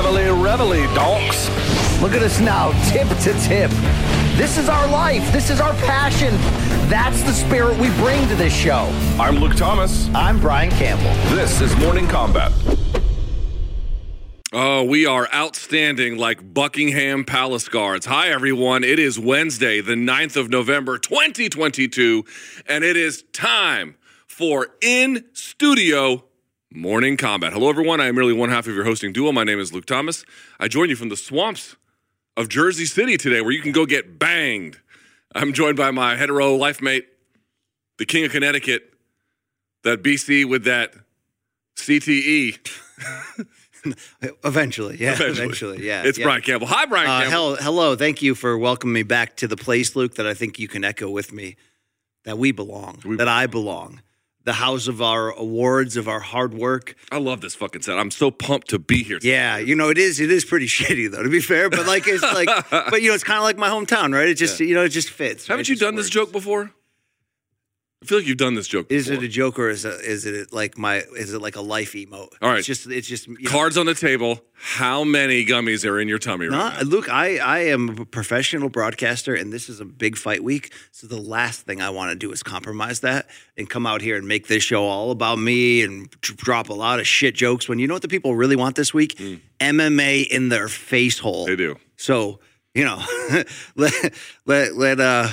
reveille, reveille, donks. Look at us now, tip to tip. This is our life. This is our passion. That's the spirit we bring to this show. I'm Luke Thomas. I'm Brian Campbell. This is Morning Kombat. Oh, we are outstanding like Buckingham Palace guards. Hi, everyone. It is Wednesday, the 9th of November, 2022, and it is time for In Studio Morning Kombat. Hello, everyone. I am merely one half of your hosting duo. My name is Luke Thomas. I join you from the swamps of Jersey City today, where you can go get banged. I'm joined by my hetero life mate, the king of Connecticut, that BC with that CTE. Eventually, yeah. Eventually. Eventually, yeah. It's yeah. Brian Campbell. Hi, Brian Uh, Campbell. hell, hello. Thank you for welcoming me back to the place, Luke, that I think you can echo with me that we belong, We that I belong. The house of our awards, of our hard work. I love this fucking set. I'm so pumped to be here. today. Yeah, you know, it is it is pretty shitty though, to be fair. But like it's like but you know, it's kinda like my hometown, right? It just you know, it just fits. Haven't It you done this joke before? I feel like you've done this joke before. Is it a joke or is it, is it like my is it like a life emote? All right. It's just it's just you know, Cards on the table. How many gummies are in your tummy right No, now? look, I, I am a professional broadcaster, and this is a big fight week. So the last thing I want to do is compromise that and come out here and make this show all about me and drop a lot of shit jokes. When you know what the people really want this week? MMA in their face hole. Mm. They do. So you know, let let let uh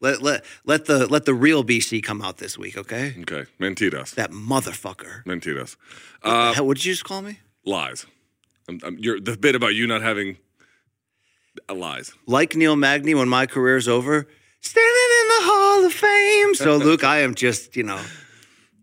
let let let the let the real BC come out this week, okay? Okay. Mentiras. That motherfucker. Mentiras. Uh, what did you just call me? lies. I'm, I'm, you're, the bit about you not having uh, lies. like Neil Magny when my career's over, standing in the Hall of Fame. So, Luke, I am just, you know,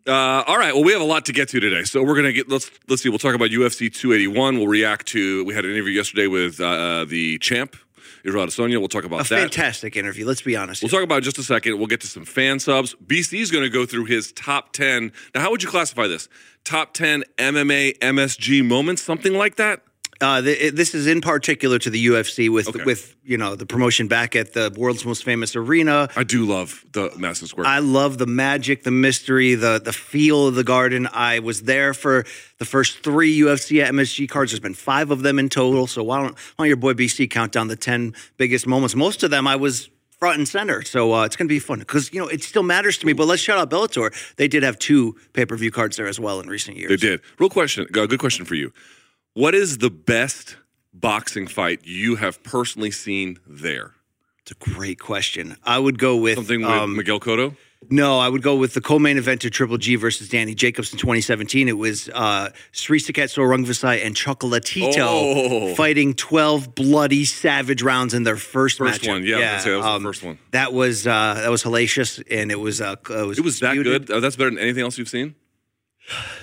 Uh, all right. Well, we have a lot to get to today, so we're gonna get. Let's let's see. We'll talk about UFC 281. We'll react to. We had an interview yesterday with uh, the champ, Israel Adesanya. We'll talk about a that. fantastic interview. Let's be honest. We'll talk about it in just a second. We'll get to some fan subs. BC is going to go through his top 10. Now, how would you classify this? Top 10 MMA, MSG moments, something like that? Uh, it- this is in particular to the UFC with Okay. with you know the promotion back at the world's most famous arena. I do love the Madison Square. I love the magic, the mystery, the the feel of the garden. I was there for the first three UFC at MSG cards. There's been five of them in total. So why don't why don't your boy BC count down the ten biggest moments? Most of them I was front and center. So uh, it's going to be fun because you know it still matters to me. But let's shout out Bellator. They did have two pay per view cards there as well in recent years. they did. Real question, uh, good question for you. What is the best boxing fight you have personally seen there? It's a great question. I would go with Something with um, Miguel Cotto? No, I would go with the co-main event of Triple G versus Danny Jacobs in 2017. It was uh, Srisaket Sor Rungvisai and Chocolatito Oh. fighting 12 bloody savage rounds in their first, First matchup. one, yeah, say that was the first one. That was uh, that was hellacious, and it was uh, it was It was that good? Uh, that's better than anything else you've seen?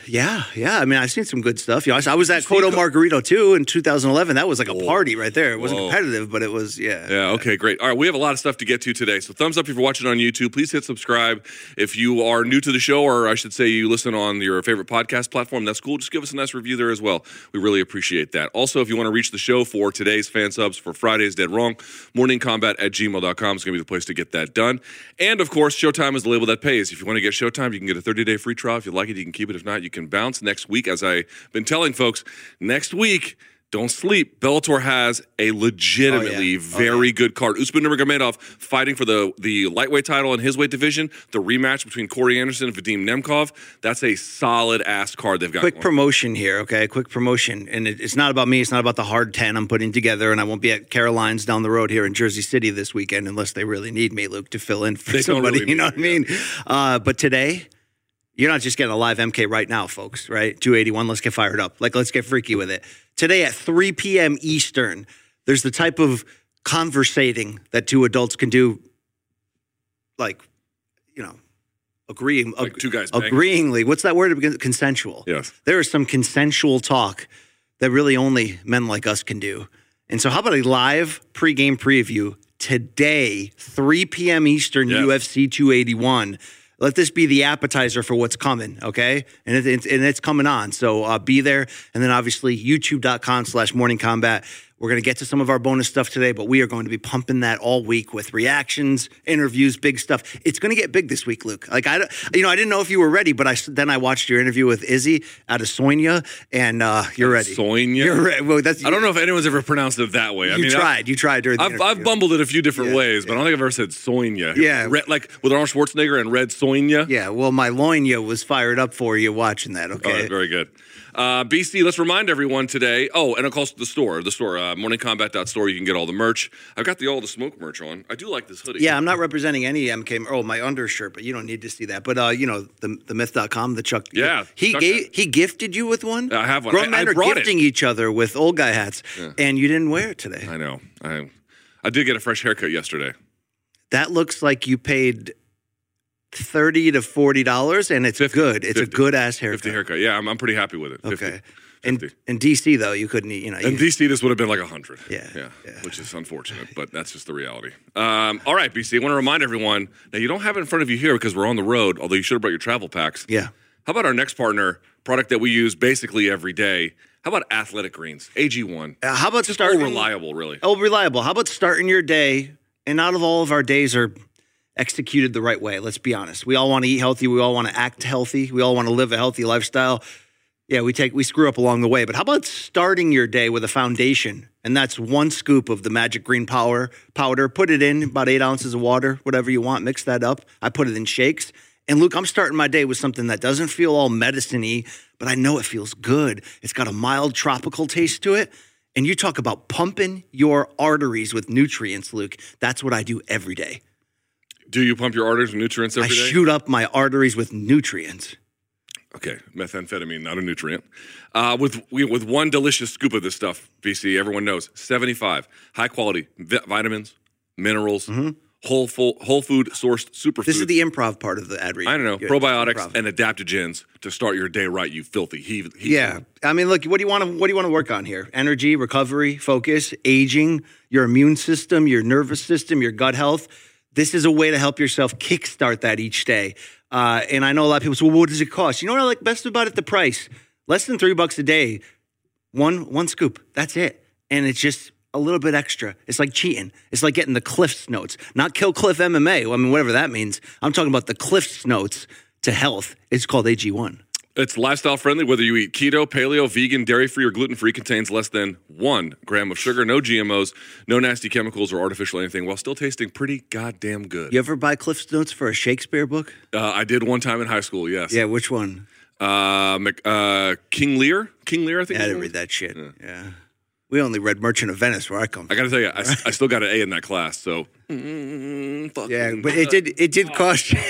Yeah, yeah. I mean, I've seen some good stuff. You know, I was at Cotto Co- Margarito too in 2011. That was like a party right there. It wasn't Whoa. competitive, but it was yeah. Yeah, okay, great. All right, we have a lot of stuff to get to today. So, thumbs up if you're watching on YouTube. Please hit subscribe. If you are new to the show, or I should say you listen on your favorite podcast platform, that's cool. Just give us a nice review there as well. We really appreciate that. Also, if you want to reach the show for today's fan subs for Friday's Dead Wrong, morningkombat at gmail.com is going to be the place to get that done. And of course, Showtime is the label that pays. If you want to get Showtime, you can get a 30 day free trial. If you like it, you can keep it. If not, you can bounce next week. As I've been telling folks, next week, don't sleep. Bellator has a legitimately Oh, very good card. Usman Nurmagomedov fighting for the the lightweight title in his weight division. The rematch between Corey Anderson and Vadim Nemkov. That's a solid ass card they've got. quick going. promotion here, okay? Quick promotion. And it, it's not about me. It's not about the hard 10 I'm putting together. And I won't be at Caroline's down the road here in Jersey City this weekend unless they really need me, Luke, to fill in for They somebody. really you know what I mean? Uh, but today, you're not just getting a live MK right now, folks, right? 281. Let's get fired up. Like, let's get freaky with it. Today at 3 p.m. Eastern, there's the type of conversating that two adults can do, like, you know, agreeing, Like two guys agreeingly. What's that word? Consensual Yes. there is some consensual talk that really only men like us can do. And so, how about a live pregame preview today, 3 p.m. Eastern, Yes. UFC 281? Let this be the appetizer for what's coming, okay? And, it, it's and it's coming on. So uh, be there. And then obviously, youtube.com slash morning kombat. We're going to get to some of our bonus stuff today, but we are going to be pumping that all week with reactions, interviews, big stuff. It's going to get big this week, Luke. Like I, don't- you know, I didn't know if you were ready, but I then I watched your interview with Izzy out of Sonia, and uh, you're ready. Sonia? You're ready. Well, that's I don't know if anyone's ever pronounced it that way. You I mean, I- tried. you tried during the I've. I've bumbled it a few different Yeah, ways, but I don't think I've ever said Sonia. Yeah. Red, like with Arnold Schwarzenegger and Red Sonja. Yeah, well, my loinya was fired up for you watching that. Okay. right, very good. Uh, BC, let's remind everyone today. Oh, and of course, the store, the store, uh, morningkombat.store. You can get all the merch. I've got the all the smoke merch on. I do like this hoodie. Yeah, I'm not representing any MK. Oh, my undershirt, but you don't need to see that. But uh, you know, the the myth.com, the Chuck. Yeah, he Chuck gave he gifted you with one. I have one. Grown I- men I are brought it. gifting each other with old guy hats, and you didn't wear it today. I know. I I did get a fresh haircut yesterday. That looks like you paid thirty to forty dollars, and it's 50, good. It's 50. a good ass haircut. Fifty haircut. Yeah, I'm, I'm pretty happy with it. 50. Okay. In, 50. in DC though, you couldn't. You know, In you- DC, this would have been like a hundred. Yeah, yeah, yeah. which is unfortunate, but that's just the reality. Um, all right, BC. I want to remind everyone now you don't have it in front of you here because we're on the road. Although you should have brought your travel packs. yeah. How about our next partner product that we use basically every day? How about Athletic Greens AG1? Uh, how about Just starting all reliable, really. Oh, reliable. How about starting your day and out of all of our days are executed the right way? Let's be honest. We all want to eat healthy. We all want to act healthy. We all want to live a healthy lifestyle. Yeah, we take we screw up along the way. But how about starting your day with a foundation? And that's one scoop of the magic green power powder. Put it in about eight ounces of water, whatever you want. Mix that up. I put it in shakes. And Luke, I'm starting my day with something that doesn't feel all medicine-y, but I know it feels good. It's got a mild tropical taste to it. And you talk about pumping your arteries with nutrients, Luke. That's what I do every day. Do you pump your arteries with nutrients I every day? shoot up my arteries with nutrients. Okay, methamphetamine, not a nutrient. Uh, with we, with one delicious scoop of this stuff, BC, everyone knows, 75 high quality vi- vitamins, minerals, whole full, whole food sourced superfoods. Mm-hmm. This is the improv part of the ad read. I don't know, Good. probiotics Improv. and adaptogens to start your day right. You filthy he Yeah, I mean, look, what do you want to what do you want to work on here? Energy, recovery, focus, aging, your immune system, your nervous system, your gut health. This is a way to help yourself kickstart that each day. Uh, and I know a lot of people say, "Well, what does it cost?" You know what I like best about it? The price, less than three bucks a day. One one scoop. That's it, and it's just a little bit extra. It's like cheating. It's like getting the Cliffs notes, not Kill Cliff MMA. I mean, whatever that means. I'm talking about the Cliffs notes to health. It's called AG1. It's lifestyle friendly, whether you eat keto, paleo, vegan, dairy free, or gluten free, contains less than one gram of sugar, no GMOs, no nasty chemicals or artificial anything, while still tasting pretty goddamn good. You ever buy Cliff's Notes for a Shakespeare book? Uh, I did one time in high school, yes. Yeah, which one? Uh, Mc- uh, King Lear? King Lear, I think. Yeah, I didn't read that shit. Yeah. We only read Merchant of Venice where I come from. I got to tell you, I still got an A in that class, so. Mm, Yeah, but it did it did cost you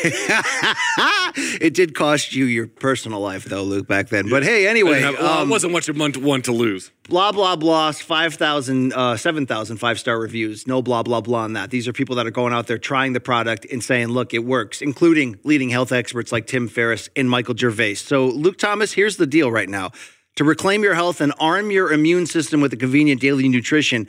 it did cost you your personal life though, Luke, back then. But hey, anyway, have- well, it um, wasn't much of one to, one to lose. blah blah blah 5000 uh 7000 five-star reviews no blah blah blah on that these are people that are going out there trying the product and saying look it works including leading health experts like tim ferriss and michael gervais so luke thomas here's the deal right now to reclaim your health and arm your immune system with a convenient daily nutrition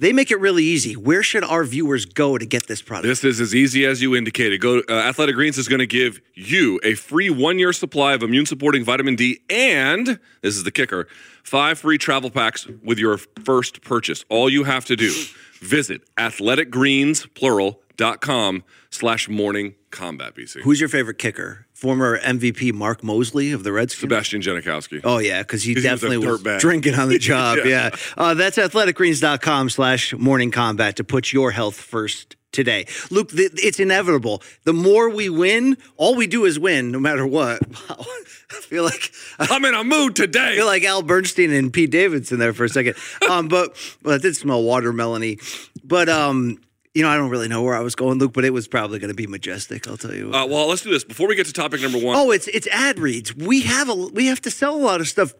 they make it really easy where should our viewers go to get this product This is as easy as you indicated. Go. Uh, Athletic Greens is going to give you a free one-year supply of immune-supporting vitamin D, and this is the kicker: five free travel packs with your first purchase. All you have to do visit athleticgreens.plural.com slash morning kombat BC. who's your favorite kicker former mvp mark moseley of the redskins Sebastian Janikowski. Oh yeah, because he 'Cause he was definitely was, drinking on the job. Yeah. yeah, Uh, that's athleticgreens.com slash morning kombat to put your health first today. Luke, th- it's inevitable. The more we win, all we do is win, no matter what. Wow. I feel like I I'm in a mood today. feel like Al Bernstein and Pete Davidson there for a second. Um, but but it did smell watermelony. But um, you know, I don't really know where I was going, Luke. But it was probably going to be majestic. I'll tell you. What. Uh, well, let's do this before we get to topic number one. oh, it's it's ad reads. We have a we have to sell a lot of stuff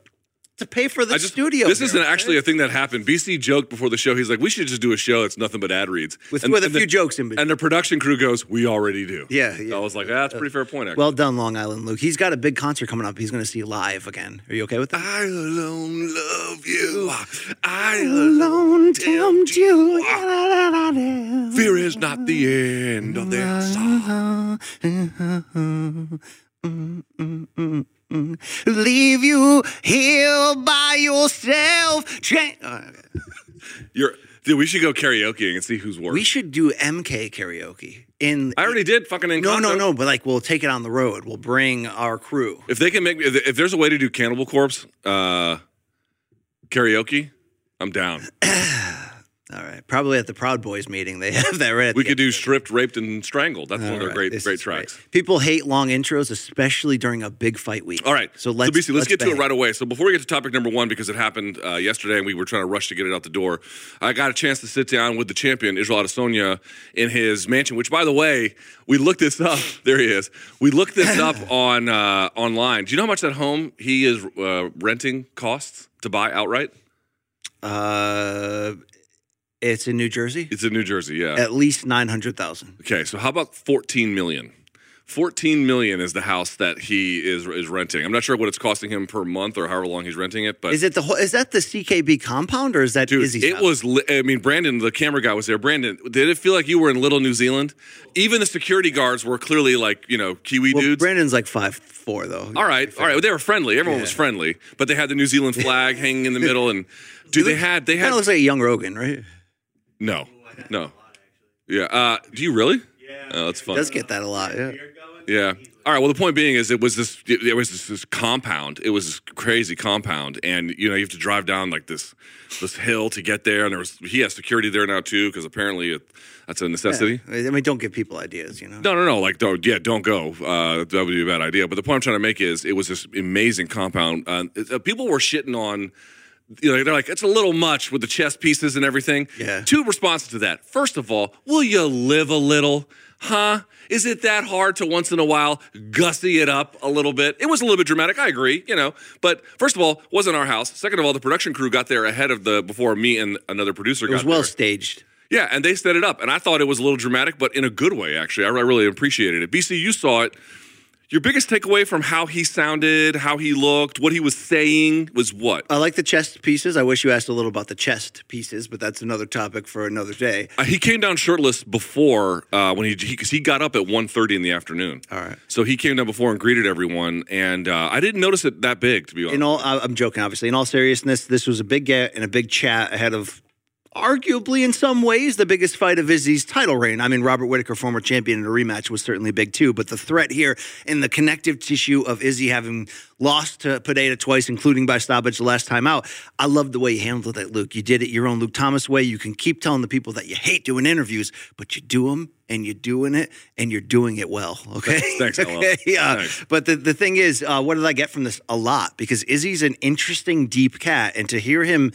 to pay for the just, studio. This here, isn't okay? actually a thing that happened. BC joked before the show. He's like, "We should just do a show. It's nothing but ad reads with, And- with a few the- jokes in between. And the production crew goes, "We already do." Yeah, yeah. I was like, ah, "That's a pretty fair point." Actually. Well done, Long Island Luke. He's got a big concert coming up. He's going to see live again. Are you okay with that? I alone love you. I Alone tempt you. Ah. Fear is not the end of their song. Mm, mm, mm, Leave you here by yourself. Cha- Oh, okay. You're, dude, we should go karaoke and see who's worse. We should do MK karaoke in. I already did fucking in No, no, no. But like, we'll take it on the road. We'll bring our crew. If they can make, if, if there's a way to do Cannibal Corpse uh, karaoke, I'm down. All right. Probably at the Proud Boys meeting, they have that right. We could do stripped, raped, and strangled. That's one of All their right, great, this great tracks. People hate long intros, especially during a big fight week. All right. So let's so BC, let's, get to it right away. So before we get to topic number one, because it happened uh, yesterday and we were trying to rush to get it out the door, I got a chance to sit down with the champion, Israel Adesanya, in his mansion, which, by the way, we looked this up. There he is. We looked this up on uh, online. Do you know how much that home he is uh, renting costs to buy outright? Uh, it's in New Jersey. It's in New Jersey, yeah. At least nine hundred thousand. Okay, so how about 14 million? 14 million is the house that he is is renting. I'm not sure what it's costing him per month or however long he's renting it, but Is it the whole? Is that the CKB compound or is that Dude, Izzy's it house? was. Li- I mean, Brandon, the camera guy was there. Brandon, did it feel like you were in Little New Zealand? Even the security guards were clearly like you know Kiwi Well, dudes. Brandon's like five four though. all right, all right. They were friendly. Everyone was friendly, but they had the New Zealand flag hanging in the middle, and dude, they had they had Kind of looks like a young Rogan, right? No, no, yeah. Uh, do you really? Yeah, oh, that's fun. Does get that a lot. Yeah. Yeah. All right. Well, the point being is, it was this. It, it was this, this compound. It was this crazy compound, and you know you have to drive down like this this hill to get there. And there was he has security there now too because apparently it, that's a necessity. I mean, don't give people ideas, you know. No, no, no. Like, don't, yeah, don't go. Uh, that would be a bad idea. But the point I'm trying to make is, it was this amazing compound. Uh, uh, people were shitting on. You know, they're like, it's a little much with the chess pieces and everything. Yeah. Two responses to that. First of all, will you live a little? Huh? Is it that hard to once in a while gussy it up a little bit? It was a little bit dramatic. I agree, you know. But first of all, wasn't our house. Second of all, the production crew got there ahead of the before me and another producer got there. It was well there. staged. Yeah, and they set it up, and I thought it was a little dramatic, but in a good way. Actually, I, I really appreciated it. BC, you saw it. Your biggest takeaway from how he sounded, how he looked, what he was saying was what? I like the chest pieces. I wish you asked a little about the chest pieces, but that's another topic for another day. Uh, he came down shirtless before uh, when he because he, got up at 1.30 in the afternoon. All right. So he came down before and greeted everyone, and uh, I didn't notice it that big to be honest. In all, I'm joking, obviously. In all seriousness, this was a big get and a big chat ahead of arguably, in some ways, the biggest fight of Izzy's title reign. I mean, Robert Whitaker, former champion in a rematch, was certainly big too. But the threat here in the connective tissue of Izzy having lost to Pineda twice, including by stoppage the last time out, I love the way you handled it, Luke. You did it your own Luke Thomas way. You can keep telling the people that you hate doing interviews, but you do them and you're doing it and you're doing it well. Okay. Thanks, okay. Yeah. Thanks. But the, the thing is, uh, what did I get from this? A lot because Izzy's an interesting, deep cat. And to hear him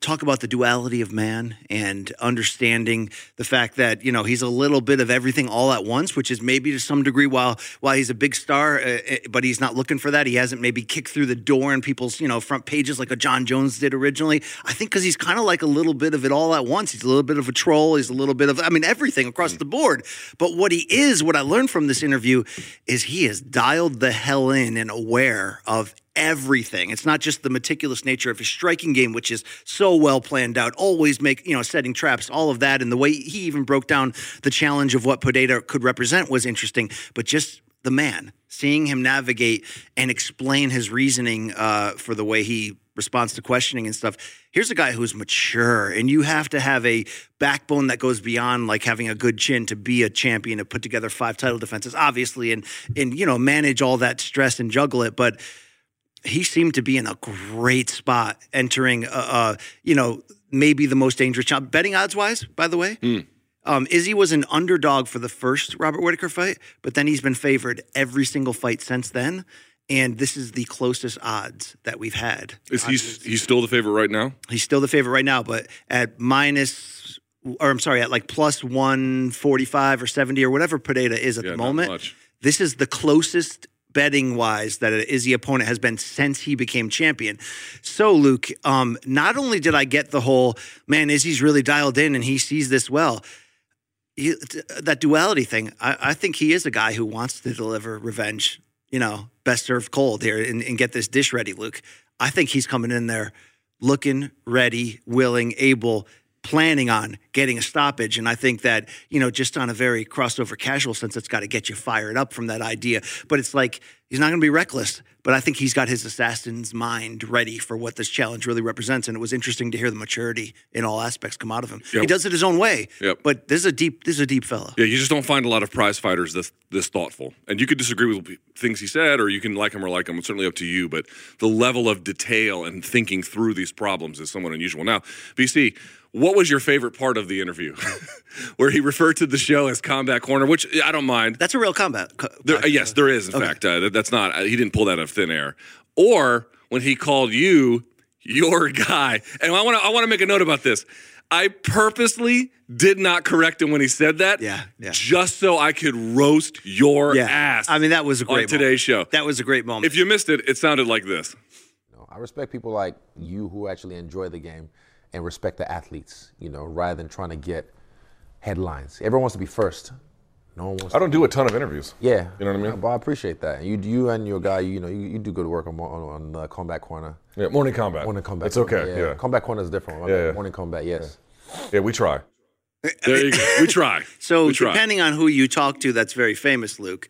talk about the duality of man and understanding the fact that you know he's a little bit of everything all at once which is maybe to some degree while while he's a big star uh, uh, but he's not looking for that. He hasn't maybe kicked through the door in people's you know front pages like a Jon Jones did originally. I think cuz he's kind of like a little bit of it all at once. He's a little bit of a troll. He's a little bit of I mean everything across the board. But what he is what I learned from this interview is he is dialed the hell in and aware of everything. It's not just the meticulous nature of his striking game, which is so well planned out, always make, you know, setting traps, all of that. And the way he even broke down the challenge of what Podeta could represent was interesting. But just the man, seeing him navigate and explain his reasoning uh, for the way he responds to questioning and stuff. Here's a guy who's mature, and you have to have a backbone that goes beyond like having a good chin to be a champion to put together five title defenses, obviously, and and you know manage all that stress and juggle it. But he seemed to be in a great spot entering, uh, uh, you know, maybe the most dangerous job. Betting odds wise, by the way, um, Izzy was an underdog for the first Robert Whitaker fight, but then he's been favored every single fight since then. And this is the closest odds that we've had. Is he he's still the favorite right now? He's still the favorite right now, but at minus, or I'm sorry, at like plus 145 or 70 or whatever Pineda is at Yeah, the moment. This is the closest betting wise that an Izzy opponent has been since he became champion. So, Luke, um, not only did I get the whole man, Izzy's really dialed in and he sees this well. He, that duality thing, I, I think he is a guy who wants to deliver revenge, you know, best served cold here and, and get this dish ready, Luke. I think he's coming in there looking ready, willing, able, planning on getting a stoppage. And I think that, you know, just on a very crossover casual sense, it's got to get you fired up from that idea. But it's like, he's not going to be reckless. But I think he's got his assassin's mind ready for what this challenge really represents. And it was interesting to hear the maturity in all aspects come out of him. Yep. He does it his own way. Yep. But this is a deep, this is a deep fella. Yeah, you just don't find a lot of prize fighters this this thoughtful. And you could disagree with things he said, or you can like him or like him. It's certainly up to you. But the level of detail and thinking through these problems is somewhat unusual. Now, BC, what was your favorite part of the interview, where he referred to the show as Combat Corner, which I don't mind. That's a real combat. co- There, uh, yes, there is. In fact, uh, that- that's not. Uh, he didn't pull that out of thin air. Or when he called you your guy, and I want to. I want to make a note about this. I purposely did not correct him when he said that. Yeah, yeah. Just so I could roast your Yeah. ass. I mean, that was a on great today's show. That was a great moment. If you missed it, it sounded like this. You I respect people like you who actually enjoy the game and respect the athletes, you know, rather than trying to get headlines. Everyone wants to be first. No one wants I don't do a ton of interviews. Yeah. You know what I mean? But I appreciate that. You you and your guy, you know, you, you do good work on on, on uh, Combat Corner. Yeah, morning kombat. Morning Kombat. It's okay. Corner, Yeah. Combat Corner is different. Yeah, yeah. Morning Kombat, yes. Yeah, we try. There you go. We try. So we try. depending on who you talk to, that's very famous, Luke.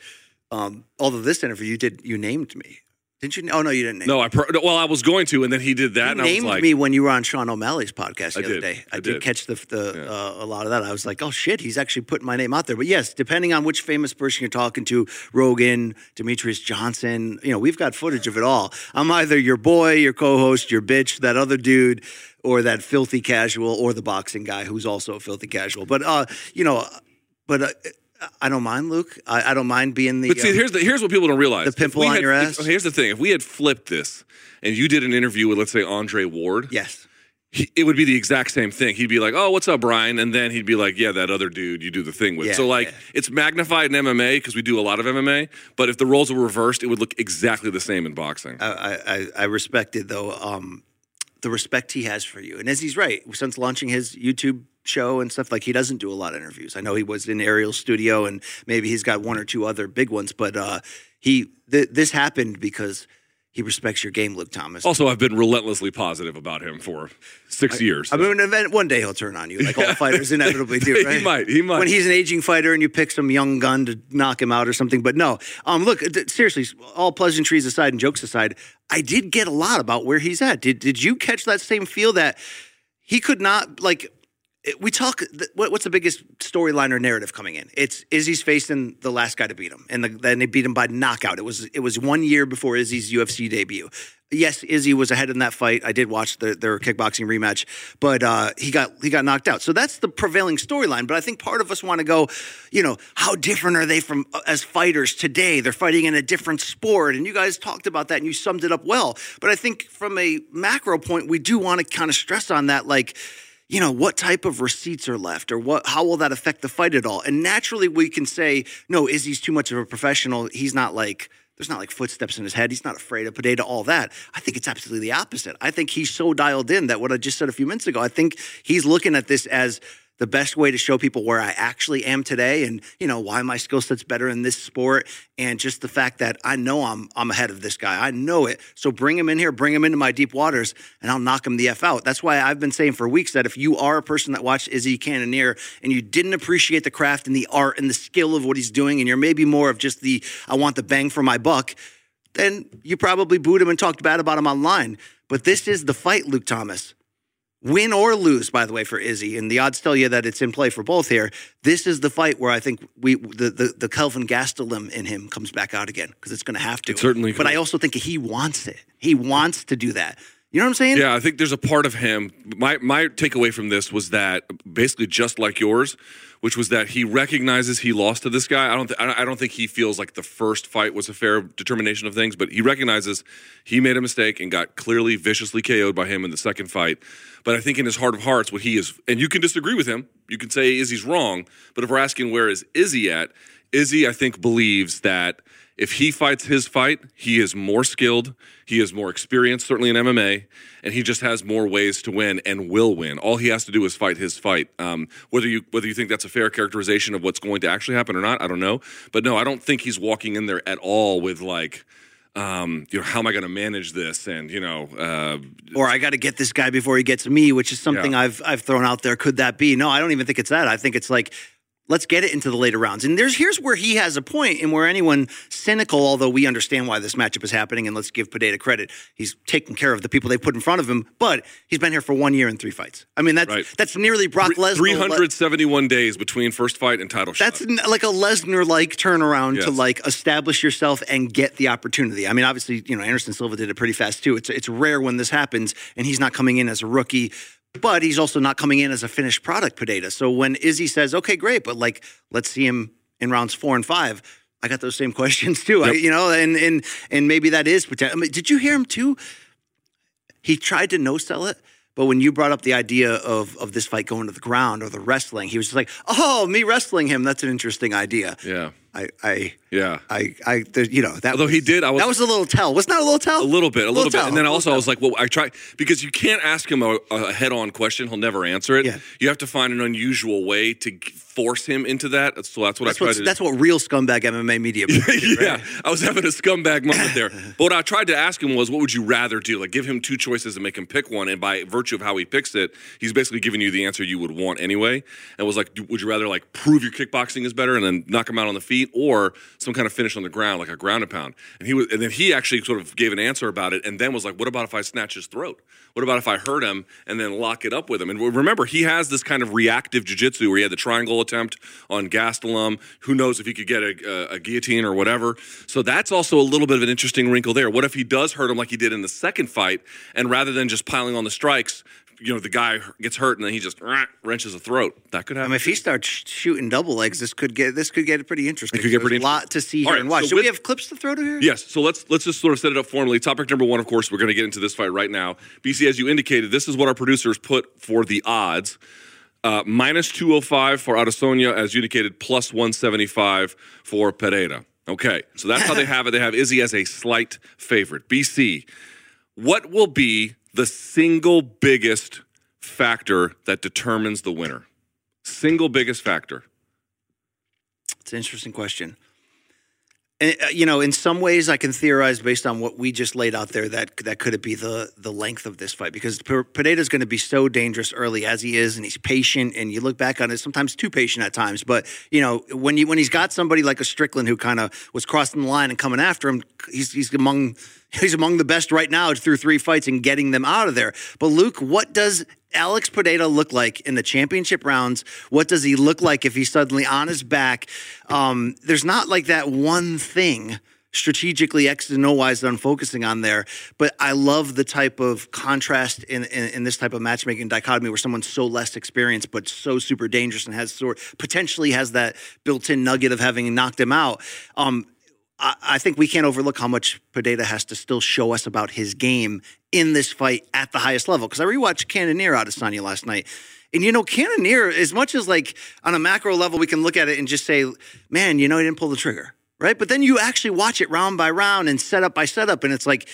Um, although this interview, you did you named me, didn't you? Oh no, you didn't. Name No, I pro- well, I was going to, and then he did that, You and I was named like, me when you were on Sean O'Malley's podcast the I other did. day. I, I did. did. catch the, the uh, a lot of that. I was like, oh shit, he's actually putting my name out there. But yes, depending on which famous person you're talking to, Rogan, Demetrious Johnson, you know, we've got footage of it all. I'm either your boy, your co-host, your bitch, that other dude, or that filthy casual, or the boxing guy who's also a filthy casual. But uh, you know, but. Uh, I don't mind, Luke. I, I don't mind being the. But see, uh, here's the here's what people don't realize. The pimple on had- your if- ass? here's the thing: if we had flipped this, and you did an interview with, let's say, Andre Ward, yes. he, it would be the exact same thing. He'd be like, "Oh, what's up, Brian?" And then he'd be like, "Yeah, that other dude you do the thing with." Yeah, so like, yeah. it's magnified in MMA because we do a lot of MMA. But if the roles were reversed, it would look exactly the same in boxing. I, I, I respected though um, the respect he has for you, and as he's right, since launching his YouTube show and stuff like he doesn't do a lot of interviews. I know he was in Ariel's studio, and maybe he's got one or two other big ones, but uh, he th- this happened because he respects your game, Luke Thomas. also, I've been relentlessly positive about him for six years. I mean, event- one day he'll turn on you, like all fighters inevitably do. He might, he might. When he's an aging fighter and you pick some young gun to knock him out or something. But no, um, look, th- seriously, all pleasantries aside and jokes aside, I did get a lot about where he's at. Did Did you catch that same feel that he could not like? We talk. What's the biggest storyline or narrative coming in? It's Izzy's facing the last guy to beat him, and the, then they beat him by knockout. It was it was one year before Izzy's UFC debut. Yes, Izzy was ahead in that fight. I did watch the, their kickboxing rematch, but uh, he got he got knocked out. So that's the prevailing storyline. But I think part of us want to go, you know, how different are they from uh, as fighters today? They're fighting in a different sport, and you guys talked about that and you summed it up well. But I think from a macro point, we do want to kind of stress on that, like you know what type of receipts are left or what how will that affect the fight at all? And naturally we can say no izzy's too much of a professional. He's not like there's not like footsteps in his head. He's not afraid of potato all that. I think it's absolutely the opposite. I think he's so dialed in that what i just said a few minutes ago i think he's looking at this as the best way to show people where I actually am today and you know why my skill set's better in this sport and just the fact that I know I'm I'm ahead of this guy. I know it. So bring him in here, bring him into my deep waters and I'll knock him the F out. That's why I've been saying for weeks that if you are a person that watched Izzy Cannonier and you didn't appreciate the craft and the art and the skill of what he's doing and you're maybe more of just the I want the bang for my buck, then you probably booed him and talked bad about him online. But this is the fight, Luke Thomas win or lose, by the way, for Izzy, and the odds tell you that it's in play for both here. This is the fight where I think we the the, the Kelvin Gastelum in him comes back out again because it's going to have to. It certainly But could. I also think he wants it. He wants to do that. You know what I'm saying? Yeah, I think there's a part of him. My my takeaway from this was that basically just like yours, which was that he recognizes he lost to this guy. I don't th- I don't- think he feels like the first fight was a fair determination of things, but he recognizes he made a mistake and got clearly viciously KO'd by him in the second fight. But I think in his heart of hearts, what he is, and you can disagree with him. You can say Izzy's wrong, but if we're asking where is Izzy at, Izzy I think believes that if he fights his fight, he is more skilled, he is more experienced, certainly in MMA, and he just has more ways to win and will win. All he has to do is fight his fight. Um, whether you whether you think that's a fair characterization of what's going to actually happen or not, I don't know. But no, I don't think he's walking in there at all with like, um, you know, how am I going to manage this? And you know, uh, Or I got to get this guy before he gets me, which is something Yeah. I've I've thrown out there. Could that be? No, I don't even think it's that. I think it's like let's get it into the later rounds. And there's here's where he has a point, and where anyone cynical, although we understand why this matchup is happening, and let's give Pineda credit, he's taking care of the people they put in front of him. But he's been here for one year and three fights. I mean, that's Right. that's nearly Brock Lesnar. 371 days between first fight and title shot. That's like a Lesnar like turnaround to like establish yourself and get the opportunity. I mean, obviously, you know, Anderson Silva did it pretty fast too. It's it's rare when this happens, and he's not coming in as a rookie, but he's also not coming in as a finished product, Pineda. So when Izzy says, "Okay, great," but like, let's see him in rounds four and five. I got those same questions too. I, you know, and and and maybe that is potential. I mean, did you hear him too? He tried to no sell it, but when you brought up the idea of of this fight going to the ground or the wrestling, he was just like, "Oh, me wrestling him. That's an interesting idea." yeah. I, I, Yeah. I, I, there, you know, that. Although he did, I was- that was a little tell. Was not a little tell. A little bit, a little, bit, tell, and then also I was like, "Well, I try because you can't ask him a, a head-on question; he'll never answer it. Yeah. You have to find an unusual way to force him into that. So that's what That's I tried to. that's what real scumbag MMA media. did, yeah, right? I was having a scumbag moment there. But what I tried to ask him was, what would you rather do? Like, give him two choices and make him pick one. And by virtue of how he picks it, he's basically giving you the answer you would want anyway. And was like, would you rather like prove your kickboxing is better and then knock him out on the feet, or some kind of finish on the ground, like a ground and pound? And he was, and then he actually sort of gave an answer about it, and then was like, what about if I snatch his throat? What about if I hurt him and then lock it up with him? And remember, he has this kind of reactive jiu-jitsu where he had the triangle attempt on Gastelum. Who knows if he could get a, a, a guillotine or whatever. So that's also a little bit of an interesting wrinkle there. What if he does hurt him like he did in the second fight, and rather than just piling on the strikes, you know, the guy gets hurt and then he just rah, wrenches a throat. That could I happen. mean, if he starts shooting double legs, this could get this could get pretty interesting. It could get There's pretty a lot to see All here right, and watch. so Do we have clips to throw to here? Yes, so let's let's just sort of set it up formally. Topic number one, of course, we're going to get into this fight right now. BC, as you indicated, this is what our producers put for the odds. Uh, minus 205 for Adesanya, as you indicated, plus 175 for Pereira. Okay, so that's how they have it. They have Izzy as a slight favorite. BC, what will be the single biggest factor that determines the winner? Single biggest factor. It's an interesting question. And, uh, you know, in some ways, I can theorize based on what we just laid out there that that could it be the the length of this fight because Pineda's going to be so dangerous early as he is, and he's patient. And you look back on it, sometimes too patient at times. But you know, when you when he's got somebody like a Strickland who kind of was crossing the line and coming after him, he's he's among he's among the best right now through three fights and getting them out of there. But Luke, what does Alex Pineda look like in the championship rounds? What does he look like if he's suddenly on his back? Um, there's not like that one thing strategically X and O wise that I'm focusing on there, but I love the type of contrast in, in, in this type of matchmaking dichotomy where someone's so less experienced but so super dangerous and has sort potentially has that built-in nugget of having knocked him out. Um, I, think we can't overlook how much Pineda has to still show us about his game in this fight at the highest level. Because I rewatched Adesanya last night. And you know, Cannonier, as much as like on a macro level, we can look at it and just say, man, you know, he didn't pull the trigger. Right. But then you actually watch it round by round and setup by setup, and it's like,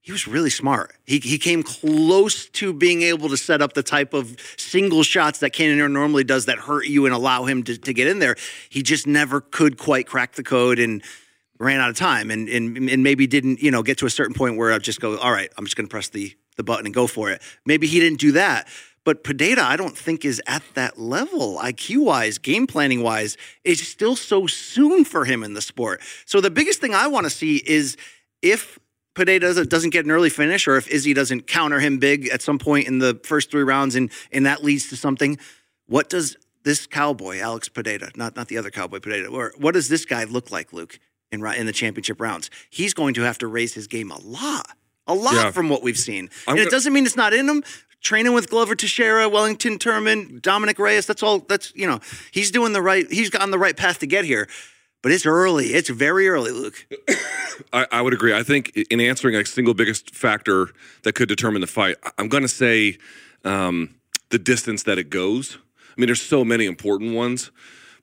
he was really smart. He, he came close to being able to set up the type of single shots that Cannonier normally does that hurt you and allow him to, to get in there. He just never could quite crack the code and ran out of time and, and and maybe didn't, you know, get to a certain point where I'll just go, all right, I'm just gonna press the the button and go for it. Maybe he didn't do that. But Pineda, I don't think is at that level, IQ wise, game planning wise. It's still so soon for him in the sport. So the biggest thing I want to see is if Pineda doesn't, get an early finish, or if Izzy doesn't counter him big at some point in the first three rounds, and and that leads to something. What does this cowboy, Alex Pineda, not not the other cowboy Pineda, or what does this guy look like, Luke, in in the championship rounds? He's going to have to raise his game a lot, a lot Yeah. from what we've seen, I'm and it doesn't mean it's not in him. Training with Glover Teixeira, Wellington Turman, Dominick Reyes, that's all. That's you know, he's doing the right. He's on the right path to get here. But it's early. It's very early, Luke. I, I would agree. I think in answering a single biggest factor that could determine the fight, I'm going to say um, the distance that it goes. I mean, there's so many important ones,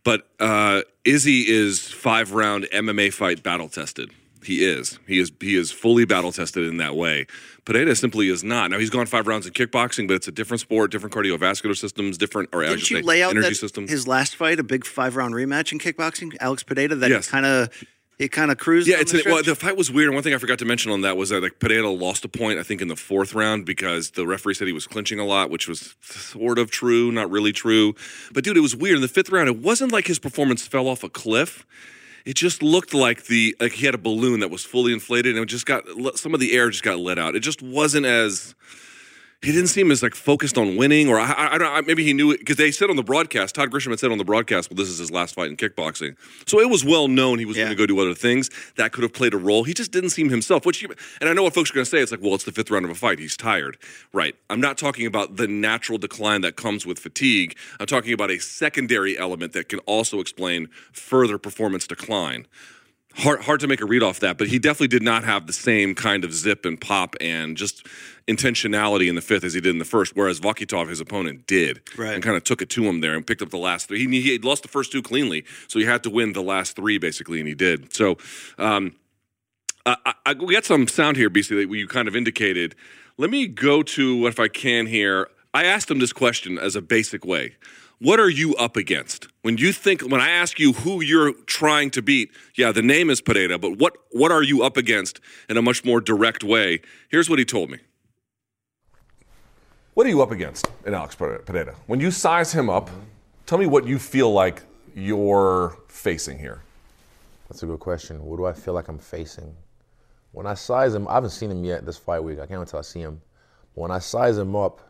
but uh, Izzy is five round MMA fight battle tested. He is. He is. He is fully battle tested in that way. Pineda simply is not. Now he's gone five rounds in kickboxing, but it's a different sport, different cardiovascular systems, different or Didn't you say, lay out energy his last fight, a big five round rematch in kickboxing, Alex Pineda, that Yes. kind of He kind of cruised. Yeah, it's the an, well, the fight was weird. And one thing I forgot to mention on that was that like Pereira lost a point, I think, in the fourth round because the referee said he was clinching a lot, which was sort of true, not really true. But dude, it was weird. In the fifth round, it wasn't like his performance fell off a cliff. It just looked like the like he had a balloon that was fully inflated and it just got some of the air just got let out. It just wasn't as he didn't seem as like focused on winning, or I, I, I don't. know, Maybe he knew it because they said on the broadcast. Todd Grisham had said on the broadcast, "Well, this is his last fight in kickboxing," so it was well known he was Yeah. going to go do other things that could have played a role. He just didn't seem himself. Which, you, and I know what folks are going to say. It's like, well, it's the fifth round of a fight. He's tired, right? I'm not talking about the natural decline that comes with fatigue. I'm talking about a secondary element that can also explain further performance decline hard hard to make a read off that, but he definitely did not have the same kind of zip and pop and just intentionality in the fifth as he did in the first. Whereas Vakhitov, his opponent, did Right. and kind of took it to him there and picked up the last three. He, he had lost the first two cleanly, so he had to win the last three basically, and he did. So. Um, I, I, we got some sound here, BC, that you kind of indicated. Let me go to, what if I can here. I asked him this question as a basic way. What are you up against? When you think, when I ask you who you're trying to beat, yeah, the name is Pereira, but what, what are you up against in a much more direct way? Here's what he told me. What are you up against in Alex Pereira? When you size him up, tell me what you feel like you're facing here. That's a good question. What do I feel like I'm facing? When I size him, I haven't seen him yet this fight week. I can't wait till I see him. When I size him up,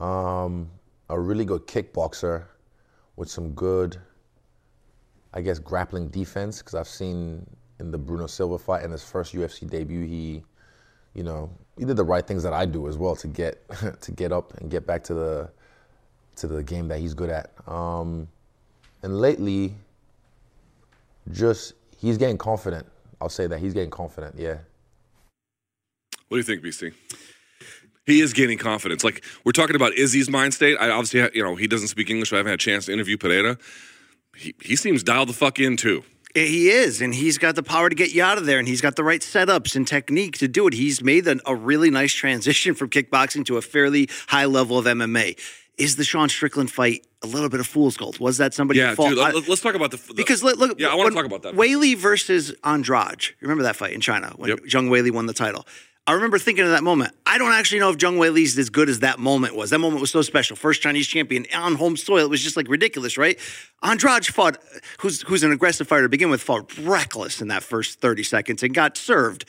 um, a really good kickboxer with some good, I guess, grappling defense. Because I've seen in the Bruno Silva fight and his first UFC debut, he, you know, he did the right things that I do as well to get to get up and get back to the to the game that he's good at. Um, and lately, just he's getting confident. I'll say that he's getting confident. Yeah. What do you think, BC? He is gaining confidence. Like we're talking about Izzy's mind state. I obviously, you know, he doesn't speak English. So I haven't had a chance to interview Pereira. He, he seems dialed the fuck in too. He is, and he's got the power to get you out of there, and he's got the right setups and technique to do it. He's made an, a really nice transition from kickboxing to a fairly high level of MMA. Is the Sean Strickland fight a little bit of fool's gold? Was that somebody? Yeah, dude. I- Let, us talk about the, the because look, look Yeah, I want to talk about that. Weili versus Andrade. Remember that fight in China when Yep. Zhang Weili won the title? I remember thinking of that moment. I don't actually know if Jung Zhang Weili's as good as that moment was. That moment was so special. First Chinese champion on home soil. It was just like ridiculous, right? Andrade fought, who's who's an aggressive fighter to begin with, fought reckless in that first 30 seconds and got served.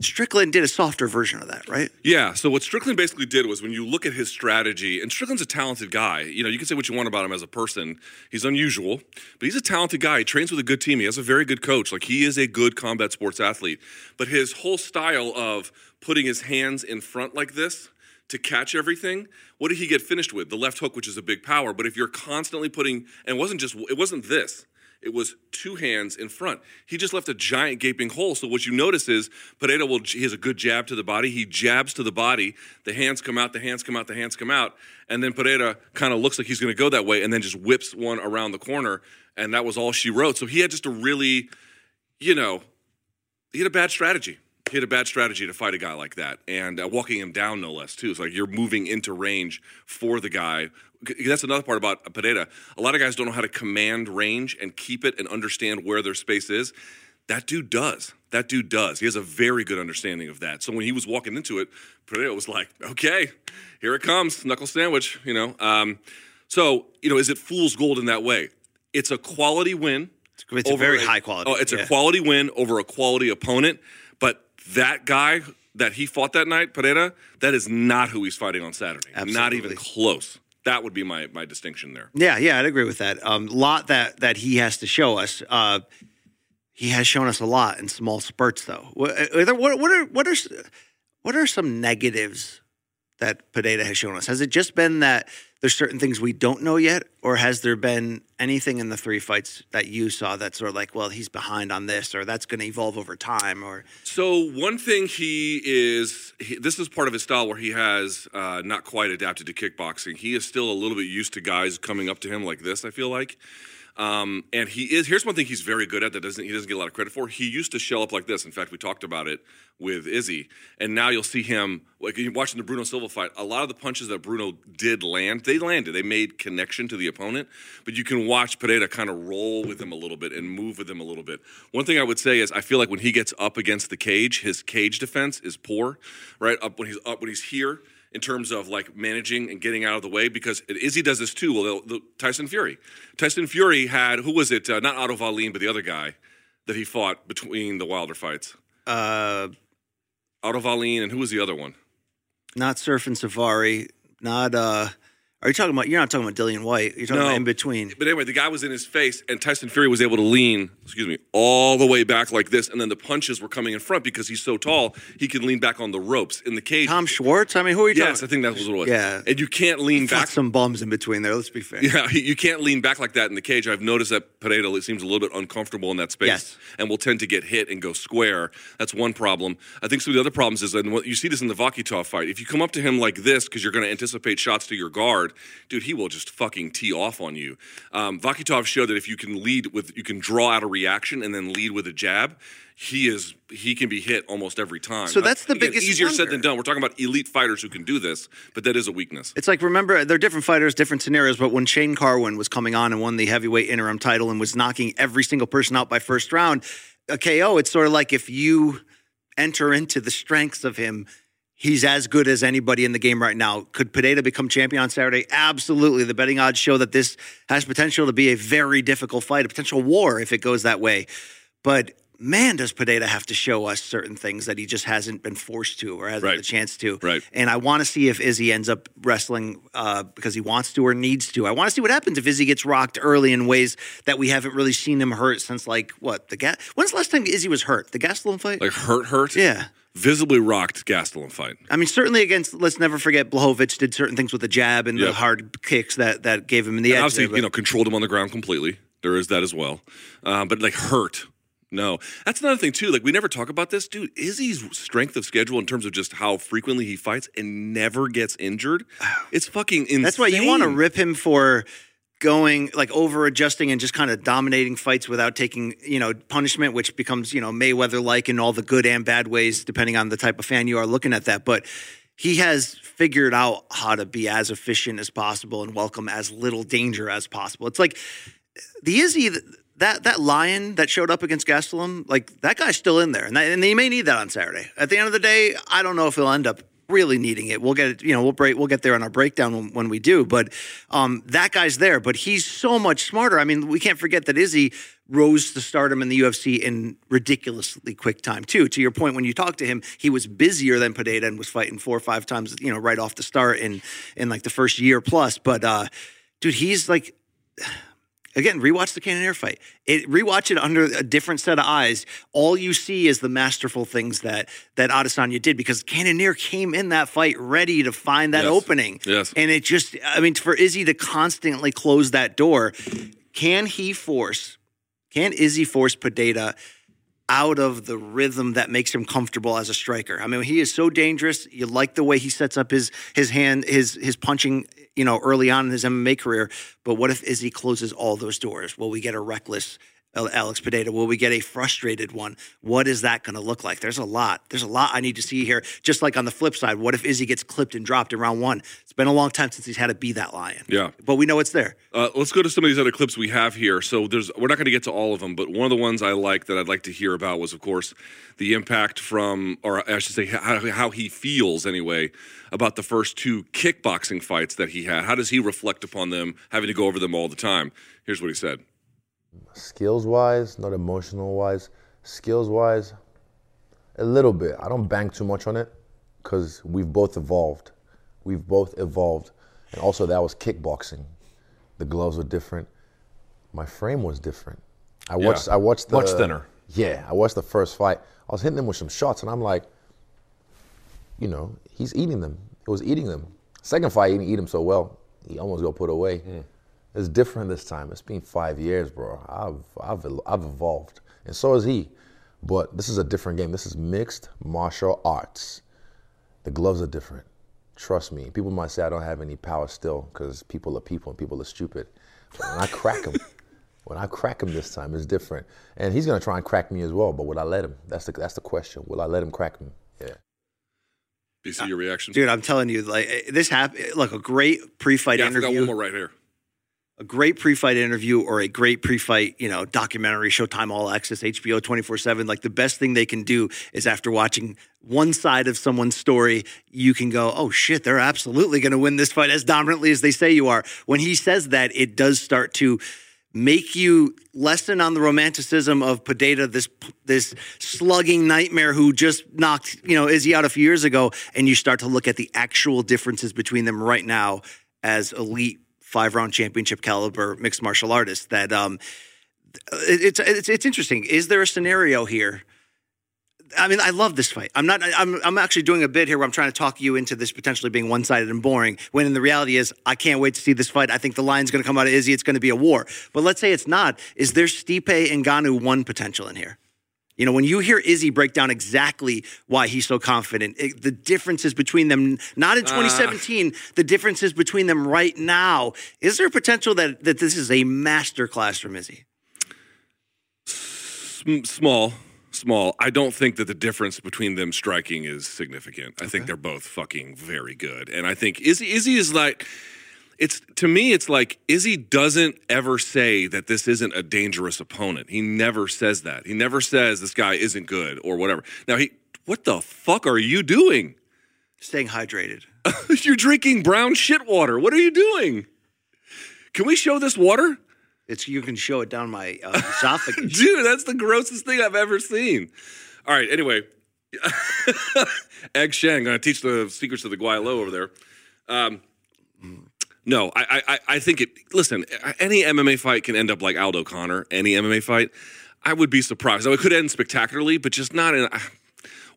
Strickland did a softer version of that, right? Yeah. So what Strickland basically did was when you look at his strategy, and Strickland's a talented guy. You know, you can say what you want about him as a person. He's unusual, but he's a talented guy. He trains with a good team. He has a very good coach. Like he is a good combat sports athlete. But his whole style of putting his hands in front like this to catch everything, what did he get finished with? The left hook, which is a big power. But if you're constantly putting, and it wasn't just, it wasn't this. It was two hands in front. He just left a giant gaping hole. So what you notice is Pereira will he has a good jab to the body. He jabs to the body. The hands come out. The hands come out. The hands come out. And then Pereira kind of looks like he's going to go that way, and then just whips one around the corner. And that was all she wrote. So he had just a really, you know, he had a bad strategy. He had a bad strategy to fight a guy like that, and uh, walking him down no less too. It's like you're moving into range for the guy. That's another part about Pereira. A lot of guys don't know how to command range and keep it and understand where their space is. That dude does. That dude does. He has a very good understanding of that. So when he was walking into it, Pereira was like, "Okay, here it comes, knuckle sandwich." You know. Um, so you know, is it fool's gold in that way? It's a quality win. It's a very high quality, Oh, it's yeah. a quality win over a quality opponent. But that guy that he fought that night, Pereira, that is not who he's fighting on Saturday. Absolutely. Not even close. That would be my my distinction there. Yeah, yeah, I'd agree with that. A um, lot that that he has to show us. Uh, he has shown us a lot in small spurts, though. What are, what, what are what are what are some negatives that Pineda has shown us? Has it just been that there's certain things we don't know yet, or has there been anything in the three fights that you saw that's sort of like, well, he's behind on this, or that's going to evolve over time, or So one thing he is, he, this is part of his style where he has uh, not quite adapted to kickboxing. He is still a little bit used to guys coming up to him like this. I feel like. Um, and he is. Here's one thing he's very good at that doesn't he doesn't get a lot of credit for. He used to shell up like this. In fact, we talked about it with Izzy, and now you'll see him like watching the Bruno Silva fight. A lot of the punches that Bruno did land, they landed. They made connection to the opponent, but you can watch Pereira kind of roll with him a little bit and move with him a little bit. One thing I would say is I feel like when he gets up against the cage, his cage defense is poor. Right up when he's up when he's here in terms of like managing and getting out of the way because Izzy does this too. Well, the, Tyson Fury, Tyson Fury had who was it? Uh, not Otto Wallin, but the other guy that he fought between the Wilder fights. Uh, Otto Wallin and who was the other one? not Sefer Seferi. Not. uh Are you talking about? You're not talking about Dillian Whyte. You're talking No. about in between. But anyway, the guy was in his face, and Tyson Fury was able to lean, excuse me, all the way back like this, and then the punches were coming in front because he's so tall, he can lean back on the ropes in the cage. Tom Schwarz. I mean, who are you talking about? yes, I talking? think that was what it was. Yeah. and you can't lean back. some bums in between there. Let's be fair. Yeah, you can't lean back like that in the cage. I've noticed that it seems a little bit uncomfortable in that space Yes. and will tend to get hit and go square. That's one problem. I think some of the other problems is, and what you see this in the Vakhitov fight, if you come up to him like this because you're going to anticipate shots to your guard, dude, he will just fucking tee off on you. Um, Vakhitov showed that if you can lead with, you can draw out a reaction and then lead with a jab. He is he can be hit almost every time. So that's the Again, biggest easier said than done. We're talking about elite fighters who can do this, but that is a weakness. It's like remember they're different fighters, different scenarios. But when Shane Carwin was coming on and won the heavyweight interim title and was knocking every single person out by first round, a KO. It's sort of like if you enter into the strengths of him, he's as good as anybody in the game right now. Could Pereira become champion on Saturday? Absolutely. The betting odds show that this has potential to be a very difficult fight, a potential war if it goes that way. But man, does Pereira have to show us certain things that he just hasn't been forced to or hasn't Right. had the chance to. Right. And I want to see if Izzy ends up wrestling uh, because he wants to or needs to. I want to see what happens if Izzy gets rocked early in ways that we haven't really seen him hurt since like what the gas. When's the last time Izzy was hurt? The Gastelum fight. Like hurt, hurt. yeah. Visibly rocked Gastelum fight. I mean, certainly against. Let's never forget Blachowicz did certain things with the jab and the hard kicks that that gave him in the And edge. obviously, there, you know, controlled him on the ground completely. There is that as well. Uh, but like hurt. No, that's another thing too. Like we never talk about this, dude. Izzy's strength of schedule in terms of just how frequently he fights and never gets injured. It's fucking insane. That's why you want to rip him for going like over adjusting and just kind of dominating fights without taking you know punishment, which becomes you know Mayweather like in all the good and bad ways, depending on the type of fan you are looking at that. But he has figured out how to be as efficient as possible and welcome as little danger as possible. It's like the Izzy that that lion that showed up against Gastelum, like that guy's still in there, and, that, and they may need that on Saturday. At the end of the day, I don't know if he'll end up really needing it. We'll get it, you know, we'll break, we'll get there on our breakdown when, when we do. But um, that guy's there, but he's so much smarter. I mean, we can't forget that Izzy rose to stardom in the UFC in ridiculously quick time too. To your point, when you talk to him, he was busier than Pereira and was fighting four or five times, you know, right off the start in in like the first year plus. But uh, dude, he's like again, rewatch the Cannonier fight. It rewatch it under a different set of eyes. All you see is the masterful things that that Adesanya did because Cannonier came in that fight ready to find that Yes. opening. Yes. And it just I mean for Izzy to constantly close that door, can he force can Izzy force Pereira out of the rhythm that makes him comfortable as a striker. I mean, he is so dangerous. You like the way he sets up his his hand, his his punching, you know, early on in his MMA career. But what if Izzy closes all those doors? Will we get a reckless Alex Pereira? Will we get a frustrated one? What is that going to look like? There's a lot. There's a lot I need to see here. Just like on the flip side, what if Izzy gets clipped and dropped in round one? It's been a long time since he's had to be that lion. Yeah. But we know it's there. Uh, let's go to some of these other clips we have here. So there's we're not going to get to all of them, but one of the ones I like that I'd like to hear about was, of course, the impact from, or I should say, how, how he feels anyway about the first two kickboxing fights that he had. How does he reflect upon them, having to go over them all the time? Here's what he said. Skills wise, not emotional wise. Skills wise, a little bit. I don't bank too much on it because we've both evolved. We've both evolved. And also, that was kickboxing. The gloves were different. My frame was different. I watched. I watched the Much thinner. Yeah, I watched the first fight. I was hitting him with some shots, and I'm like, you know, he's eating them. It was eating them. Second fight, he didn't eat them so well. He almost got put away. Mm. It's different this time. It's been five years, bro. I've I've I've evolved, and so has he. But this is a different game. This is mixed martial arts. The gloves are different. Trust me. People might say I don't have any power still because people are people and people are stupid. But when I crack them, When I crack him this time, it's different. And he's gonna try and crack me as well. But will I let him? That's the that's the question. Will I let him crack me? Yeah. Do you see your reaction? Dude, I'm telling you, like this happened. Look, a great pre-fight yeah, I forgot interview. one more right here. A great pre-fight interview or a great pre-fight, you know, documentary, Showtime All Access, HBO 24/7, like the best thing they can do is after watching one side of someone's story, you can go, "Oh shit, they're absolutely going to win this fight as dominantly as they say you are." When he says that, it does start to make you lessen on the romanticism of Pereira, this this slugging nightmare who just knocked you know Izzy out a few years ago, and you start to look at the actual differences between them right now as elite five round championship caliber mixed martial artist. That um, it's it's it's interesting. Is there a scenario here? I mean, I love this fight. I'm not. I'm. I'm actually doing a bit here where I'm trying to talk you into this potentially being one sided and boring. When in the reality is, I can't wait to see this fight. I think the line's going to come out of Izzy. It's going to be a war. But let's say it's not. Is there Stipe and Ngannou one potential in here? You know, when you hear Izzy break down exactly why he's so confident, it- the differences between them, not in ah. 2017, the differences between them right now. Is there a potential that that this is a masterclass from Izzy? Sm- small, small. I don't think that the difference between them striking is significant. I think they're both fucking very good, and I think Izzy Izzy is like. It's to me, it's like Izzy doesn't ever say that this isn't a dangerous opponent. He never says that. He never says this guy isn't good or whatever. Now he, what the fuck are you doing? Staying hydrated. You're drinking brown shit water. What are you doing? Can we show this water? It's you can show it down my uh, esophagus. Dude, that's the grossest thing I've ever seen. All right, anyway. Egg Shen, gonna teach the secrets of the Guaylo over there. Um, no, I, I, I think it. Listen, any MMA fight can end up like Aldo Conor. Any MMA fight, I would be surprised. Now, it could end spectacularly, but just not in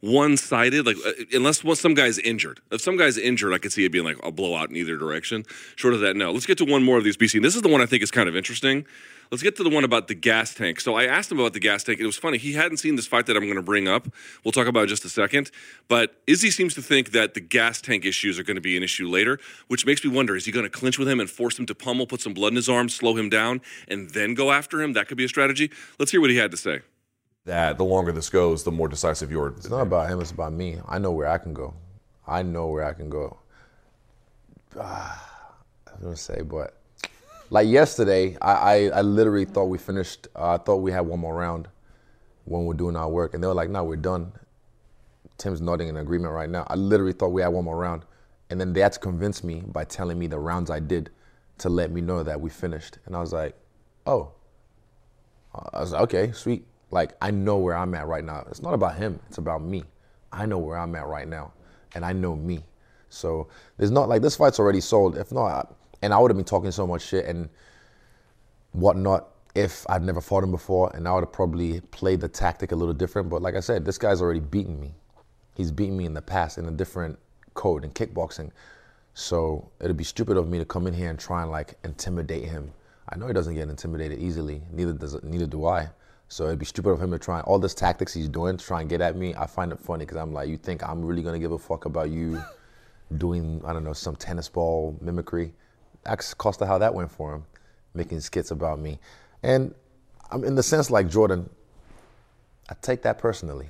one-sided. Like uh, unless one, some guy's injured. If some guy's injured, I could see it being like a blowout in either direction. Short of that, no. Let's get to one more of these BC. And this is the one I think is kind of interesting. Let's get to the one about the gas tank. So I asked him about the gas tank. It was funny. He hadn't seen this fight that I'm going to bring up. We'll talk about just a second. But Izzy seems to think that the gas tank issues are going to be an issue later, which makes me wonder: is he going to clinch with him and force him to pummel, put some blood in his arm, slow him down, and then go after him? That could be a strategy. Let's hear what he had to say. That the longer this goes, the more decisive you're. It's not about him. It's about me. I know where I can go. I know where I can go. Ah, I was gonna say, but like yesterday, I, I, I literally thought we finished. Uh, I thought we had one more round when we're doing our work, and they were like, "No, we're done." Tim's nodding in agreement right now. I literally thought we had one more round, and then they had to convince me by telling me the rounds I did to let me know that we finished, and I was like, "Oh." I was like, okay, sweet. Like I know where I'm at right now. It's not about him. It's about me. I know where I'm at right now, and I know me. So there's not like this fight's already sold. If not, and I would have been talking so much shit and whatnot if I'd never fought him before, and I would have probably played the tactic a little different. But like I said, this guy's already beaten me. He's beaten me in the past in a different code in kickboxing. So it'd be stupid of me to come in here and try and like intimidate him. I know he doesn't get intimidated easily. Neither does neither do I. So it'd be stupid of him to try all this tactics he's doing to try and get at me. I find it funny because I'm like, you think I'm really gonna give a fuck about you doing I don't know some tennis ball mimicry? That's cost of how that went for him, making skits about me. And I'm in the sense like Jordan. I take that personally.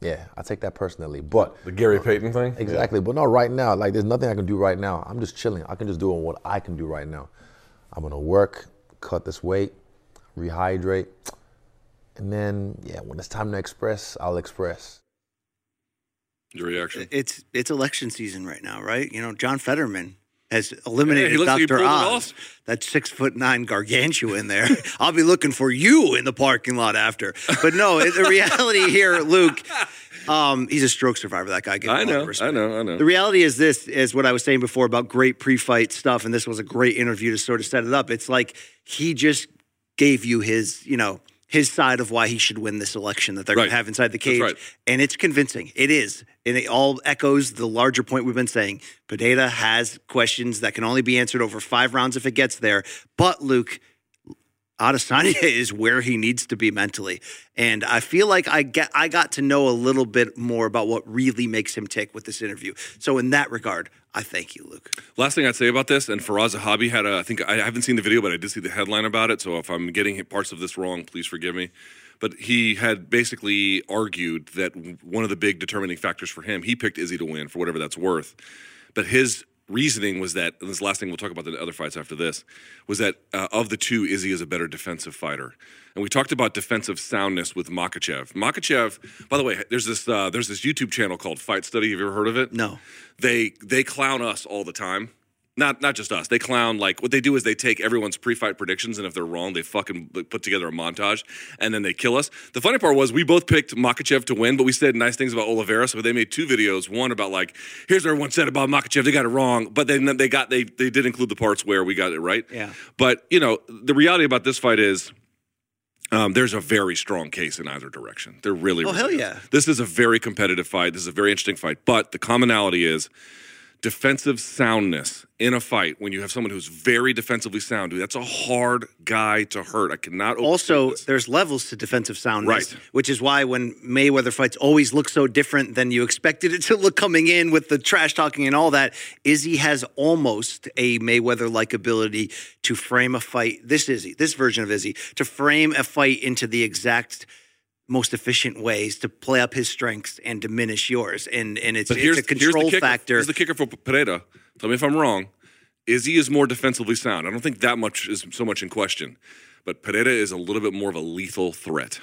Yeah, I take that personally. But The Gary Payton thing? Exactly, but not right now. Like, there's nothing I can do right now. I'm just chilling. I can just do what I can do right now. I'm gonna work, cut this weight, rehydrate, and then yeah, when it's time to express, I'll express. Your reaction? It's it's election season right now, right? You know, John Fetterman has eliminated Yeah, he looks like Dr. Oz. That six foot nine gargantua in there. I'll be looking for you in the parking lot after. But no, the reality here, Luke, um, he's a stroke survivor. That guy. I all the know, I know, I know. The reality is this is what I was saying before about great pre-fight stuff, and this was a great interview to sort of set it up. It's like he just gave you his, you know, his side of why he should win this election that they're going to have inside the cage, right. and it's convincing. It is, and it all echoes the larger point we've been saying. Pereira has questions that can only be answered over five rounds if it gets there. But Luke, Adesanya is where he needs to be mentally. And I feel like I get I got to know a little bit more about what really makes him tick with this interview. So in that regard, I thank you, Luke. Last thing I'd say about this, and Firas Zahabi had a, I think I haven't seen the video, but I did see the headline about it. So if I'm getting parts of this wrong, please forgive me. But he had basically argued that one of the big determining factors for him, he picked Izzy to win for whatever that's worth. But his reasoning was that, and this last thing we'll talk about the other fights after this, was that uh, of the two, Izzy is a better defensive fighter. And we talked about defensive soundness with Makhachev. Makhachev, by the way, there's this uh, there's this YouTube channel called Fight Study. Have you ever heard of it? No. They they clown us all the time. Not not just us. They clown like what they do is they take everyone's pre-fight predictions and if they're wrong, they fucking put together a montage and then they kill us. The funny part was we both picked Makhachev to win, but we said nice things about Oliveira. So they made two videos. One about like here's what everyone said about Makhachev. They got it wrong, but then they got they they did include the parts where we got it right. Yeah. But you know the reality about this fight is. Um, there's a very strong case in either direction. There really, Oh, really hell is. yeah. This is a very competitive fight. This is a very interesting fight. But the commonality is defensive soundness in a fight when you have someone who's very defensively sound. Dude, that's a hard guy to hurt. I cannot. Also, this. there's levels to defensive soundness, Right. which is why when Mayweather fights always look so different than you expected it to look coming in with the trash talking and all that. Izzy has almost a Mayweather like ability to frame a fight. This Izzy, this version of Izzy, to frame a fight into the exact most efficient ways to play up his strengths and diminish yours. And and it's, it's here's, a here's control kicker, factor. Here's the kicker for Pereira. Tell me if I'm wrong. Izzy is more defensively sound. I don't think that much is so much in question. But Pereira is a little bit more of a lethal threat.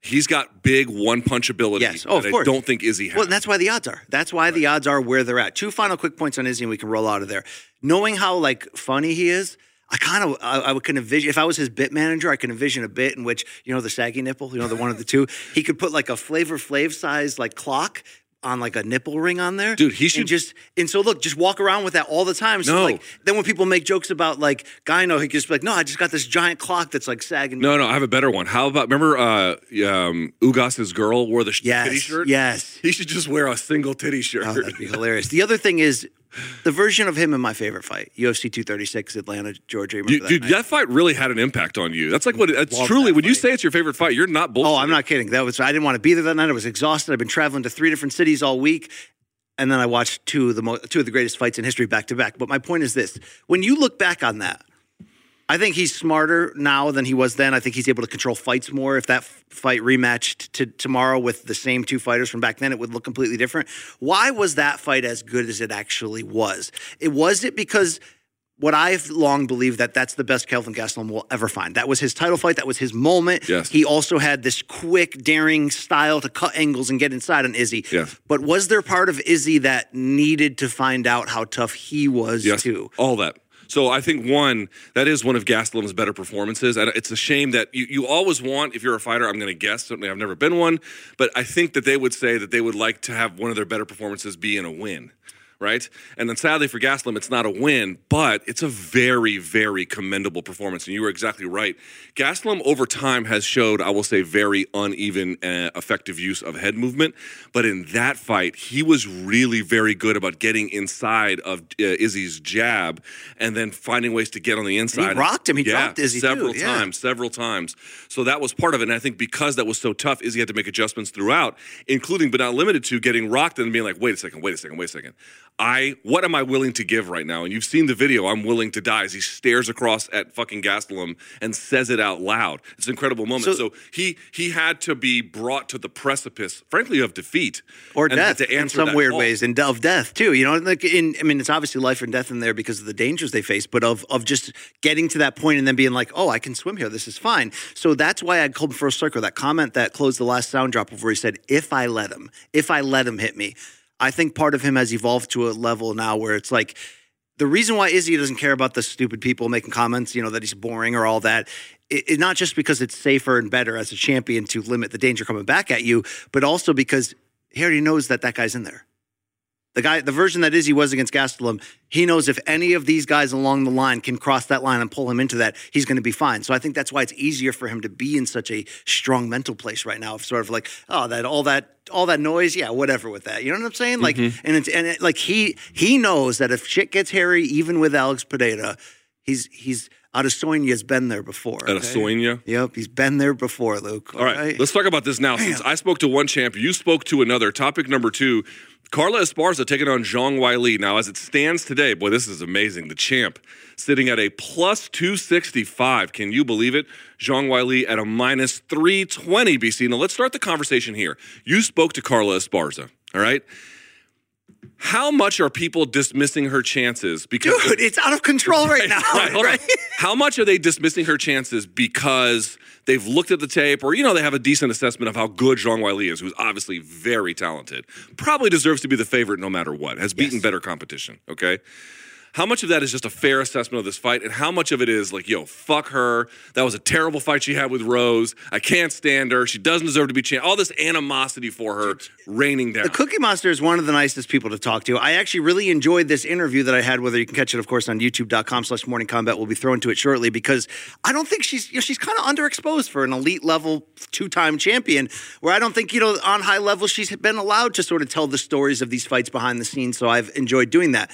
He's got big one punch ability. Yes. Oh, of that course. I don't think Izzy has. Well, that's why the odds are. That's why the odds are where they're at. Two final quick points on Izzy, and we can roll out of there. Knowing how like funny he is, I kind of I, I can envision if I was his bit manager, I can envision a bit in which you know the saggy nipple, you know the one of the two. He could put like a Flavor Flav size like clock on like a nipple ring on there, Dude, he and should- just and so look, just walk around with that all the time. So No. like then when people make jokes about like Gyno, he can just be like, no, I just got this giant clock that's like sagging. No, no, I have a better one. How about remember uh um Ugas's girl wore the Yes, titty shirt? yes. He should just wear a single titty shirt. Oh, that'd be hilarious. The other thing is the version of him in my favorite fight, UFC 236, Atlanta, Georgia. Remember You- that dude, night? that fight really had an impact on you. That's like what it's Love truly that when you say it's your favorite fight, you're not bullshit. Oh, I'm not kidding. That was I didn't want to be there that night. I was exhausted. I've been traveling to three different cities all week, and then I watched two of the mo- two of the greatest fights in history back to back. But my point is this: when you look back on that, I think he's smarter now than he was then. I think he's able to control fights more. If that fight rematched to tomorrow with the same two fighters from back then, it would look completely different. Why was that fight as good as it actually was? It was it because what I've long believed that that's the best Kelvin Gastelum will ever find. That was his title fight. That was his moment. Yes. He also had this quick, daring style to cut angles and get inside on Izzy. Yes. But was there part of Izzy that needed to find out how tough he was yes, too? all that. So I think one that is one of Gastelum's better performances, and it's a shame that you, you always want if you're a fighter. I'm going to guess certainly I've never been one, but I think that they would say that they would like to have one of their better performances be in a win. Right. And then sadly for Gastelum, it's not a win, but it's a very, very commendable performance. And you were exactly right. Gastelum over time has showed, I will say, very uneven, uh, effective use of head movement. But in that fight, he was really very good about getting inside of uh, Izzy's jab and then finding ways to get on the inside. He rocked him. He yeah, dropped Izzy, too. several Yeah. times, several times. So that was part of it. And I think because that was so tough, Izzy had to make adjustments throughout, including but not limited to getting rocked and being like, wait a second, wait a second, wait a second. I what am I willing to give right now? And you've seen the video, I'm willing to die as he stares across at fucking Gastelum and says it out loud. It's an incredible moment. So- So, he he had to be brought to the precipice, frankly, of defeat. Or death to in some weird call. ways, and of death too. You know, like in I mean, it's obviously life and death in there because of the dangers they face, but of of just getting to that point and then being like, oh, I can swim here. This is fine. So that's why I called him first circle. That comment that closed the last sound drop before he said, "If I let him, if I let him hit me." I think part of him has evolved to a level now where it's like the reason why Izzy doesn't care about the stupid people making comments, you know, that he's boring or all that, it, it- not just because it's safer and better as a champion to limit the danger coming back at you, but also because he already knows that that guy's in there. The guy, the version that Izzy was against Gastelum, he knows if any of these guys along the line can cross that line and pull him into that, he's going to be fine. So I think that's why it's easier for him to be in such a strong mental place right now. Of sort of like, oh, that all that all that noise, yeah, whatever with that. You know what I'm saying? Like, mm-hmm. and it's and it, like he he knows that if shit gets hairy, even with Alex Pereira, he's he's Adesanya's been there before. Adesanya. Yep, he's been there before, Luke. All right, let's talk about this now. Since I spoke to one champ, you spoke to another. Topic number two Carla Esparza taking on Zhang Weili. Now, as it stands today, boy, this is amazing. The champ sitting at a plus 265. Can you believe it? Zhang Weili at a minus 320, BC. Now, let's start the conversation here. You spoke to Carla Esparza, all right? How much are people dismissing her chances? Because Dude, it's out of control right, now. Right, hold on. right? How much are they dismissing her chances because they've looked at the tape or, you know, they have a decent assessment of how good Zhang Weili is, who's obviously very talented, probably deserves to be the favorite no matter what, has beaten better competition, okay? How much of that is just a fair assessment of this fight, and how much of it is like, yo, fuck her. That was a terrible fight she had with Rose. I can't stand her. She doesn't deserve to be champ. All this animosity for her raining down. The Cookie Monster is one of the nicest people to talk to. I actually really enjoyed this interview that I had with her. You can catch it, of course, on youtube.com slash morning kombat. We'll be thrown to it shortly because I don't think she's, you know, she's kind of underexposed for an elite level two-time champion where I don't think, you know, on high level she's been allowed to sort of tell the stories of these fights behind the scenes. So I've enjoyed doing that.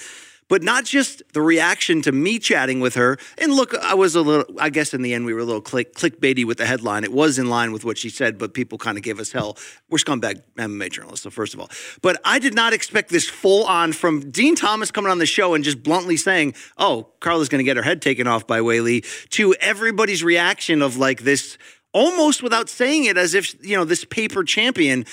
But not just the reaction to me chatting with her. And look, I was a little, I guess in the end, we were a little click, clickbaity with the headline. It was in line with what she said, but people kind of gave us hell. We're scumbag MMA journalists, so first of all. But I did not expect this full on from Dean Thomas coming on the show and just bluntly saying, oh, Carla's going to get her head taken off by Weili, to everybody's reaction of like this almost without saying it as if you know this paper champion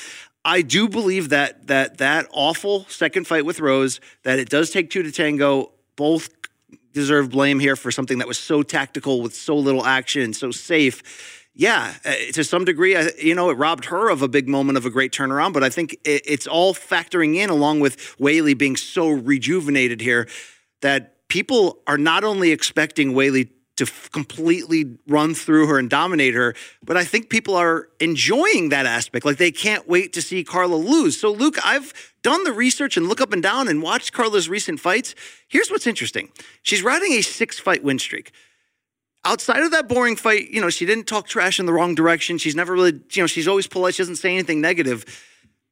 I do believe that that that awful second fight with Rose that it does take two to tango. Both deserve blame here for something that was so tactical with so little action so safe. Yeah, uh, to some degree, you know, it robbed her of a big moment of a great turnaround. But I think it's all factoring in, along with Weili being so rejuvenated here, that people are not only expecting Weili to f- completely run through her and dominate her, but I think people are enjoying that aspect. Like they can't wait to see Carla lose. So, Luke, I've done the research and look up and down and watched Carla's recent fights. Here's what's interesting she's riding a six fight win streak. Outside of that boring fight, you know, she didn't talk trash in the wrong direction. She's never really, you know, she's always polite. She doesn't say anything negative.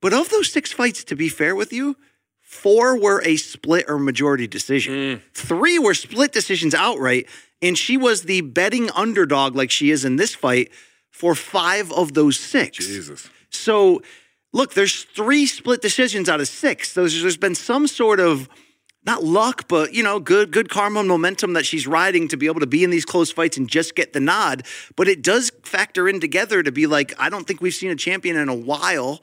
But of those six fights, to be fair with you, four were a split or majority decision. Mm. Three were split decisions outright. And she was the betting underdog, like she is in this fight, for five of those six. Jesus. So, look, there's three split decisions out of six. So there's, there's been some sort of not luck, but you know, good good karma and momentum that she's riding to be able to be in these close fights and just get the nod. But it does factor in together to be like, I don't think we've seen a champion in a while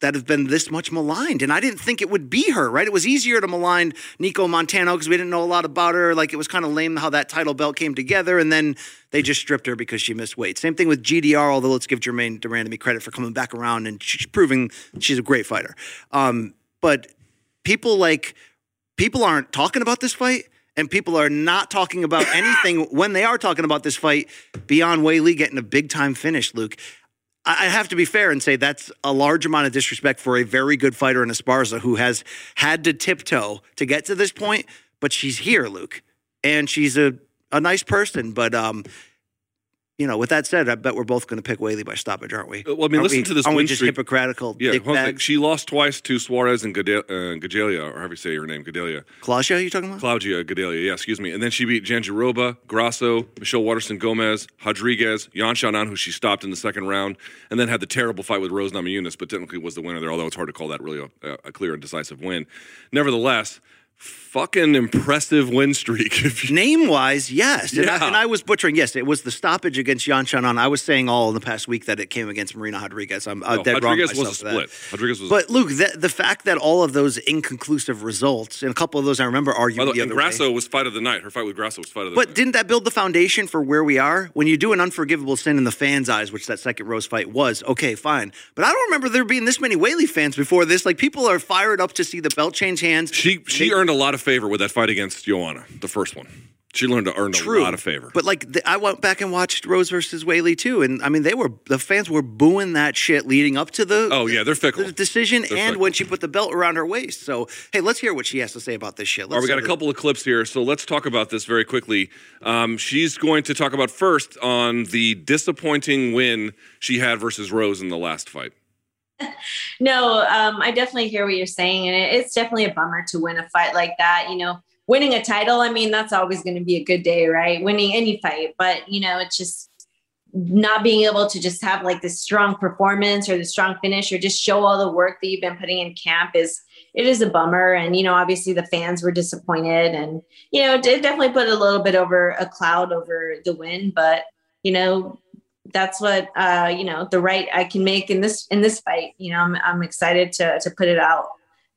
that have been this much maligned. And I didn't think it would be her, right? It was easier to malign Nicco Montaño because we didn't know a lot about her. Like it was kind of lame how that title belt came together. And then they just stripped her because she missed weight. Same thing with GDR, although let's give Germaine de Randamie credit for coming back around and she's proving she's a great fighter. Um, but people like, people aren't talking about this fight. And people are not talking about anything when they are talking about this fight beyond Weili getting a big time finish, Luke. I have to be fair and say that's a large amount of disrespect for a very good fighter in Esparza who has had to tiptoe to get to this point, but she's here, Luke, and she's a, a nice person. But um, you know, with that said, I bet we're both going to pick Weili by stoppage, aren't we? Uh, well, I mean, Aren't listen we- to this Aren't we just streak. hypocritical? Yeah, dick hold on a sec. bags? she lost twice to Suarez and Gade- uh, Gadelha, or however you say your name, Gadelha. Claudia, you talking about? Claudia Gadelha, yeah, excuse me. And then she beat Jandiroba, Grasso, Michelle Waterson Gomez, Rodriguez, Yan Xiaonan, who she stopped in the second round, and then had the terrible fight with Rose Namajunas, but technically was the winner there, although it's hard to call that really a, a clear and decisive win. Nevertheless, fucking impressive win streak. Name wise, yes. And, Yeah. I, and I was butchering. Yes, it was the stoppage against Yan Xiaonan. I was saying all in the past week that it came against Marina Rodriguez. I'm uh, no, dead wrong Rodriguez myself was a split. Rodriguez was But Luke, the, the fact that all of those inconclusive results, and a couple of those I remember argued By the the and other way. Grasso was fight of the night. Her fight with Grasso was fight of the But night. But didn't that build the foundation for where we are? When you do an unforgivable sin in the fans' eyes, which that second Rose fight was, okay, fine. But I don't remember there being this many Weili fans before this. Like people are fired up to see the belt change hands. She she They- earned a lot of favor with that fight against Joanna, the first one. She learned to earn True. a lot of favor. But like the, I went back and watched Rose versus Weili too, and I mean they were the fans were booing that shit leading up to the oh yeah, they're fickle. the decision They're and fickle. when she put the belt around her waist. So hey, let's hear what she has to say about this shit. All right, Let's we got a couple of clips here, so let's talk about this very quickly. Um, she's going to talk about first on the disappointing win she had versus Rose in the last fight. No, um, I definitely hear what you're saying, and it's definitely a bummer to win a fight like that. You know, winning a title, I mean, that's always going to be a good day, right? Winning any fight, but you know, it's just not being able to just have like this strong performance or the strong finish or just show all the work that you've been putting in camp is it is a bummer and you know obviously the fans were disappointed and you know it definitely put a little bit over a cloud over the win but you know that's what uh you know the right I can make in this in this fight you know I'm I'm excited to to put it out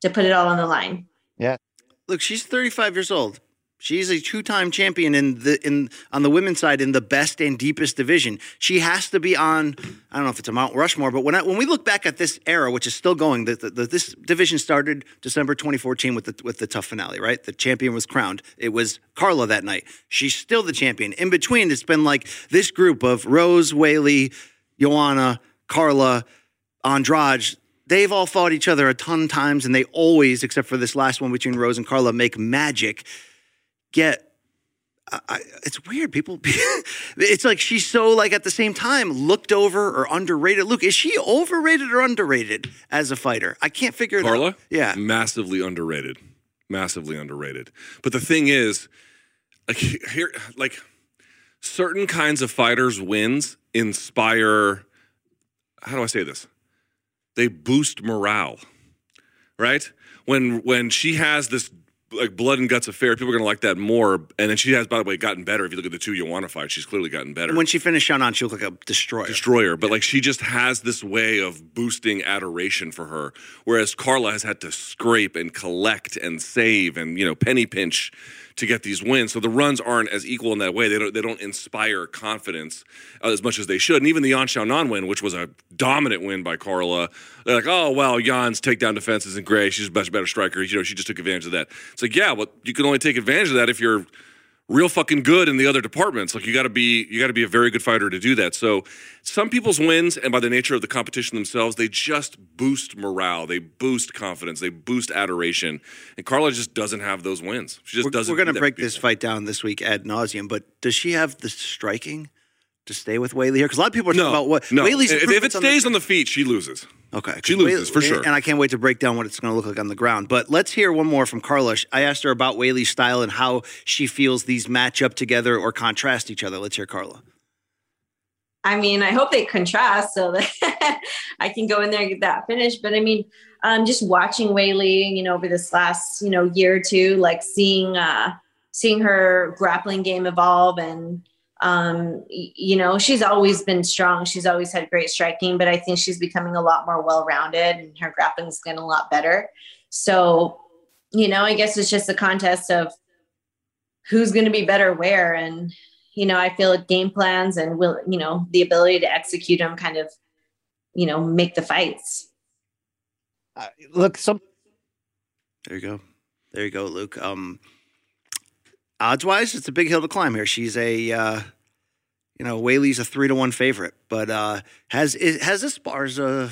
to put it all on the line Yeah. Look, she's 35 years old. She's a two-time champion in the in on the women's side in the best and deepest division. She has to be on. I don't know if it's a Mount Rushmore, but when I, when we look back at this era, which is still going, the, the, the, this division started December 2014 with the with the TUF finale. Right, the champion was crowned. It was Carla that night. She's still the champion. In between, it's been like this group of Rose, Weili, Joanna, Carla, Andrade. They've all fought each other a ton of times, and they always, except for this last one between Rose and Carla, make magic. Get, I, it's weird. People, it's like she's so like at the same time looked over or underrated. Luke, is she overrated or underrated as a fighter? I can't figure it Carla? out. Carla, yeah, Massively underrated. Massively underrated. But the thing is, like here like certain kinds of fighters wins inspire how do I say this? They boost morale. Right? When when she has this like blood and guts affair, people are gonna like that more. And then she has, by the way, gotten better. If you look at the two Joanna fights, she's clearly gotten better when she finished Sean on, she looked like a destroyer. destroyer, but like she just has this way of boosting adoration for her. Whereas Carla has had to scrape and collect and save and you know penny pinch to get these wins. So the runs aren't as equal in that way. They don't they don't inspire confidence uh, as much as they should. And even the Yan Xiaonan win, which was a dominant win by Carla, they're like, oh well, Yan's takedown defense isn't great. She's a much better striker. You know, she just took advantage of that. It's like yeah, well, you can only take advantage of that if you're real fucking good in the other departments. Like you got to be you got to be a very good fighter to do that. So some people's wins and by the nature of the competition themselves, they just boost morale, they boost confidence, they boost adoration. And Carla just doesn't have those wins. She just We're, doesn't. we're going to break this fight down this week ad nauseum, but does she have the striking to stay with Weili here? Because a lot of people are talking No, about what no. Weili's if, if it improvements on the- stays on the feet, she loses. Okay, She loses, for sure. And I can't wait to break down what it's going to look like on the ground. But let's hear one more from Carla. I asked her about Weili's style and how she feels these match up together or contrast each other. Let's hear Carla. I mean, I hope they contrast so that I can go in there and get that finish. But I mean, um, just watching Weili, you know, over this last, you know, year or two, like seeing, uh, seeing her grappling game evolve and, um, you know, she's always been strong. She's always had great striking, but I think she's becoming a lot more well-rounded and her grappling's getting a lot better. So, you know, I guess it's just a contest of who's going to be better where. And, you know, I feel like game plans and will, you know, the ability to execute them kind of, you know, make the fights. Uh, look, some. There you go. There you go, Luke. Um, odds wise, it's a big hill to climb here. She's a, uh, you know, Weili's a three to one favorite, but uh, has it has this bars uh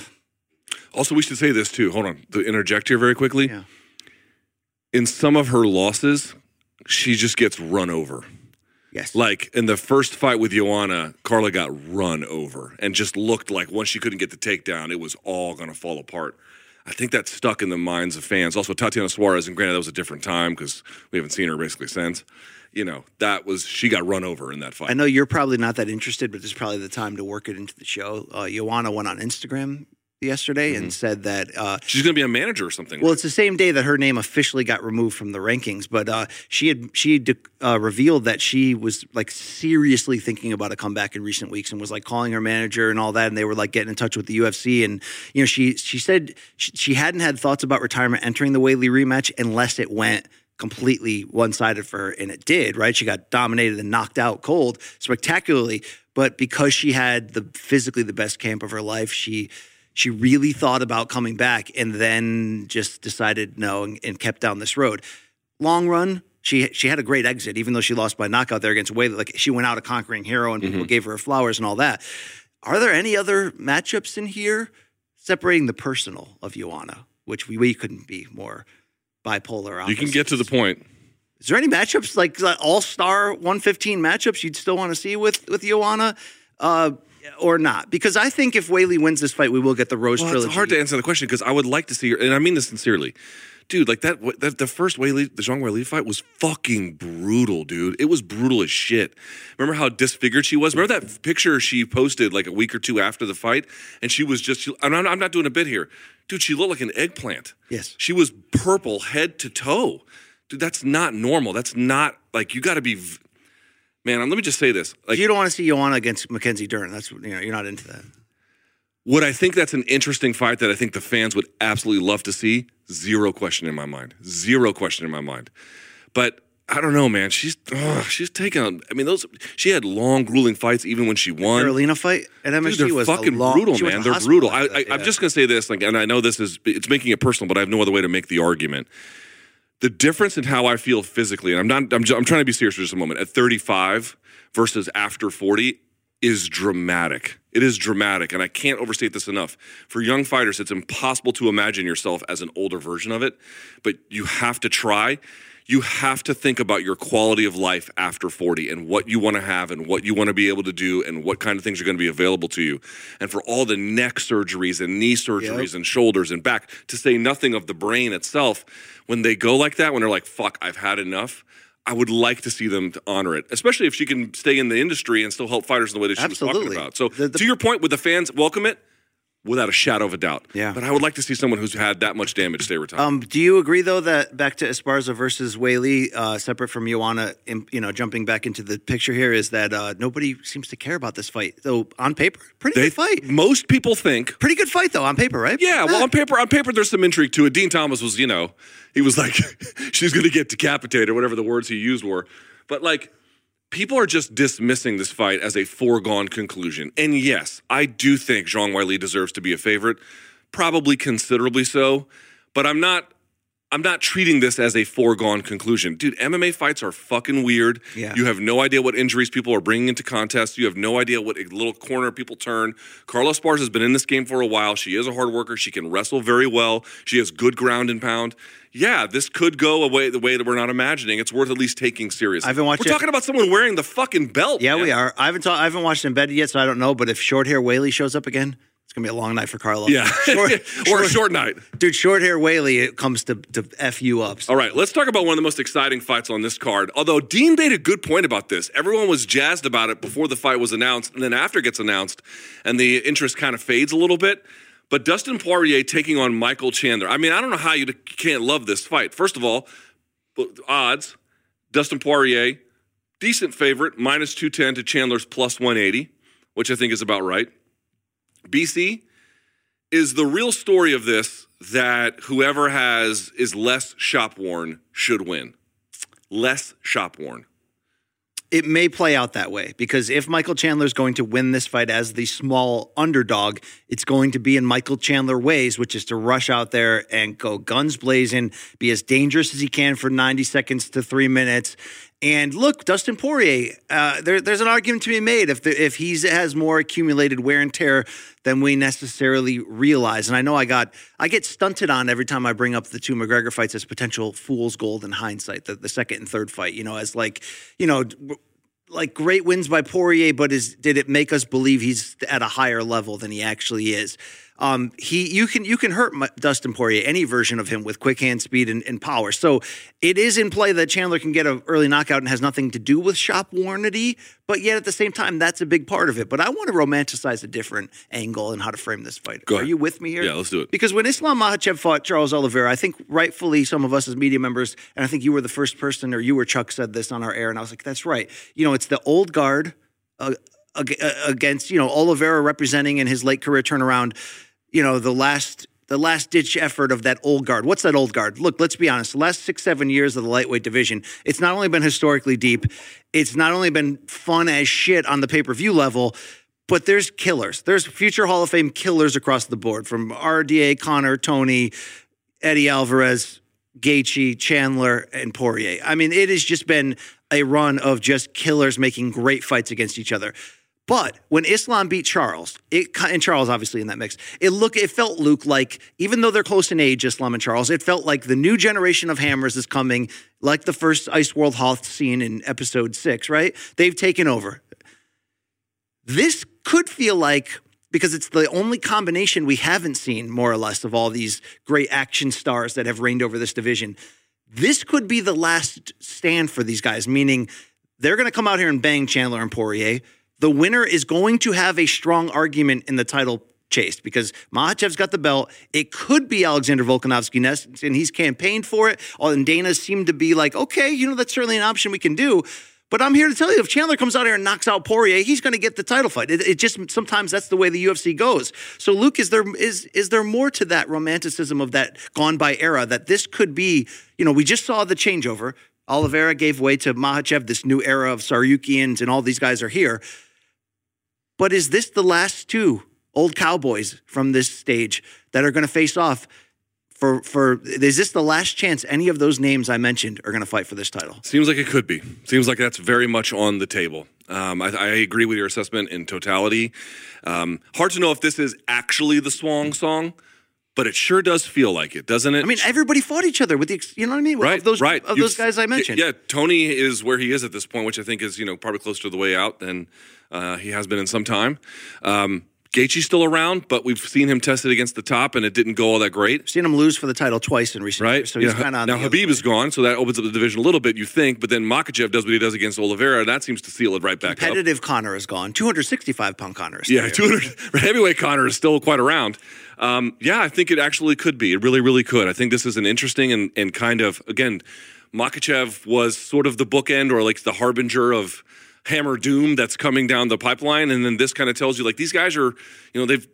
Also, we should say this too. Hold on, to interject here very quickly. Yeah. In some of her losses, she just gets run over. yes, Like in the first fight with Joanna, Carla got run over and just looked like once she couldn't get the takedown, it was all going to fall apart. I think that stuck in the minds of fans. Also, Tatiana Suarez, and granted, that was a different time because we haven't seen her basically since. You know, that was, she got run over in that fight. I know you're probably not that interested, but this is probably the time to work it into the show. Uh, Joanna went on Instagram yesterday and said that uh, She's going to be a manager or something. Well, it's the same day that her name officially got removed from the rankings, but uh, she had she had, uh, revealed that she was like seriously thinking about a comeback in recent weeks and was like calling her manager and all that, and they were like getting in touch with the UFC, and you know she she said she, she hadn't had thoughts about retirement entering the Weili rematch unless it went completely one sided for her, and it did. Right, she got dominated and knocked out cold spectacularly, but because she had the physically the best camp of her life, she she really thought about coming back and then just decided no and, and kept down this road. Long run, she she had a great exit, even though she lost by knockout there against Weili. Like she went out a conquering hero, and people gave her flowers and all that. Are there any other matchups in here separating the personal of Joanna, which we, we couldn't be more bipolar? you can get to the point. Is there any matchups like all star 115 matchups you'd still want to see with with Joanna? Uh, or not? Because I think if Weili wins this fight, we will get the Rose Well, trilogy. it's hard to answer the question because I would like to see her, and I mean this sincerely, dude. Like that, that the first Weili, the Zhang Weili fight was fucking brutal, dude. It was brutal as shit. Remember how disfigured she was? Remember that picture she posted like a week or two after the fight, and she was just. I'm not, I'm not doing a bit here, dude. She looked like an eggplant. Yes. she was purple head to toe, dude. That's not normal. That's not like you got to be. v- Man, let me just say this. Like, you don't want to see Joanna against Mackenzie Dern. That's you know you're not into that. Would I think that's an interesting fight that I think the fans would absolutely love to see? Zero question in my mind. Zero question in my mind. But I don't know, man. She's ugh, she's taking. on- I mean, those she had long, grueling fights even when she won. Karolina fight at MSG Dude, they're was a fucking long- brutal, man. They're brutal. I, after I, that, I'm yeah. just gonna say this, like, and I know this is it's making it personal, but I have no other way to make the argument. The difference in how I feel physically, and I'm not, I'm, I'm trying to be serious for just a moment. At 35 versus after 40 is dramatic. It is dramatic, and I can't overstate this enough. For young fighters, it's impossible to imagine yourself as an older version of it, but you have to try. You have to think about your quality of life after 40 and what you want to have and what you want to be able to do and what kind of things are going to be available to you. And for all the neck surgeries and knee surgeries and shoulders and back, to say nothing of the brain itself, when they go like that, when they're like, fuck, I've had enough. I would like to see them to honor it, especially if she can stay in the industry and still help fighters in the way that she was talking about. So, The- the- to your point, would the fans welcome it? Without a shadow of a doubt. Yeah. But I would like to see someone who's had that much damage stay retired. Um, do you agree though that back to Esparza versus Weili, uh, separate from Joanna, in, you know, jumping back into the picture here, is that uh, nobody seems to care about this fight. So on paper, pretty they good fight. Most people think Pretty good fight though on paper, right? Yeah, well, on paper, on paper, there's some intrigue to it. Dean Thomas was, you know, he was like, she's going to get decapitated, or whatever the words he used were. But like, people are just dismissing this fight as a foregone conclusion. And yes, I do think Zhang Weili deserves to be a favorite, probably considerably so. But I'm not. I'm not treating this as a foregone conclusion. Dude, MMA fights are fucking weird. Yeah. You have no idea what injuries people are bringing into contests. You have no idea what little corner people turn. Carla Spars has been in this game for a while. She is a hard worker. She can wrestle very well. She has good ground and pound. Yeah, this could go away the way that we're not imagining. It's worth at least taking seriously. I haven't watched We're talking about someone wearing the fucking belt. Yeah, man. we are. I haven't ta- I haven't watched embedded yet, so I don't know. But if short hair Weili shows up again, it's gonna be a long night for Carlo. Yeah, Short- or a short night. dude. Short hair Weili, it comes to to f you up. All right, let's talk about one of the most exciting fights on this card. Although Dean made a good point about this. Everyone was jazzed about it before the fight was announced, and then after it gets announced, and the interest kind of fades a little bit. But Dustin Poirier taking on Michael Chandler. I mean, I don't know how you can't love this fight. First of all, odds Dustin Poirier, decent favorite, minus 210 to Chandler's plus 180, which I think is about right. BC, is the real story of this that whoever has is less shop worn should win. Less shop worn. It may play out that way because if Michael Chandler is going to win this fight as the small underdog, it's going to be in Michael Chandler ways, which is to rush out there and go guns blazing, be as dangerous as he can for 90 seconds to three minutes. And look, Dustin Poirier, uh, there, there's an argument to be made if if he has more accumulated wear and tear than we necessarily realize. And I know I got I get stunted on every time I bring up the two McGregor fights as potential fool's gold in hindsight, the, the second and third fight, you know, as like, you know, like great wins by Poirier, but is did it make us believe he's at a higher level than he actually is? Um, he you can you can hurt Dustin Poirier any version of him with quick hand speed and, and power. So it is in play that Chandler can get an early knockout and has nothing to do with shop warranty, but yet at the same time that's a big part of it. But I want to romanticize a different angle and how to frame this fight. Are you with me here? Yeah, let's do it. Because when Islam Makhachev fought Charles Oliveira, I think rightfully some of us as media members, and I think you were the first person, or you or Chuck said this on our air, and I was like, that's right. You know, it's the old guard uh, uh, against you know Oliveira representing in his late career turnaround. You know, the last. The last ditch effort of that old guard. What's that old guard? Look, let's be honest. The last six, seven years of the lightweight division, it's not only been historically deep, it's not only been fun as shit on the pay per view level, but there's killers. There's future Hall of Fame killers across the board from RDA, Conor, Tony, Eddie Alvarez, Gaethje, Chandler, and Poirier. I mean, it has just been a run of just killers making great fights against each other. But when Islam beat Charles, it and Charles obviously in that mix, it look it felt Luke like even though they're close in age, Islam and Charles, it felt like the new generation of hammers is coming, like the first Ice World Hoth scene in episode six, right? They've taken over. This could feel like because it's the only combination we haven't seen, more or less, of all these great action stars that have reigned over this division. This could be the last stand for these guys, meaning they're going to come out here and bang Chandler and Poirier. The winner is going to have a strong argument in the title chase because Makhachev's got the belt. It could be Alexander Volkanovski next, and he's campaigned for it. And Dana seemed to be like, okay, you know, that's certainly an option we can do. But I'm here to tell you, if Chandler comes out here and knocks out Poirier, he's going to get the title fight. It, it, just sometimes that's the way the UFC goes. So, Luke, is there is is there more to that romanticism of that gone by era that this could be? You know, we just saw the changeover. Oliveira gave way to Makhachev. This new era of Tsarukyan's and all these guys are here. But is this the last two old cowboys from this stage that are going to face off? for for is this the last chance any of those names I mentioned are going to fight for this title? Seems like it could be. Seems like that's very much on the table. Um, I, I, agree with your assessment in totality. Um, hard to know if this is actually the Swan song, but it sure does feel like it, doesn't it? I mean, everybody fought each other with the, you know what I mean? Right, of those, right. Of those guys I mentioned. Yeah, Tony is where he is at this point, which I think is you know probably closer to the way out than uh, he has been in some time. Um, Gaethje's still around, but we've seen him tested against the top, and it didn't go all that great. Seen him lose for the title twice in recent right? years, so he's yeah. kind of now. Khabib is gone, so that opens up the division a little bit. You think, but then Makhachev does what he does against Oliveira, and that seems to seal it right back Competitive up. Conor is gone. Two hundred sixty-five pound Conor. Is yeah, two hundred heavyweight Conor is still quite around. Um, yeah, I think it actually could be. It really, really could. I think this is an interesting and and kind of again, Makhachev was sort of the bookend or like the harbinger of hammer doom that's coming down the pipeline. And then this kind of tells you like these guys are, you know, they've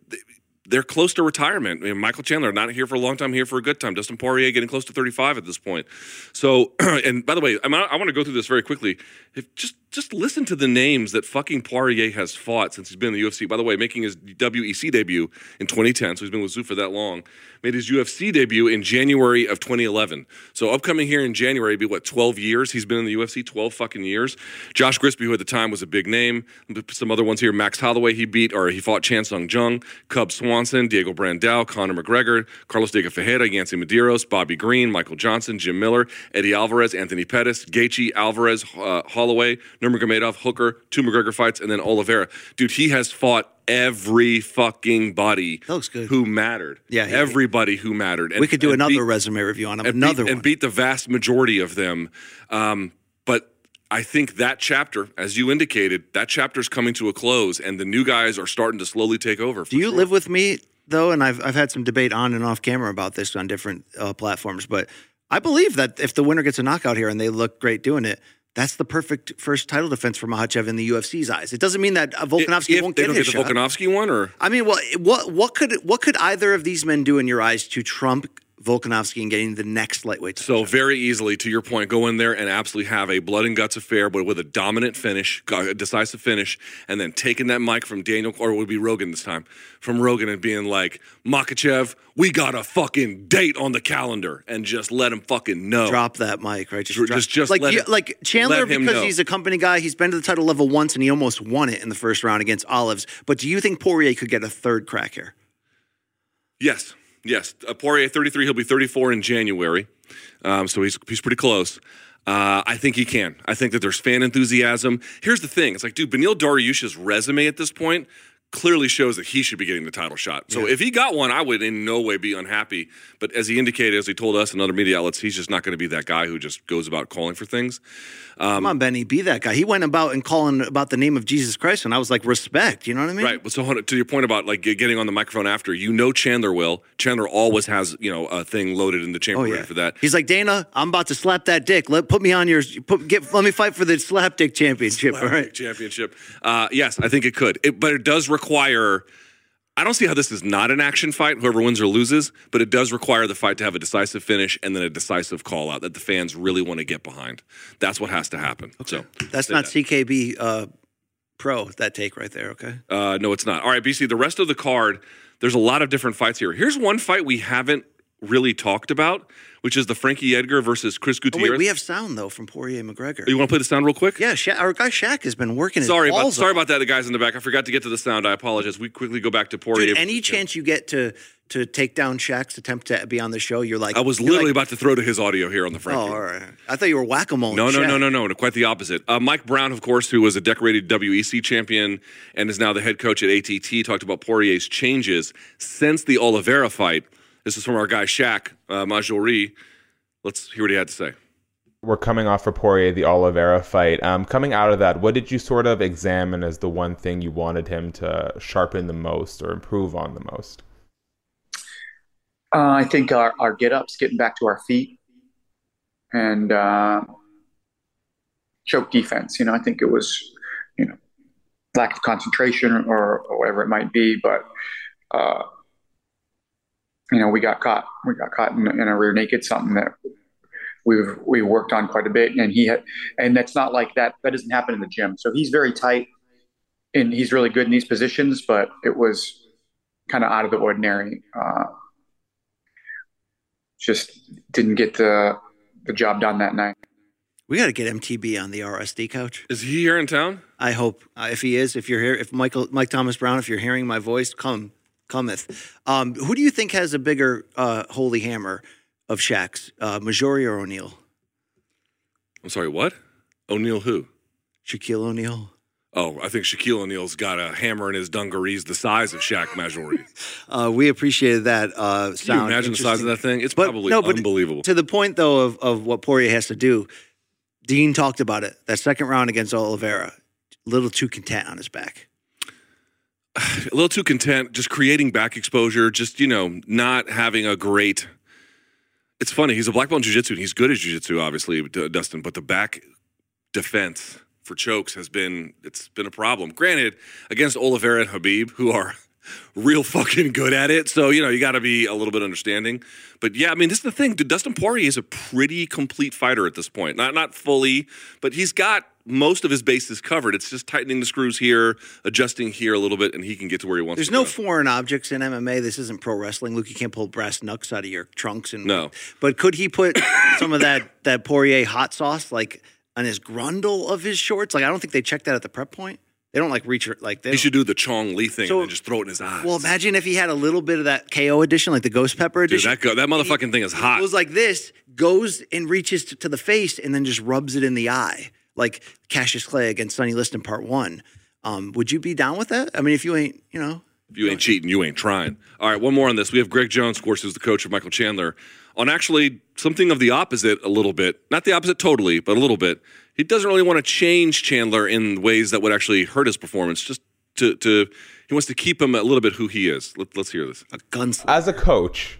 they're close to retirement. I mean, Michael Chandler not here for a long time, here for a good time. Dustin Poirier getting close to 35 at this point. So, and by the way, I, mean, I want to go through this very quickly. If just just listen to the names that fucking Poirier has fought since he's been in the UFC. By the way, making his WEC debut in 2010, so he's been with Zoo for that long. Made his UFC debut in January of 2011. So upcoming here in January, be what 12 years he's been in the UFC, 12 fucking years. Josh Grispi, who at the time was a big name. Some other ones here: Max Holloway, he beat or he fought Chan Sung Jung, Cub Swanson, Diego Brandao, Conor McGregor, Carlos de Ferreira, Yancy Medeiros, Bobby Green, Michael Johnson, Jim Miller, Eddie Alvarez, Anthony Pettis, Gaethje, Alvarez, uh, Holloway, Nurmagomedov, Hooker, two McGregor fights, and then Oliveira. Dude, he has fought every fucking body looks good. who mattered. Yeah, everybody who mattered. And, we could do another beat- resume review on him. and Another beat, one. and beat the vast majority of them. Um, but I think that chapter, as you indicated, that chapter's coming to a close, and the new guys are starting to slowly take over. Do you live with me though? And I've I've had some debate on and off camera about this on different uh, platforms, but I believe that if the winner gets a knockout here and they look great doing it. That's the perfect first title defense for Makhachev in the UFC's eyes. It doesn't mean that Volkanovski if won't they get don't his get the shot. Volkanovski one, or I mean, what what could what could either of these men do in your eyes to trump Volkanovski and getting the next lightweight? title So very easily, to your point, go in there and absolutely have a blood and guts affair, but with a dominant finish, a decisive finish, and then taking that mic from Daniel, or it would be Rogan this time, from Rogan and being like, Makhachev, we got a fucking date on the calendar, and just let him fucking know. drop that mic, right? Drop- just- just like let you- it- like Chandler him because know. he's a company guy. He's been to the title level once and he almost won it in the first round against Olives. But do you think Poirier could get a third crack here? Yes, yes. Uh, Poirier, 33, he'll be 34 in January. Um, so he's, he's pretty close. Uh, I think he can. I think that there's fan enthusiasm. Here's the thing it's like, dude, Beneil Dariush's resume at this point clearly shows that he should be getting the title shot. So if he got one, I would in no way be unhappy. But as he indicated, as he told us and other media outlets, he's just not going to be that guy who just goes about calling for things. Um, Come on, Benny, be that guy. He went about and calling about the name of Jesus Christ, and I was like, respect. You know what I mean? Right. Well, so to your point about like getting on the microphone after, you know Chandler will. Chandler always has you know a thing loaded in the chamber Oh yeah. for that. He's like Dana. I'm about to slap that dick. Let put me on your put get. Let me fight for the slap dick championship. All right. championship. Uh, yes, I think it could, it, but it does require. I don't see how this is not an action fight, whoever wins or loses, but it does require the fight to have a decisive finish and then a decisive call out that the fans really want to get behind. That's what has to happen. So That's not that. CKB uh, pro. That take right there. Okay. Uh, no, it's not. All right, BC. The rest of the card, there's a lot of different fights here. Here's one fight we haven't really talked about, which is the Frankie Edgar versus Chris Oh, Gutierrez. wait, we have sound though from Poirier McGregor. you want to play the sound real quick? yeah, Sha- our guy Shaq has been working. His Sorry about sorry off. about that, the guys in the back. I forgot to get to the sound. I apologize. We quickly go back to Poirier. Dude, any chance you get to to take down Shaq's attempt to be on the show, you're like I was literally like, about to throw to his audio here on the Frankie. Oh, all right. I thought you were whack a mole. No, no, no, no, no, no. Quite the opposite. Uh, Mike Brown, of course, who was a decorated WEC champion and is now the head coach at ATT, talked about Poirier's changes since the Oliveira fight. This is from our guy Shaq uh, Mahjouri. Let's hear what he had to say. We're coming off for Poirier the Oliveira fight. Um, coming out of that, what did you sort of examine as the one thing you wanted him to sharpen the most or improve on the most? Uh, I think our, our get ups, getting back to our feet, and uh, choke defense. You know, I think it was, you know, lack of concentration or, or whatever it might be, but uh, you know, we got caught. We got caught in, in a rear naked, something that we've we worked on quite a bit, and he had, and that's not like that. That doesn't happen in the gym. So he's very tight, and he's really good in these positions, but it was kind of out of the ordinary. Uh, just didn't get the the job done that night. We got to get MTB on the RSD couch. Is he here in town? I hope uh, if he is, if you're here, if Michael Mike Thomas Brown, if you're hearing my voice, come cometh. Um, who do you think has a bigger uh, holy hammer of Shaq's, uh, Majori or O'Neal? I'm sorry, what? O'Neal who? Shaquille O'Neal. Oh, I think Shaquille O'Neal's got a hammer in his dungarees the size of Shaq Mahjouri. Uh, we appreciated that uh, Can you imagine the size of that thing? It's But- probably no, but unbelievable. To the point, though, of, of what Poirier has to do, Dean talked about it. That second round against Oliveira, a little too content on his back. a little too content, just creating back exposure, just, you know, not having a great. It's funny. He's a black belt in jiu-jitsu, and he's good at jiu-jitsu, obviously, Dustin, but the back defense for chokes has been it's been a problem. Granted, against Oliveira and Khabib, who are real fucking good at it, so you know you got to be a little bit understanding. But yeah, I mean, this is the thing. Dustin Poirier is a pretty complete fighter at this point. Not not fully, but he's got most of his base is covered. It's just tightening the screws here, adjusting here a little bit, and he can get to where he wants. There's no go. foreign objects in MMA. This isn't pro wrestling. Luke, you can't pull brass knucks out of your trunks. And No. But could he put some of that that Poirier hot sauce like on his grundle of his shorts? Like I don't think they checked that at the prep point. They don't like reach like they. He should do the Chong Li thing So- and just throw it in his eyes. Well, imagine if he had a little bit of that KO edition, like the Ghost Pepper Dude, edition. that go, that motherfucking thing is hot. It goes like this, goes and reaches to, to the face, and then just rubs it in the eye, like Cassius Clay against Sonny Liston Part One. Um, would you be down with that? I mean, if you ain't, you know, If you ain't cheating, you ain't trying. All right, one more on this. We have Greg Jones, of course, who's the coach of Michael Chandler, on actually something of the opposite a little bit. Not the opposite totally, but a little bit. He doesn't really want to change Chandler in ways that would actually hurt his performance. Just to, to he wants to keep him a little bit who he is. Let, let's hear this. a gunslinger. As a coach,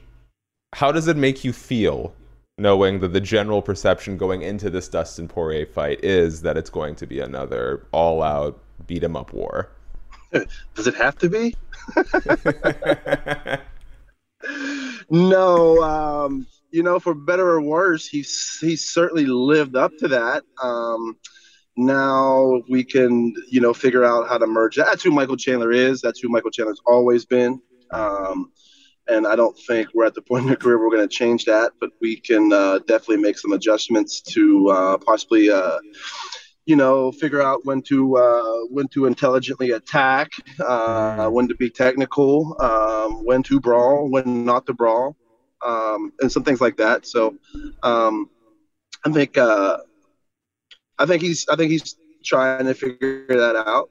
how does it make you feel knowing that the general perception going into this Dustin Poirier fight is that it's going to be another all-out beat beat 'em up war? Does it have to be? no, um, you know, for better or worse, he's he's certainly lived up to that. Um, now we can, you know, figure out how to merge. that. That's who Michael Chandler is. That's who Michael Chandler's always been. Um, and I don't think we're at the point in our career where we're going to change that, but we can uh, definitely make some adjustments to uh, possibly. Uh, you know, figure out when to uh, when to intelligently attack, uh, when to be technical, um, when to brawl, when not to brawl, um, and some things like that. So, um, I think uh, I think he's I think he's trying to figure that out,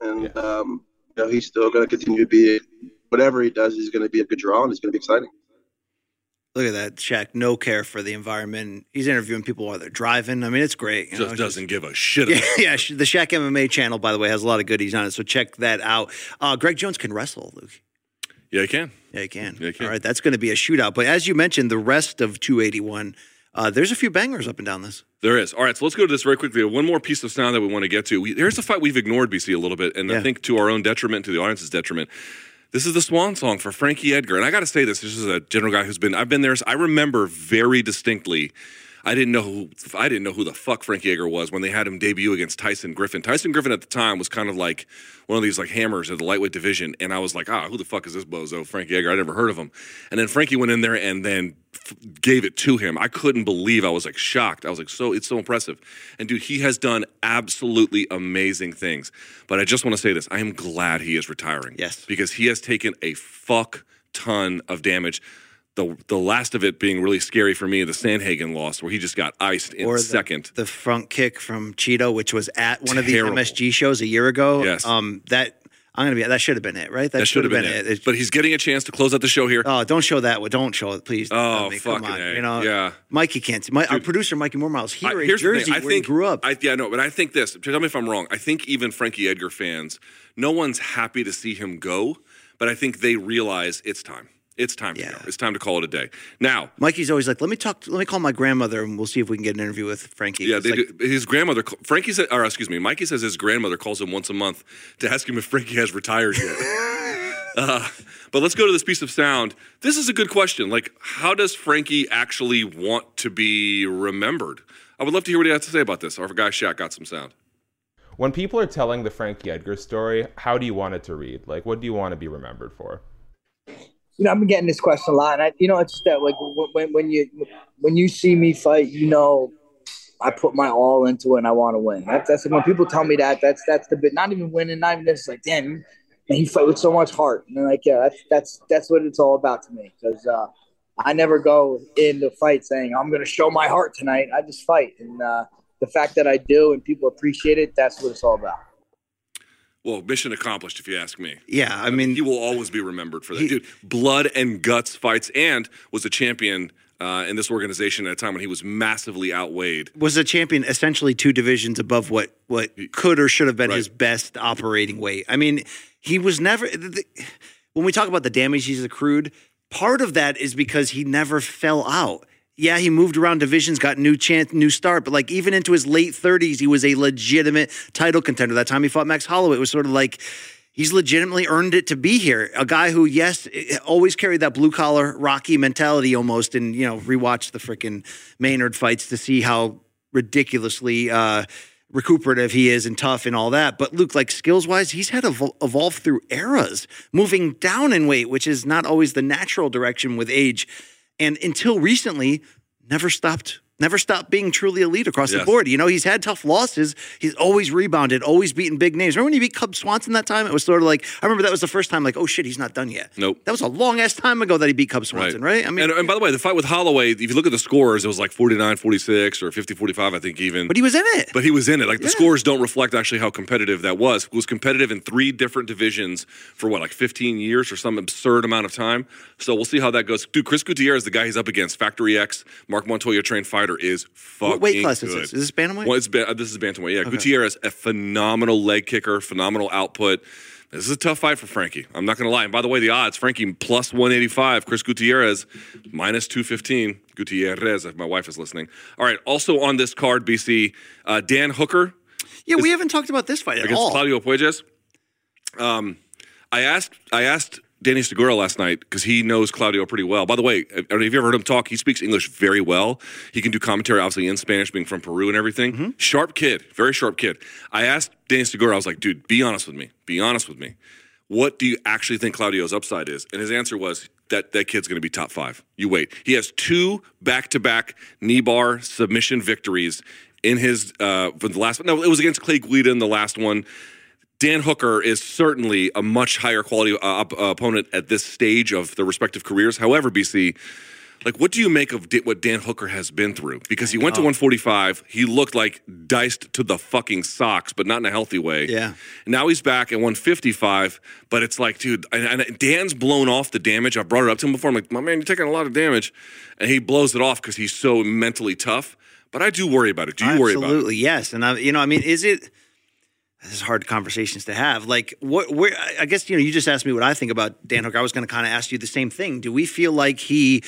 and um, you know, he's still going to continue to be whatever he does. He's going to be a good draw, and it's going to be exciting. Look at that, Shaq. No care for the environment. He's interviewing people while they're driving. I mean, it's great. you know, Just it's doesn't give a shit. Yeah, About yeah. The Shaq MMA channel, by the way, has a lot of goodies on it. So check that out. Uh, Greg Jones can wrestle, Luke. Yeah, he can. Yeah, he can. Yeah, he can. All right, that's going to be a shootout. But as you mentioned, the rest of 281, uh, there's a few bangers up and down this. There is. All right, so let's go to this very quickly. One more piece of sound that we want to get to. We, here's a fight we've ignored, BC, a little bit, and I think to our own detriment, to the audience's detriment. This is the swan song for Frankie Edgar. And I got to say this, this is a general guy who's been, I've been there. I remember very distinctly. I didn't know who I didn't know who the fuck Frankie Edgar was when they had him debut against Tyson Griffin. Tyson Griffin at the time was kind of like one of these like hammers of the lightweight division, and I was like, ah, who the fuck is this bozo, Frankie Edgar? I never heard of him. And then Frankie went in there and then f- gave it to him. I couldn't believe. I was like shocked. I was like, so it's so impressive. And dude, he has done absolutely amazing things. But I just want to say this: I am glad he is retiring. Yes. because he has taken a fuck ton of damage. The, the last of it being really scary for me, the Sandhagen loss, where he just got iced in Or the- second. The front kick from Chito, which was at one of the MSG shows a year ago. Yes. Um, that I'm gonna be. That should have been it, right? That should have been, it. It's- But he's getting a chance to close out the show here. Oh, don't show that. Don't show it, please. Oh, I mean, come fucking on. A. You know, Yeah. Mikey can't. My, our producer, Mikey Moormiles, here I- in Jersey. I where think he grew up. I, yeah, no, but I think this. Tell me if I'm wrong. I think even Frankie Edgar fans, no one's happy to see him go, but I think they realize it's time. It's time to Yeah. go. It's time to call it a day. Now, Mikey's always like, "Let me talk. Let me call my grandmother, and we'll see if we can get an interview with Frankie." yeah, they like, do, his grandmother, Frankie said, or excuse me, Mikey says his grandmother calls him once a month to ask him if Frankie has retired yet. uh, but let's go to this piece of sound. This is a good question. Like, how does Frankie actually want to be remembered? I would love to hear what he has to say about this. Our guy Shaq got some sound. When people are telling the Frankie Edgar story, how do you want it to read? Like, what do you want to be remembered for? You know, I've been getting this question a lot, and I, you know, it's just that like when when you when you see me fight, you know, I put my all into it, and I want to win. That's when people tell me that. That's that's the bit. Not even winning, not even this. Like, damn, man, you fight with so much heart, and like, yeah, that's that's that's what it's all about to me. Because uh, I never go in the fight saying I'm going to show my heart tonight. I just fight, and uh, the fact that I do and people appreciate it, that's what it's all about. Well, mission accomplished, if you ask me. yeah, I mean, he will always be remembered for that. He- Dude, blood and guts fights, and was a champion uh, in this organization at a time when he was massively outweighed. was a champion essentially two divisions above what what could or should have been Right. his best operating weight. I mean, he was never. The, the- when we talk about the damage he's accrued, part of that is because he never fell out. Yeah, he moved around divisions, got new chance, new start, but like even into his late 30s, he was a legitimate title contender. That time he fought Max Holloway, it was sort of like he's legitimately earned it to be here. A guy who, yes, eh, always carried that blue collar Rocky mentality almost, and you know, rewatch the freaking Maynard fights to see how ridiculously uh, recuperative he is and tough and all that. But Luke, like skills wise, he's had to evol- evolve through eras, moving down in weight, which is not always the natural direction with age. And until recently, never stopped. Never stopped being truly elite across the board. You know, he's had tough losses. He's always rebounded, always beaten big names. Remember when he beat Cub Swanson that time? It was sort of like, I remember that was the first time, like, oh shit, he's not done yet. Nope. That was a long ass time ago that he beat Cub Swanson, right? I mean, and, and by the way, the fight with Holloway, if you look at the scores, it was like 49 46 or 50 45, I think, even. but he was in it. But he was in it. Like the scores don't reflect actually how competitive that was. It was competitive in three different divisions for what, like 15 years or some absurd amount of time. So we'll see how that goes. Dude, Chris Gutierrez, the guy he's up against, Factory X, Marc Montoya trained fighter, is fucking What weight class is good. this? Is this bantamweight? Well, it's ba- this is bantamweight. Yeah, Gutierrez, a phenomenal leg kicker, phenomenal output. This is a tough fight for Frankie. I'm not going to lie. And by the way, the odds: Frankie plus 185, Chris Gutierrez minus 215. Gutierrez, if my wife is listening. All right. Also on this card, BC, uh, Dan Hooker yeah, we haven't talked about this fight at against all. Claudio Puelles. Um, I asked I asked Danny Segura last night because he knows Claudio pretty well. By the way, have you ever heard him talk? He speaks English very well. He can do commentary, obviously in Spanish, being from Peru and everything. Mm-hmm. Sharp kid, very sharp kid. I asked Danny Segura, I was like, dude, be honest with me. Be honest with me. What do you actually think Claudio's upside is? And his answer was that that kid's going to be top five. You wait. He has two back-to-back knee bar submission victories in his uh, for the last. No, it was against Clay Guida in the last one. Dan Hooker is certainly a much higher quality uh, op- uh, opponent at this stage of their respective careers. However, BC, like, what do you make of what Dan Hooker has been through? Because he went to 145, he looked like diced to the fucking socks, but not in a healthy way. Yeah. Now he's back at 155, but it's like, dude, and, and Dan's blown off the damage. I brought it up to him before. I'm like, my man, you're taking a lot of damage, and he blows it off because he's so mentally tough. But I do worry about it. Do you worry about it? Absolutely, yes. And I, you know, I mean, is it? This is hard conversations to have. Like, what? Where? I guess you know, you just asked me what I think about Dan Hooker. I was going to kind of ask you the same thing. Do we feel like he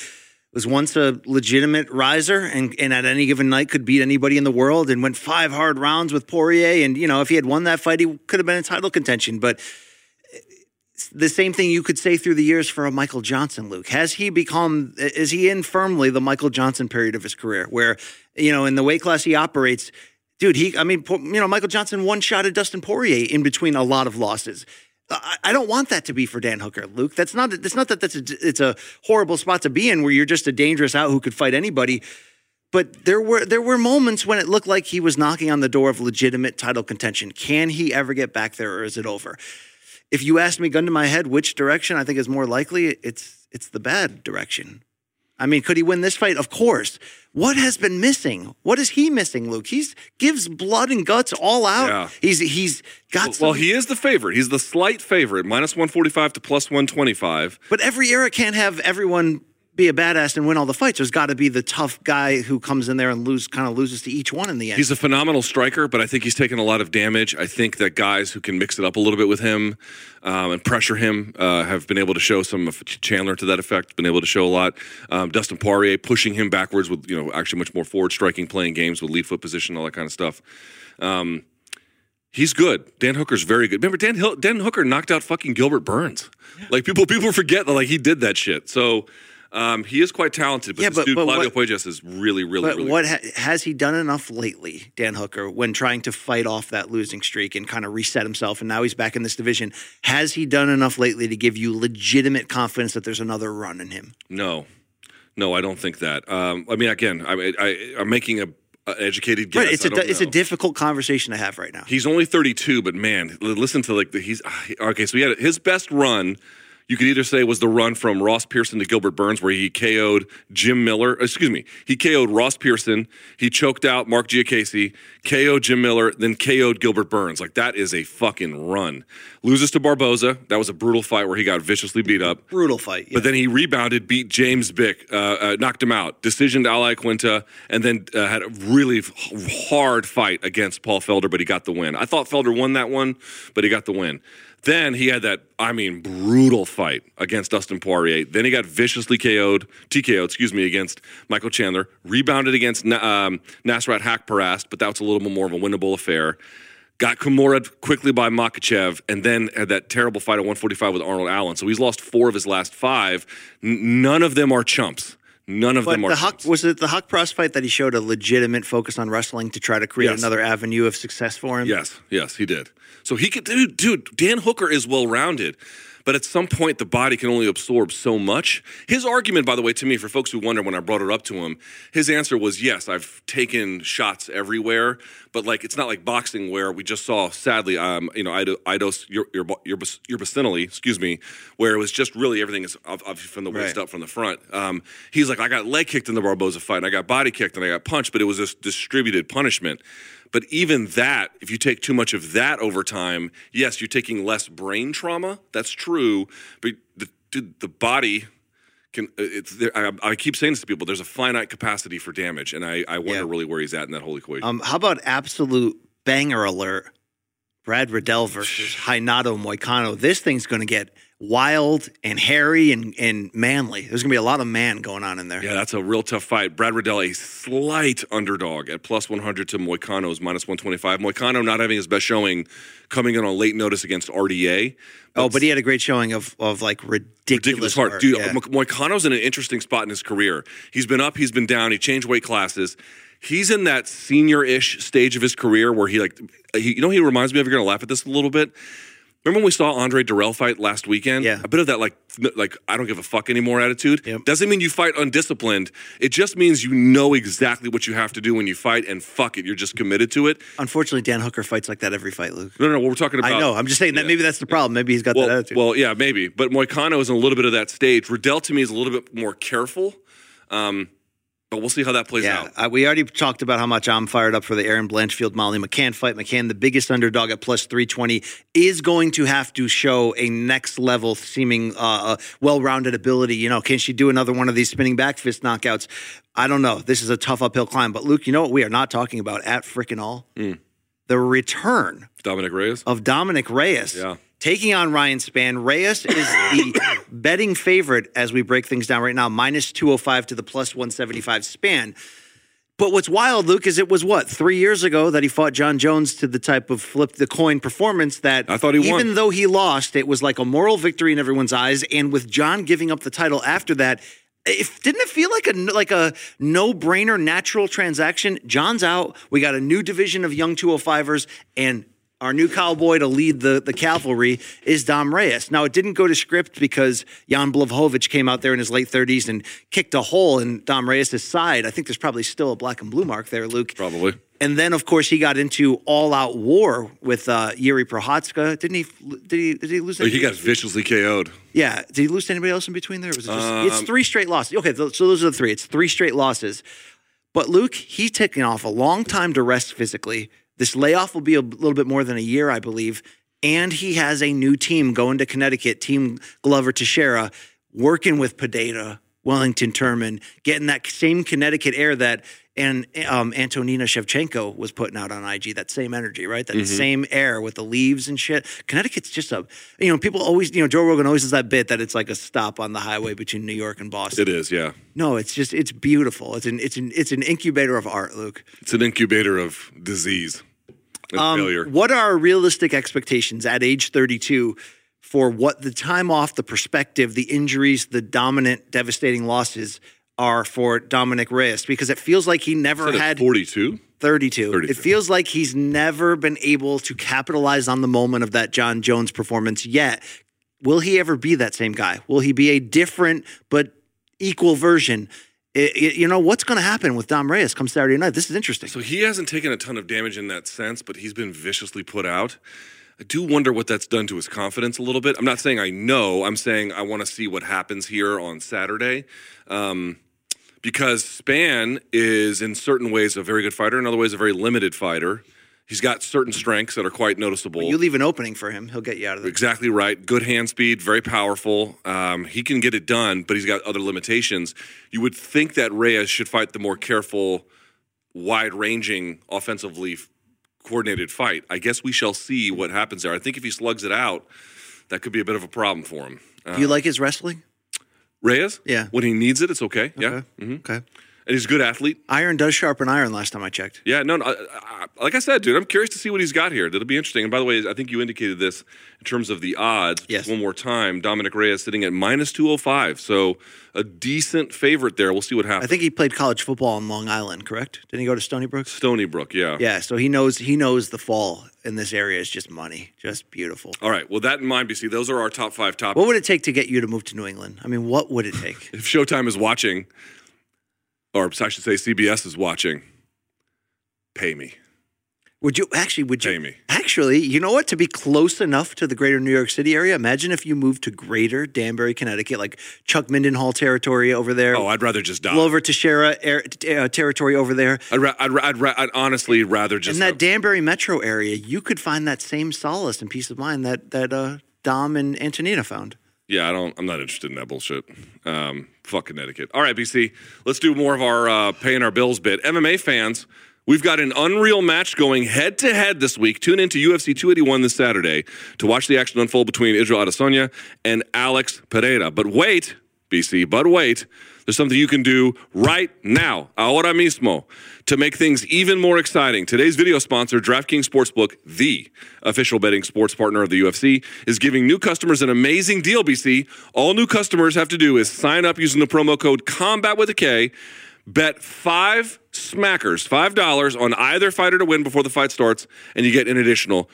was once a legitimate riser and, and at any given night could beat anybody in the world and went five hard rounds with Poirier? And you know, if he had won that fight, he could have been in title contention. But uh, the same thing you could say through the years for a Michael Johnson, Luke. Has he become, is he in firmly the Michael Johnson period of his career where, you know, in the weight class he operates, dude, he, I mean, you know, Michael Johnson one shot at Dustin Poirier in between a lot of losses. I I don't want that to be for Dan Hooker, Luke. That's not. It's not that that's a, it's a horrible spot to be in where you're just a dangerous out who could fight anybody. But there were there were moments when it looked like he was knocking on the door of legitimate title contention. Can he ever get back there, or is it over? If you asked me, gun to my head, which direction I think is more likely, it's it's the bad direction. I mean, could he win this fight? Of course. What has been missing? What is he missing, Luke? He's gives blood and guts all out. Yeah. He's he's got some, Well, he is the favorite. He's the slight favorite, minus 145 to plus 125. But every era can't have everyone be a badass and win all the fights. There's got to be the tough guy who comes in there and lose, kind of loses to each one in the end. He's a phenomenal striker, but I think he's taken a lot of damage. I think that guys who can mix it up a little bit with him um, and pressure him uh, have been able to show some of Chandler to that effect. Been able to show a lot. Um, Dustin Poirier pushing him backwards with you know actually much more forward striking, playing games with lead foot position, all that kind of stuff. Um, He's good. Dan Hooker's very good. Remember, Dan Hill, Dan Hooker knocked out fucking Gilbert Burns. Like people, people forget that like he did that shit. So um, he is quite talented. But Yeah, this but- dude but Claudio what- Puelles is really, really, But really. what ha- has he done enough lately, Dan Hooker, when trying to fight off that losing streak and kind of reset himself? And now he's back in this division. Has he done enough lately to give you legitimate confidence that there's another run in him? No, no, I don't think that. Um, I mean, again, I, I, I'm making a, educated guess. right. It's a it's a difficult conversation to have right now. He's only 32, but man, listen to like the he's okay. So he had his best run. You could either say was the run from Ross Pearson to Gilbert Burns, where he KO'd Jim Miller. Excuse me, he KO'd Ross Pearson. He choked out Marc Diakiese, KO'd Jim Miller, then KO'd Gilbert Burns. Like that is a fucking run. Loses to Barboza. That was a brutal fight where he got viciously beat up. Brutal fight. But then he rebounded, beat James Vick, uh, uh, knocked him out, decision to Al Iaquinta, and then uh, had a really hard fight against Paul Felder, but he got the win. I thought Felder won that one, but he got the win. Then he had that, I mean, brutal fight against Dustin Poirier. Then he got viciously KO'd, TKO'd, excuse me, against Michael Chandler. Rebounded against um, Nasrat Haqparast, but that was a little bit more of a winnable affair. Got Kimura quickly by Makhachev, and then had that terrible fight at 145 with Arnold Allen. So he's lost four of his last five. N- none of them are chumps. None of But them are the Huck was it the Haqparast fight that he showed a legitimate focus on wrestling to try to create Yes. another avenue of success for him. Yes, yes, he did. So he could, dude, dude. Dan Hooker is well rounded, but at some point the body can only absorb so much. His argument, by the way, to me, for folks who wonder when I brought it up to him, his answer was yes, I've taken shots everywhere, but like it's not like boxing where we just saw, sadly, um, you know, Ido- Idos your your your Urbacinally, excuse me, where it was just really everything is obviously from the waist Right. up from the front. Um, he's like, I got leg kicked in the Barboza fight, and I got body kicked, and I got punched, but it was this distributed punishment. But even that, if you take too much of that over time, yes, you're taking less brain trauma. That's true, but the the body can. uh, It's there, I, I keep saying this to people. There's a finite capacity for damage, and I, I wonder Yeah. really where he's at in that whole equation. Um, how about absolute banger alert? Brad Riddell versus Renato Moicano. This thing's going to get wild and hairy and, and manly. There's going to be a lot of man going on in there. Yeah, that's a real tough fight. Brad Riddell, a slight underdog at plus 100 to Moicano's minus 125. Moicano not having his best showing, coming in on late notice against RDA. Oh, but he had a great showing of of like ridiculous, ridiculous hard. art. Dude, Yeah. Moicano's in an interesting spot in his career. He's been up, he's been down, he changed weight classes. He's in that senior-ish stage of his career where he like, he, you know, he reminds me of. You're gonna laugh at this a little bit. Remember when we saw Andre Durrell fight last weekend? Yeah. A bit of that like, like I don't give a fuck anymore attitude. Yep. Doesn't mean you fight undisciplined. It just means you know exactly what you have to do when you fight, and fuck it, you're just committed to it. Unfortunately, Dan Hooker fights like that every fight, Luke. No, no, no. What we're talking about. I know. I'm just saying that Yeah. maybe that's the problem. Maybe he's got that well, attitude. well, yeah, maybe. But Moicano is in a little bit of that stage. Riddell to me is a little bit more careful. Um, but we'll see how that plays yeah, out. uh, we already talked about how much I'm fired up for the Erin Blanchfield Molly McCann fight. McCann, the biggest underdog at plus 320, is going to have to show a next level seeming uh, uh, well rounded ability. You know, can she do another one of these spinning back fist knockouts? I don't know. This is a tough uphill climb. But Luke, you know what we are not talking about at freaking all? Hmm. The return Dominick Reyes. of Dominick Reyes. Yeah. Taking on Ryan Spann. Reyes is the betting favorite as we break things down right now, minus 205 to the plus 175 Spann. But what's wild, Luke, is it was what three years ago that he fought Jon Jones to the type of flip the coin performance that I thought he won. even though he lost, it was like a moral victory in everyone's eyes. And with Jon giving up the title after that, didn't it feel like a like a no brainer natural transaction? Jon's out. We got a new division of young 205ers, and our new cowboy to lead the, the cavalry is Dom Reyes. Now, it didn't go to script because Jan Blachowicz came out there in his late 30s and kicked a hole in Dom Reyes' side. I think there's probably still a black and blue mark there, Luke. Probably. And then, of course, he got into all-out war with uh, Jiri Prochazka. Didn't he? Did he? Did he lose? Oh, he got viciously KO'd. Yeah. Did he lose to anybody else in between there? It just, Um, it's three straight losses. Okay, so those are the three. It's three straight losses. But Luke, he's taking off a long time to rest physically. This layoff will be a little bit more than a year, I believe. And he has a new team going to Connecticut, Team Glover Teixeira, working with Padeta, Wellington Turman, getting that same Connecticut air that and um, Antonina Shevchenko was putting out on IG. That same energy, right? That same air with the leaves and shit. Connecticut's just a, you know, people always, you know, Joe Rogan always does that bit that it's like a stop on the highway between New York and Boston. It is, yeah. No, it's just it's beautiful. It's an it's an it's an incubator of art, Luke. It's an incubator of disease and Um, failure. What are realistic expectations at age 32 for what the time off, the perspective, the injuries, the dominant, devastating losses are for Dominick Reyes? Because it feels like he never had 42. 32. 32. It feels like he's never been able to capitalize on the moment of that Jon Jones performance yet. Will he ever be that same guy? Will he be a different but equal version? I- I- you know, what's going to happen with Dom Reyes come Saturday night? This is interesting. So he hasn't taken a ton of damage in that sense, but he's been viciously put out. I do wonder what that's done to his confidence a little bit. I'm not saying I know. I'm saying I want to see what happens here on Saturday. Um, because Spann is in certain ways a very good fighter, in other ways a very limited fighter. He's got certain strengths that are quite noticeable. you leave an opening for him, he'll get you out of there. Exactly right. Good hand speed, very powerful. Um, he can get it done, but he's got other limitations. You would think that Reyes should fight the more careful, wide ranging, offensively coordinated fight. I guess we shall see what happens there. I think if he slugs it out, that could be a bit of a problem for him. Uh, Do you like his wrestling? Reyes? Yeah. When he needs it, it's okay. Yeah. Okay. hmm Okay. And he's a good athlete. Iron does sharpen iron last time I checked. Yeah, no, no I, I, like I said, dude, I'm curious to see what he's got here. That'll be interesting. And by the way, I think you indicated this in terms of the odds. Yes. Just one more time, Dominick Reyes sitting at minus 205. So a decent favorite there. We'll see what happens. I think he played college football in Long Island, correct? Didn't he go to Stony Brook? Stony Brook, yeah. Yeah, so he knows he knows the fall in this area is just money, just beautiful. All right. Well, that in mind, BC, those are our top five topics. What would it take to get you to move to New England? I mean, what would it take? if Showtime is watching, or I should say CBS is watching, pay me. Would you actually? Would you Pay me. actually? You know what? To be close enough to the greater New York City area, imagine if you moved to Greater Danbury, Connecticut, like Chuck Mindenhall territory over there. Oh, I'd rather just die. Glover Teixeira air, uh, territory over there. I'd, ra- I'd, ra- I'd, ra- I'd honestly rather just in that have- Danbury metro area, you could find that same solace and peace of mind that that uh, Dom and Antonina found. Yeah, I don't. I'm not interested in that bullshit. Um, fuck Connecticut. All right, BC. Let's do more of our uh, paying our bills bit. MMA fans, we've got an unreal match going head to head this week. Tune into UFC 281 this Saturday to watch the action unfold between Israel Adesanya and Alex Pereira. But wait, BC. But wait. There's something you can do right now, ahora mismo, to make things even more exciting. Today's video sponsor, DraftKings Sportsbook, the official betting sports partner of the UFC, is giving new customers an amazing deal, BC. All new customers have to do is sign up using the promo code COMBAT with a K, bet five smackers, $5 on either fighter to win before the fight starts, and you get an additional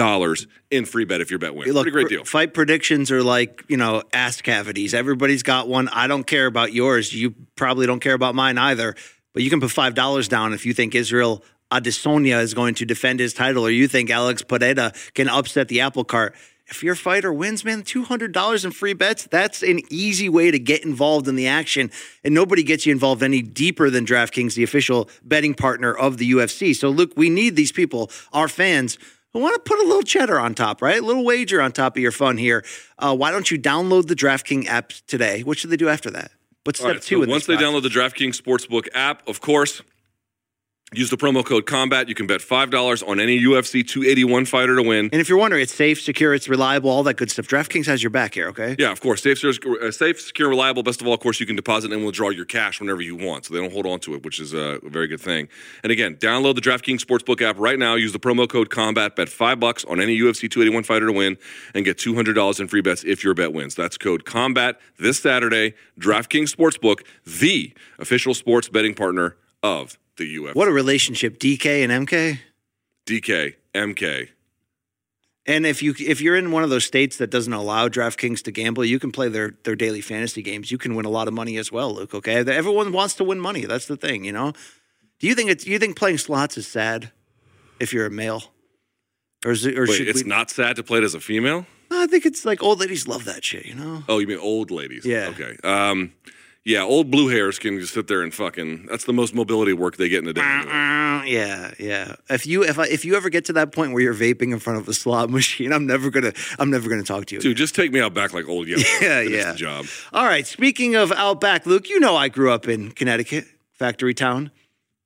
$200 in free bet if your bet wins. Look, Pretty great deal. Fight predictions are like, you know, ass cavities. Everybody's got one. I don't care about yours. You probably don't care about mine either. But you can put $5 down if you think Israel Adesanya is going to defend his title or you think Alex Pereira can upset the apple cart. If your fighter wins, man, $200 in free bets, that's an easy way to get involved in the action. And nobody gets you involved any deeper than DraftKings, the official betting partner of the UFC. So, look, we need these people, our fans, who want to put a little cheddar on top, right? A little wager on top of your fun here. Uh, why don't you download the DraftKings app today? What should they do after that? What's All step right, two? so once they download the DraftKings Sportsbook app, of course, Use the promo code COMBAT. You can bet $5 on any UFC 281 fighter to win. And if you're wondering, it's safe, secure, it's reliable, all that good stuff. DraftKings has your back here, okay? Yeah, of course. Safe, secure, uh, safe, secure, reliable. Best of all, of course, you can deposit and withdraw your cash whenever you want, so they don't hold on to it, which is uh, a very good thing. And again, download the DraftKings Sportsbook app right now. Use the promo code COMBAT. Bet five bucks on any UFC 281 fighter to win, and get two hundred dollars in free bets if your bet wins. That's code COMBAT this Saturday. DraftKings Sportsbook, the official sports betting partner of the UFC. What a relationship, DK and MK. DK, MK. And if you if you're in one of those states that doesn't allow DraftKings to gamble, you can play their their daily fantasy games. You can win a lot of money as well, Luke. Okay, everyone wants to win money. That's the thing, you know. Do you think it's you think playing slots is sad if you're a male, or is it, or Wait, should it's we, not sad to play it as a female? I think it's like old ladies love that shit, you know. Oh, you mean old ladies? Yeah. Okay. Um, yeah, old blue hairs can just sit there and fucking. That's the most mobility work they get in a day. Uh, yeah, yeah. If you if I, if you ever get to that point where you're vaping in front of a slot machine, I'm never gonna I'm never gonna talk to you. Dude, just take me out back like old yellow. Yeah, yeah. Job. All right. Speaking of Outback, Luke, you know I grew up in Connecticut, factory town.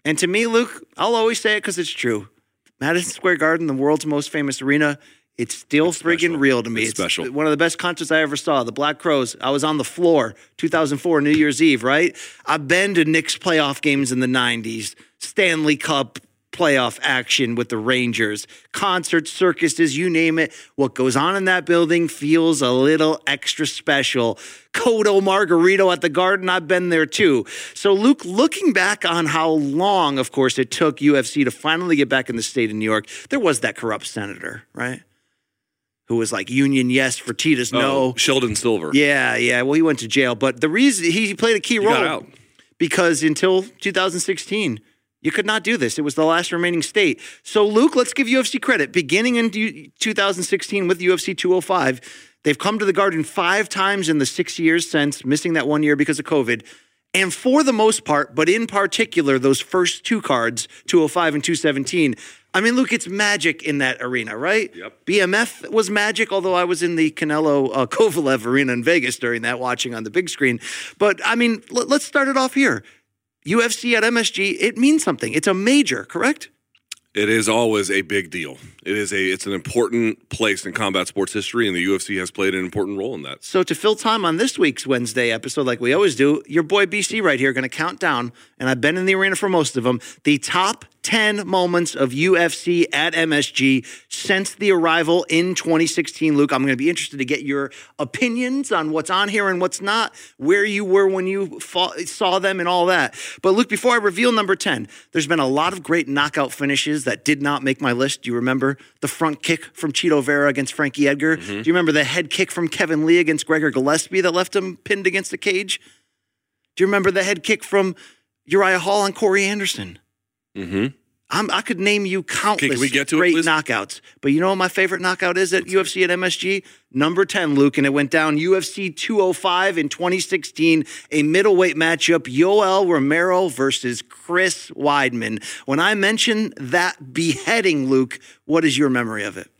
And to me, Luke, I'll always say it because it's true. Madison Square Garden, the world's most famous arena, it's still friggin' real to me. It's special. one of the best concerts I ever saw. The Black Crowes. I was on the floor, 2004, New Year's Eve, right? I've been to Knicks playoff games in the 90s, Stanley Cup playoff action with the Rangers, concerts, circuses, you name it. What goes on in that building feels a little extra special. Cotto Margarito at the Garden, I've been there too. So, Luke, looking back on how long, of course, it took UFC to finally get back in the state of New York, there was that corrupt senator, right? Who was like union yes, for Fertitas oh, no. Oh, Sheldon Silver. Yeah, yeah. Well, he went to jail, but the reason he played a key He role because until 2016, you could not do this. It was the last remaining state. So, Luke, let's give UFC credit. Beginning in 2016 with UFC 205, they've come to the Garden five times in the six years since, missing that one year because of COVID. And for the most part, but in particular, those first two cards, 205 and 217, I mean, Luke, it's magic in that arena, right? Yep. BMF was magic, although I was in the Canelo uh, Kovalev arena in Vegas during that, watching on the big screen. But I mean, let, let's start it off here. UFC at MSG, it means something. It's a major, correct? It is always a big deal. It is a. It's an important place in combat sports history, and the UFC has played an important role in that. So to fill time on this week's Wednesday episode, like we always do, your boy BC right here going to count down, and I've been in the arena for most of them. The top 10 moments of UFC at MSG since the arrival in 2016. Luke, I'm going to be interested to get your opinions on what's on here and what's not, where you were when you saw them, and all that. But Luke, before I reveal number 10, there's been a lot of great knockout finishes that did not make my list. Do you remember the front kick from Chito Vera against Frankie Edgar? Mm-hmm. Do you remember the head kick from Kevin Lee against Gregor Gillespie that left him pinned against the cage? Do you remember the head kick from Uriah Hall on Corey Anderson? Mm-hmm. I'm, I could name you countless can we get to great please? knockouts. But you know what my favorite knockout is at UFC at MSG? Number 10, Luke, and it went down UFC 205 in 2016, a middleweight matchup, Yoel Romero versus Chris Weidman. When I mention that beheading, Luke, what is your memory of it?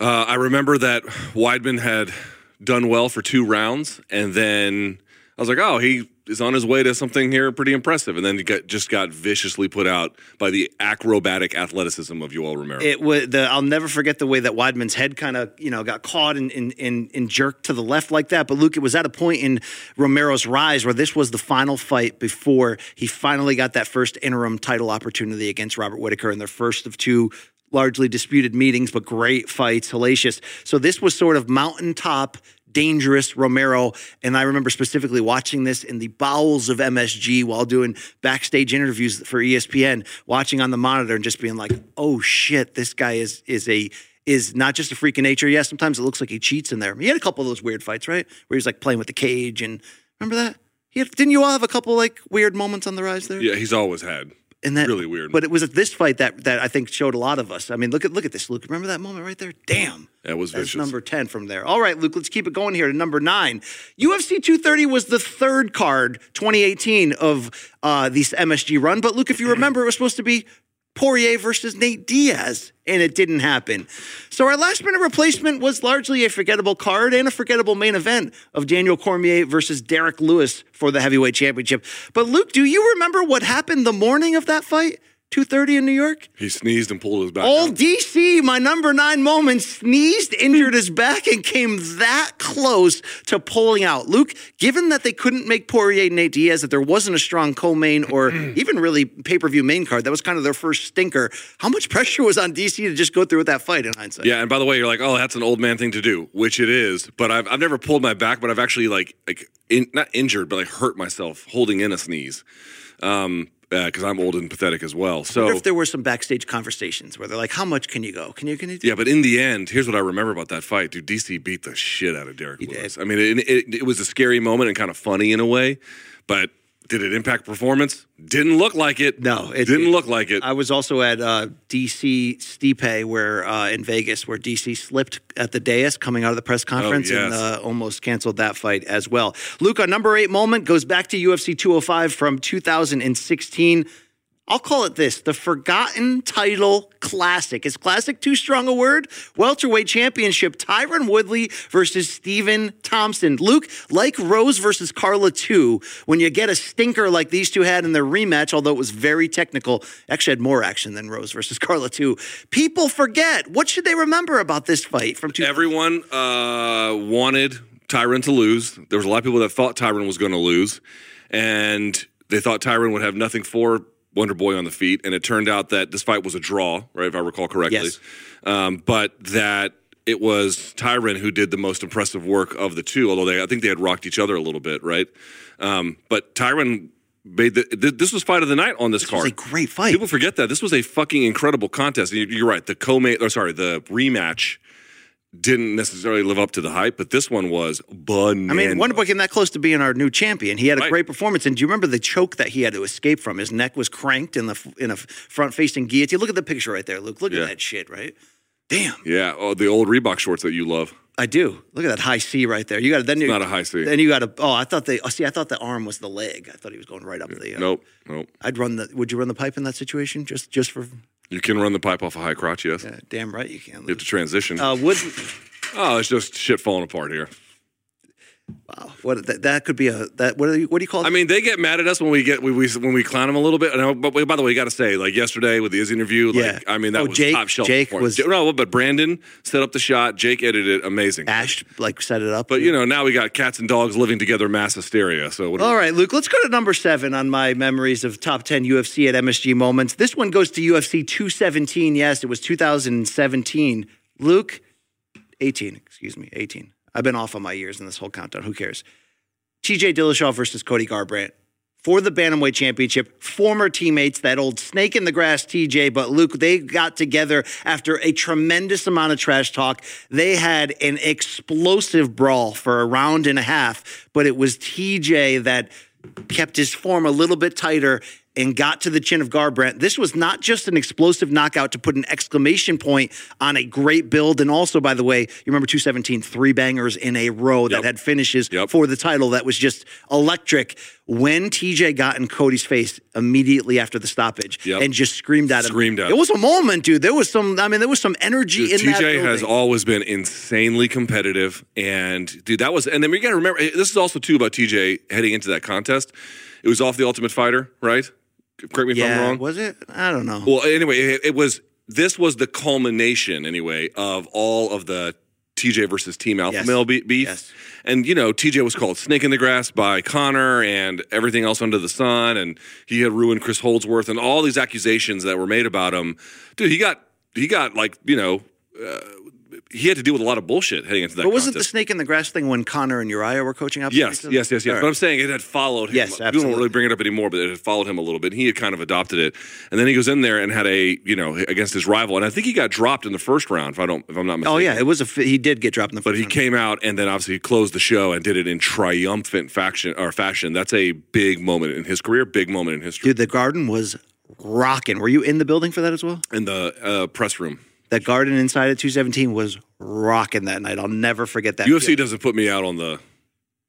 Uh, I remember that Weidman had done well for two rounds, and then I was like, "Oh, he is on his way to something here pretty impressive." And then he got, just got viciously put out by the acrobatic athleticism of Yoel Romero. It was the I'll never forget the way that Weidman's head kind of you know got caught and, and and and jerked to the left like that. But Luke, it was at a point in Romero's rise where this was the final fight before he finally got that first interim title opportunity against Robert Whitaker in their first of two largely disputed meetings, but great fights, hellacious. So this was sort of mountaintop. Dangerous Romero. And I remember specifically watching this in the bowels of MSG while doing backstage interviews for ESPN, watching on the monitor and just being like, oh shit, this guy is is a is not just a freak of nature. Yeah, sometimes it looks like he cheats in there. He had a couple of those weird fights, right? Where he's like playing with the cage and remember that? Didn't you all have a couple like weird moments on the rise there? yeah, he's always had and that really weird. But it was at this fight that that I think showed a lot of us. I mean, look at look at this, Luke. Remember that moment right there? Damn. that was That's vicious. number 10 from there. All right, Luke, let's keep it going here to number nine. UFC 230 was the third card 2018 of uh, this MSG run. But Luke, if you remember, it was supposed to be Poirier versus Nate Diaz, and it didn't happen. So our last minute replacement was largely a forgettable card and a forgettable main event of Daniel Cormier versus Derrick Lewis for the heavyweight championship. But Luke, do you remember what happened the morning of that fight? 2:30 in New York? He sneezed and pulled his back. Old out. DC, my number nine moment, sneezed, injured his back, and came that close to pulling out. Luke, given that they couldn't make Poirier Nate Diaz, that there wasn't a strong co-main or even really pay-per-view main card, that was kind of their first stinker. How much pressure was on DC to just go through with that fight in hindsight? Yeah, and by the way, you're like, oh, that's an old man thing to do, which it is. But I've, I've never pulled my back, but I've actually like like in, not injured, but like hurt myself holding in a sneeze, um, Uh, because I'm old and pathetic as well. So wonder if there were some backstage conversations where they're like, "How much can you go? Can you can you?" do-" yeah, but in the end, here's what I remember about that fight, dude. DC beat the shit out of Derek he Lewis. I mean, it, it, it was a scary moment and kind of funny in a way, but did it impact performance? Didn't look like it. No, it didn't look like it. I was also at uh, DC Stipe, where uh, in Vegas, where DC slipped at the dais coming out of the press conference and yes. uh, almost canceled that fight as well. Our number eight moment goes back to UFC 205 from 2016. I'll call it this the forgotten title classic. Is classic too strong a word? Welterweight championship Tyron Woodley versus Stephen Thompson. Luke, like Rose versus Carla 2, when you get a stinker like these two had in their rematch, although it was very technical, actually had more action than Rose versus Carla 2, people forget. What should they remember about this fight from 2000? Everyone uh, wanted Tyron to lose. There was a lot of people that thought Tyron was going to lose, and they thought Tyron would have nothing for Wonder Boy on the feet. And it turned out that this fight was a draw, right? If I recall correctly. Yes. Um, but that it was Tyron who did the most impressive work of the two. Although they, I think they had rocked each other a little bit, right? Um, but Tyron. Made the, th- this was fight of the night on this, This card. was a great fight. People forget that this was a fucking incredible contest. You- You're right. The co-main, or sorry, the rematch didn't necessarily live up to the hype, but this one was bananas. I mean, Wonderboy came that close to being our new champion. He had a Right. great performance, and do you remember the choke that he had to escape from? His neck was cranked in the in a front-facing guillotine. Look at the picture right there, Luke. Look Yeah. at that shit, right? Damn, yeah, oh, the old Reebok shorts that you love. I do. Look at that high C right there. You got then you not a high C. Then you got to. Oh, I thought they. Oh, see, I thought the arm was the leg. I thought he was going right up the. Uh, Nope, nope. I'd run the. Would you run the pipe in that situation? Just just for. You can run the pipe off a high crotch, yes. Uh, damn right you can. You have to transition. Uh, would oh, it's just shit falling apart here. Wow. What that, that could be a that. What do you, what do you call? it? I mean, they get mad at us when we get we, we when we clown them a little bit. And, but by the way, you got to say, like yesterday with the Izzy interview, like Yeah. I mean, that Oh, was Jake- top shelf. Jake was- no, but Brandon set up the shot. Jake edited it, amazing. Ash like set it up. But you know, now we got cats and dogs living together, mass hysteria. So? All right, Luke, let's go to number seven on my memories of top 10 UFC at MSG moments. This one goes to UFC 217. Yes, it was 2017. Luke, 18, excuse me, 18. I've been off on my years in this whole countdown. Who cares? TJ Dillashaw versus Cody Garbrandt for the Bantamweight Championship. Former teammates, that old snake in the grass TJ, but Luke, they got together after a tremendous amount of trash talk. They had an explosive brawl for a round and a half, but it was TJ that kept his form a little bit tighter and got to the chin of Garbrandt. This was not just an explosive knockout to put an exclamation point on a great build. And also, by the way, you remember 217, three bangers in a row that Yep. had finishes Yep. for the title that was just electric. When TJ got in Cody's face immediately after the stoppage Yep. and just screamed at him. Screamed at It was a moment, dude. There was some, I mean, there was some energy Dude, in that. TJ has always been insanely competitive, and dude, that was. And then we got to remember eh, this is also too about TJ heading into that contest. It was off the Ultimate Fighter, right? Correct me if I'm wrong. was it? I don't know. Well, anyway, it, it was. This was the culmination, anyway, of all of the TJ versus Team Alpha Yes. Male be- beef. Yes. And you know, TJ was called Snake in the Grass by Conor and everything else under the sun, and he had ruined Chris Holdsworth and all these accusations that were made about him. Dude, he got he got like you know. Uh, he had to deal with a lot of bullshit heading into that. But wasn't the snake in the grass thing when Conor and Urijah were coaching up? Yes, yes, yes, yes. But I'm saying it had followed him. Yes, We don't really bring it up anymore, but it had followed him a little bit. He had kind of adopted it, and then he goes in there and had a you know against his rival, and I think he got dropped in the first round. If I don't, if I'm not mistaken. Oh yeah, it was a. He did get dropped in the. But first he round. came out and then obviously he closed the show and did it in triumphant faction or fashion. That's a big moment in his career, big moment in history. Dude, the garden was rocking. Were you in the building for that as well? In the uh, press room, That garden inside at 217 was rocking that night. I'll never forget that. UFC doesn't put me out on the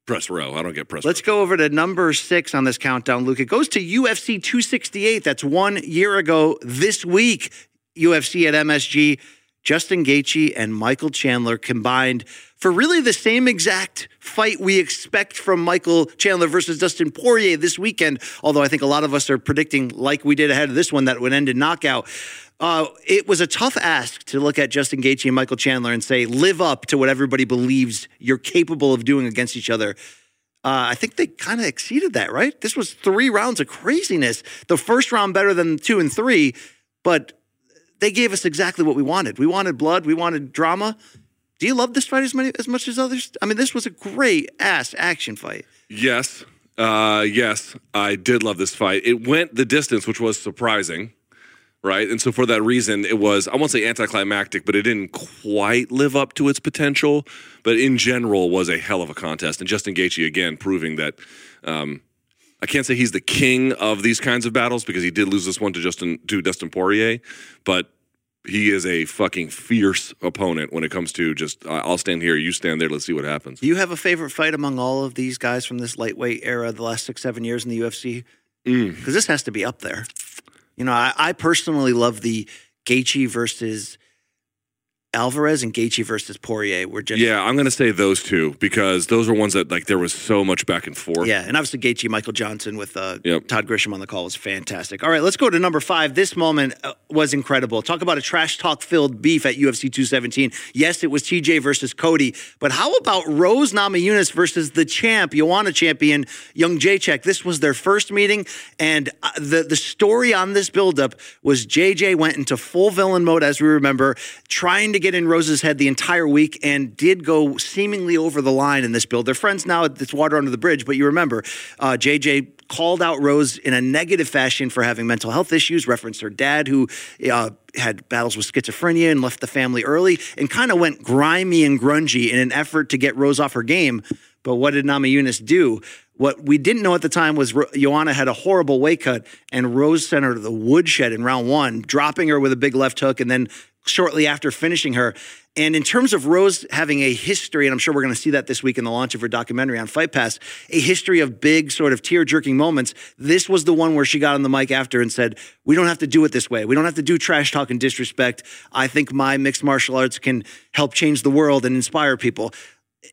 press row. I don't get press. Let's go over to number six on this countdown, Luke. It goes to UFC 268. That's one year ago this week. UFC at MSG. Justin Gaethje and Michael Chandler combined for really the same exact fight we expect from Michael Chandler versus Dustin Poirier this weekend. Although I think a lot of us are predicting, like we did ahead of this one, that it would end in knockout. Uh, it was a tough ask to look at Justin Gaethje and Michael Chandler and say, live up to what everybody believes you're capable of doing against each other. Uh, I think they kind of exceeded that, right? This was three rounds of craziness. The first round better than two and three, but they gave us exactly what we wanted. We wanted blood. We wanted drama. Do you love this fight as many as much as others? I mean, this was a great ass action fight. Yes. Uh, yes, I did love this fight. It went the distance, which was surprising, right? And so for that reason, it was, I won't say anticlimactic, but it didn't quite live up to its potential. But in general, was a hell of a contest. And Justin Gaethje, again, proving that um, I can't say he's the king of these kinds of battles because he did lose this one to Justin to Dustin Poirier, but he is a fucking fierce opponent when it comes to just I'll stand here, you stand there, let's see what happens. Do you have a favorite fight among all of these guys from this lightweight era, the last six, seven years in the UFC? Mm. Because this has to be up there. You know, I, I personally love the Gaethje versus Alvarez and Gaethje versus Poirier. Were just Yeah, I'm going to say those two because those are ones that like there was so much back and forth. Yeah, and obviously Gaethje, Michael Johnson with uh, Yep. Todd Grisham on the call was fantastic. All right, let's go to number five. This moment uh, was incredible. Talk about a trash talk filled beef at UFC 217. Yes, it was TJ versus Cody, but how about Rose Namajunas versus the champ, Joanna champion, Jedrzejczyk? This was their first meeting, and uh, the the story on this buildup was JJ went into full villain mode, as we remember, trying to get in Rose's head the entire week, and did go seemingly over the line in this build. They're friends now. It's water under the bridge, but you remember, uh, JJ called out Rose in a negative fashion for having mental health issues, referenced her dad who uh, had battles with schizophrenia and left the family early, and kind of went grimy and grungy in an effort to get Rose off her game. But what did Namajunas do? What we didn't know at the time was Joanna had a horrible weight cut, and Rose sent her to the woodshed in round one, dropping her with a big left hook, and then shortly after finishing her. And in terms of Rose having a history, and I'm sure we're going to see that this week in the launch of her documentary on Fight Pass, a history of big, sort of tear jerking moments. This was the one where she got on the mic after and said, We don't have to do it this way. We don't have to do trash talk and disrespect. I think my mixed martial arts can help change the world and inspire people.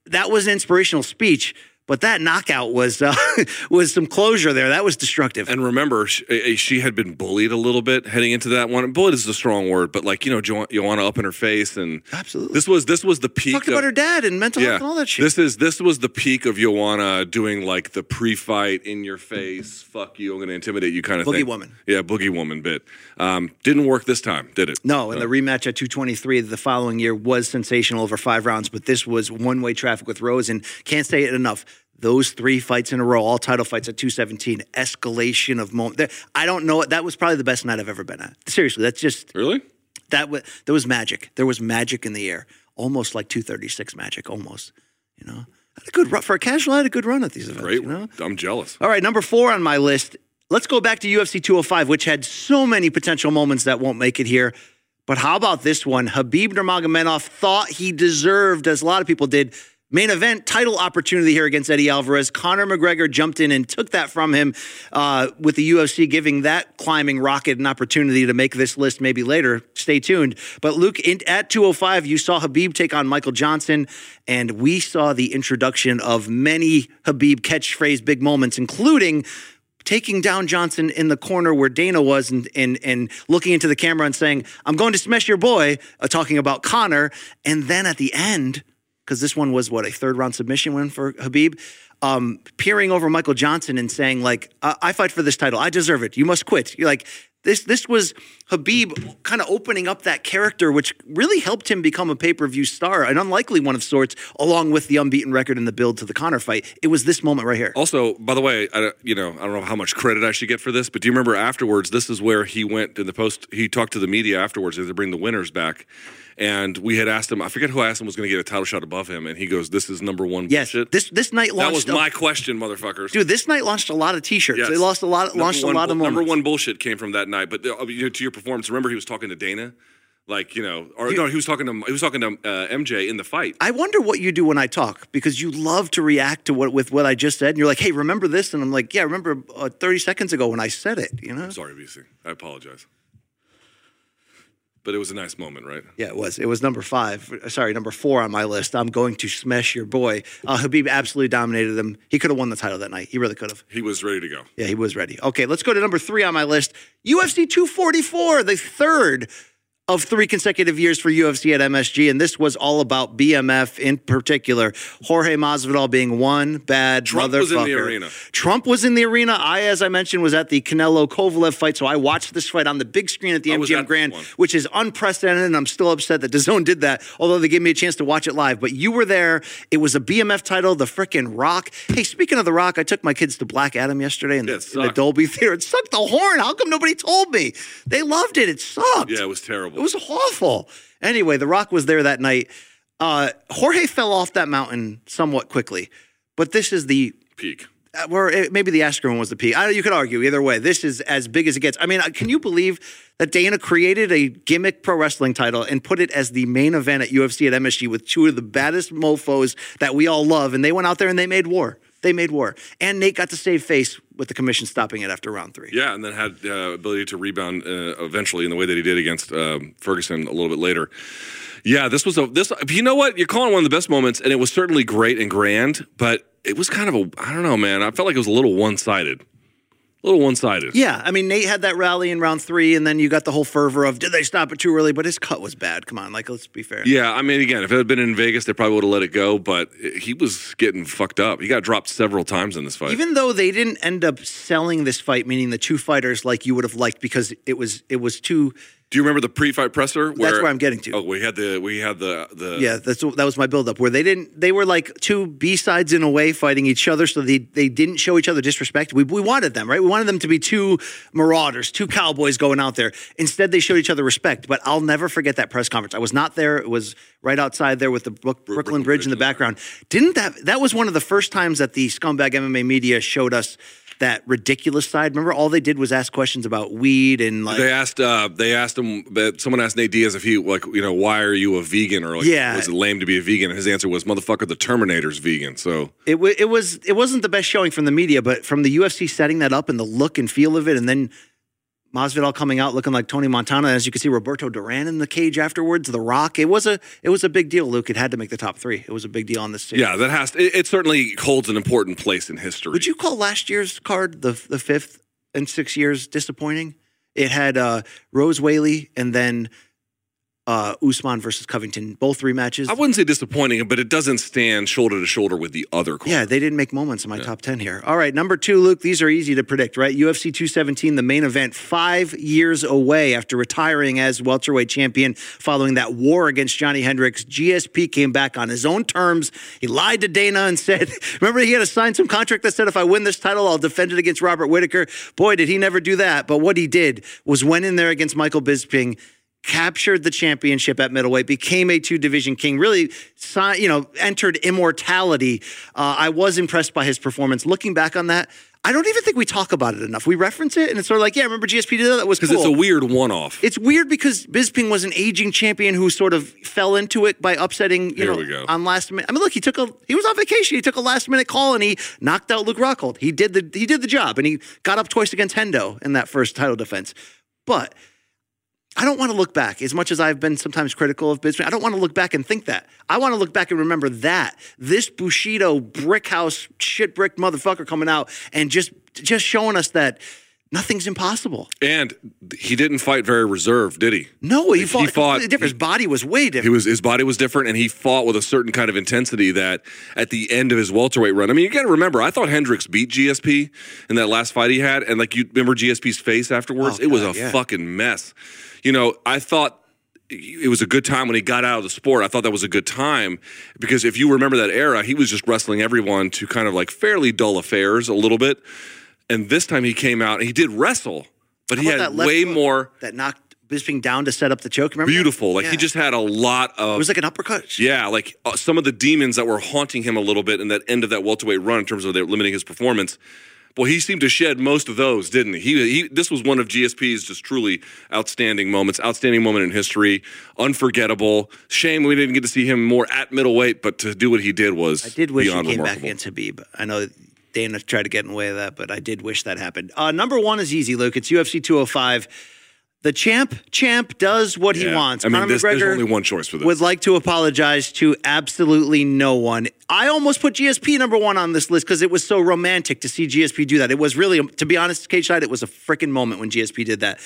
That was an inspirational speech. But that knockout was uh, was some closure there. That was destructive. And remember, she, eh, she had been bullied a little bit heading into that one. Bullied is a strong word, but like you know, Jo- Joanna up in her face, and absolutely, this was this was the peak. Talked of, about her dad and mental health and all that shit. This is this was the peak of Joanna doing like the pre-fight in your face, fuck you, I'm going to intimidate you kind of Boogie thing. woman. Yeah, boogie woman bit. Um, didn't work this time, did it? No, and the rematch at 223 the following year was sensational over five rounds, but this was one way traffic with Rose, and can't say it enough. Those three fights in a row, all title fights at 217, escalation of moment. I don't know. That was probably the best night I've ever been at. Seriously, that's just really that. Was, there was magic. There was magic in the air, almost like 236 magic, almost. You know, I had a good run for a casual. I had a good run at these events. Great. You know? I'm jealous. All right, number four on my list. Let's go back to UFC 205, which had so many potential moments that won't make it here. But how about this one? Khabib Nurmagomedov thought he deserved, as a lot of people did, main event title opportunity here against Eddie Alvarez. Conor McGregor jumped in and took that from him uh, with the UFC giving that climbing rocket an opportunity to make this list maybe later. Stay tuned. But Luke, in, at 205, you saw Khabib take on Michael Johnson, and we saw the introduction of many Khabib catchphrase big moments, including taking down Johnson in the corner where Dana was and and and looking into the camera and saying, "I'm going to smash your boy," uh, talking about Conor, and then at the end, because this one was what a third round submission win for Khabib. Um, peering over Michael Johnson and saying, like, I-, I fight for this title. I deserve it. You must quit. You're like, this this was Khabib kind of opening up that character, which really helped him become a pay per view star, an unlikely one of sorts, along with the unbeaten record and the build to the Conor fight. It was this moment right here. Also, by the way, I, don't- you know, I don't know how much credit I should get for this, but do you remember afterwards? This is where he went in the post. He talked to the media afterwards they bring the winners back, and we had asked him. I forget who asked him was going to get a title shot above him, and he goes, "This is number one Yes, bullshit." this this night that launched. was a- my question, motherfuckers. Dude, this night launched a lot of T-shirts. Yes. They lost a lot, Number launched one a lot of moments. Number one bullshit came from that night. But uh, you know, to your performance, remember he was talking to Dana Like you know, or you, no, he was talking to he was talking to uh, MJ in the fight. I wonder what you do when I talk because you love to react to what with what I just said, and you're like, "Hey, remember this?" And I'm like, "Yeah, remember uh, 30 seconds ago when I said it." You know? Sorry, BC. I apologize. But it was a nice moment, right? Yeah, it was. It was number five. Sorry, number four on my list. I'm going to smash your boy. Uh, Khabib absolutely dominated him. He could have won the title that night. He really could have. He was ready to go. Yeah, he was ready. Okay, let's go to number three on my list. UFC 244, the third of three consecutive years for UFC at MSG, and this was all about BMF in particular. Jorge Masvidal being one bad Trump motherfucker. was in the arena. Trump was in the arena. I, as I mentioned, was at the Canelo Kovalev fight, so I watched this fight on the big screen at the I MGM Grand, which is unprecedented. And I'm still upset that DAZN did that, although they gave me a chance to watch it live. But you were there. It was a BMF title, the frickin' Rock. Hey, speaking of the Rock, I took my kids to Black Adam yesterday in, Yeah, the, in the. Dolby Theater. It sucked the horn. How come nobody told me? They loved it. It sucked. Yeah, it was terrible. It was awful. Anyway, The Rock was there that night. Uh, Jorge fell off that mountain somewhat quickly, but this is the peak. uh, or it, maybe the Askren one was the peak. I, you could argue either way. This is as big as it gets. I mean, uh, can you believe that Dana created a gimmick pro wrestling title and put it as the main event at UFC at MSG with two of the baddest mofo's that we all love, and they went out there and they made war. They made war, and Nate got to save face with the commission stopping it after round three. Yeah, and then had uh, ability to rebound uh, eventually in the way that he did against um, Ferguson a little bit later. Yeah, this was a this. You know what? You're calling one of the best moments, and it was certainly great and grand, but it was kind of a I don't know, man. I felt like it was a little one sided, a little one sided. Yeah, I mean Nate had that rally in round three, and then you got the whole fervor of did they stop it too early? But his cut was bad. Come on, like let's be fair. Yeah, I mean, again, if it had been in Vegas, they probably would have let it go, but he was getting fucked up. He got dropped several times in this fight. Even though they didn't end up selling this fight, meaning the two fighters like you would have liked because it was it was too. Do you remember the pre-fight presser? That's where I'm getting to. Oh, we had the we had the the Yeah, that's that was my buildup where they didn't they were like two B sides in a way fighting each other, so they they didn't show each other disrespect. We we wanted them right. We wanted them to be two marauders, two cowboys going out there. Instead, they showed each other respect. But I'll never forget that press conference. I was not there. It was right outside there with the Brook, Brooklyn, Bridge in the background. Didn't that that was one of the first times that the scumbag MMA media showed us. That ridiculous side. Remember, all they did was ask questions about weed and like They asked. Uh, they asked him. that someone asked Nate Diaz if he like, you know, why are you a vegan or like, Yeah. was it lame to be a vegan? And his answer was, "Motherfucker, the Terminator's vegan." So It, wa it was it wasn't the best showing from the media, but from the UFC setting that up and the look and feel of it, and then Masvidal coming out looking like Tony Montana, as you can see Roberto Duran in the cage afterwards, The Rock. It was a it was a big deal. Luke, it had to make the top three. It was a big deal on this stage. yeah, that has. It, it certainly holds an important place in history. Would you call last year's card the the fifth and six years disappointing? It had uh, Rose Weili and then uh, Usman versus Covington, both rematches. I wouldn't say disappointing, but it doesn't stand shoulder to shoulder with the other. Card. Yeah, they didn't make moments in my top 10 here. All right, number two, Luke, these are easy to predict, right? UFC 217, the main event, five years away after retiring as welterweight champion following that war against Johnny Hendricks. GSP came back on his own terms. He lied to Dana and said, remember, he had to sign some contract that said, if I win this title, I'll defend it against Robert Whitaker. Boy, did he never do that. But what he did was went in there against Michael Bisping captured the championship at middleweight, became a two division king, really, you know, entered immortality. Uh, I was impressed by his performance. Looking back on that, I don't even think we talk about it enough. We reference it, and it's sort of like, yeah, remember GSP did that? That was cool. because it's a weird one-off. It's weird because Bisping was an aging champion who sort of fell into it by upsetting, you Here know, we go. on last minute. I mean, look, he took a he was on vacation. He took a last minute call and he knocked out Luke Rockhold. He did the he did the job and he got up twice against Hendo in that first title defense. But I don't want to look back as much as I've been sometimes critical of Bisping. I don't want to look back and think that. I want to look back and remember that this Bushido brick house shit brick motherfucker coming out and just just showing us that nothing's impossible. and he didn't fight very reserved, did he? No, he fought, He fought- different. His body was way different. He was his body was different, and he fought with a certain kind of intensity that at the end of his welterweight run. I mean, you got to remember, I thought Hendricks beat GSP in that last fight he had, and like you remember GSP's face afterwards, Oh, it was God, a yeah. fucking mess. You know, I thought it was a good time when he got out of the sport. I thought that was a good time because if you remember that era, he was just wrestling everyone to kind of like fairly dull affairs a little bit. And this time he came out and he did wrestle, but he had that way hook more that knocked Bisping down to set up the choke. Remember? that? beautiful. Like Yeah. he just had a lot of It was like an uppercut. yeah, like uh, some of the demons that were haunting him a little bit in that end of that welterweight run in terms of their limiting his performance. Well, he seemed to shed most of those, didn't he? He, he this was one of GSP's just truly outstanding moments, outstanding moment in history, unforgettable. Shame we didn't get to see him more at middleweight, but to do what he did was I did wish he came back against Khabib. I know Dana tried to get in the way of that, but I did wish that happened. Uh, number one is easy, Luke. It's UFC 205. The champ, champ does what he wants. I mean, this, there's only one choice for this. would like to apologize to absolutely no one. I almost put GSP number one on this list because it was so romantic to see GSP do that. It was really, to be honest, Cage Side, it was a freaking moment when GSP did that.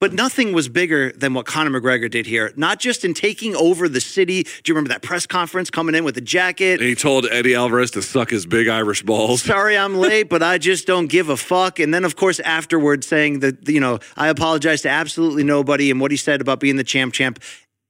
But nothing was bigger than what Conor McGregor did here. Not just in taking over the city. Do you remember that press conference coming in with the jacket? And he told Eddie Alvarez to suck his big Irish balls. Sorry I'm late, but I just don't give a fuck. And then, of course, afterwards saying that, you know, I apologize to absolutely nobody and what he said about being the champ champ.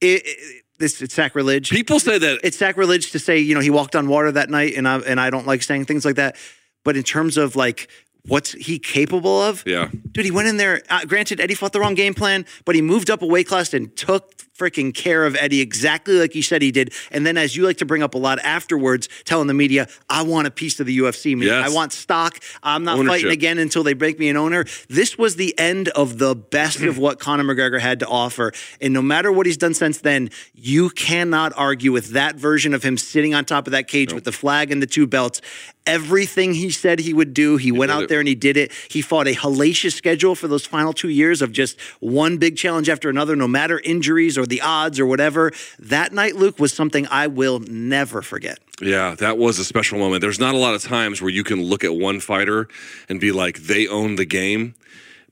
It, it, this it's sacrilege. People say that It's sacrilege to say, you know, he walked on water that night, and I and I don't like saying things like that. But in terms of like what's he capable of, Yeah. dude, he went in there. Uh, granted, Eddie fought the wrong game plan, but he moved up a weight class and took freaking care of Eddie exactly like you said he did. And then, as you like to bring up a lot afterwards, telling the media, "I want a piece of the UFC. Man. Yes. I want stock. I'm not Ownership. fighting again until they break me an owner." This was the end of the best of what Conor McGregor had to offer. And no matter what he's done since then, you cannot argue with that version of him sitting on top of that cage with the flag and the two belts. Everything he said he would do, he, went out it. there and he did it. He fought a hellacious schedule for those final two years of just one big challenge after another, no matter injuries or the odds or whatever. That night, Luke, was something I will never forget. Yeah, that was a special moment. There's not a lot of times where you can look at one fighter and be like, they own the game.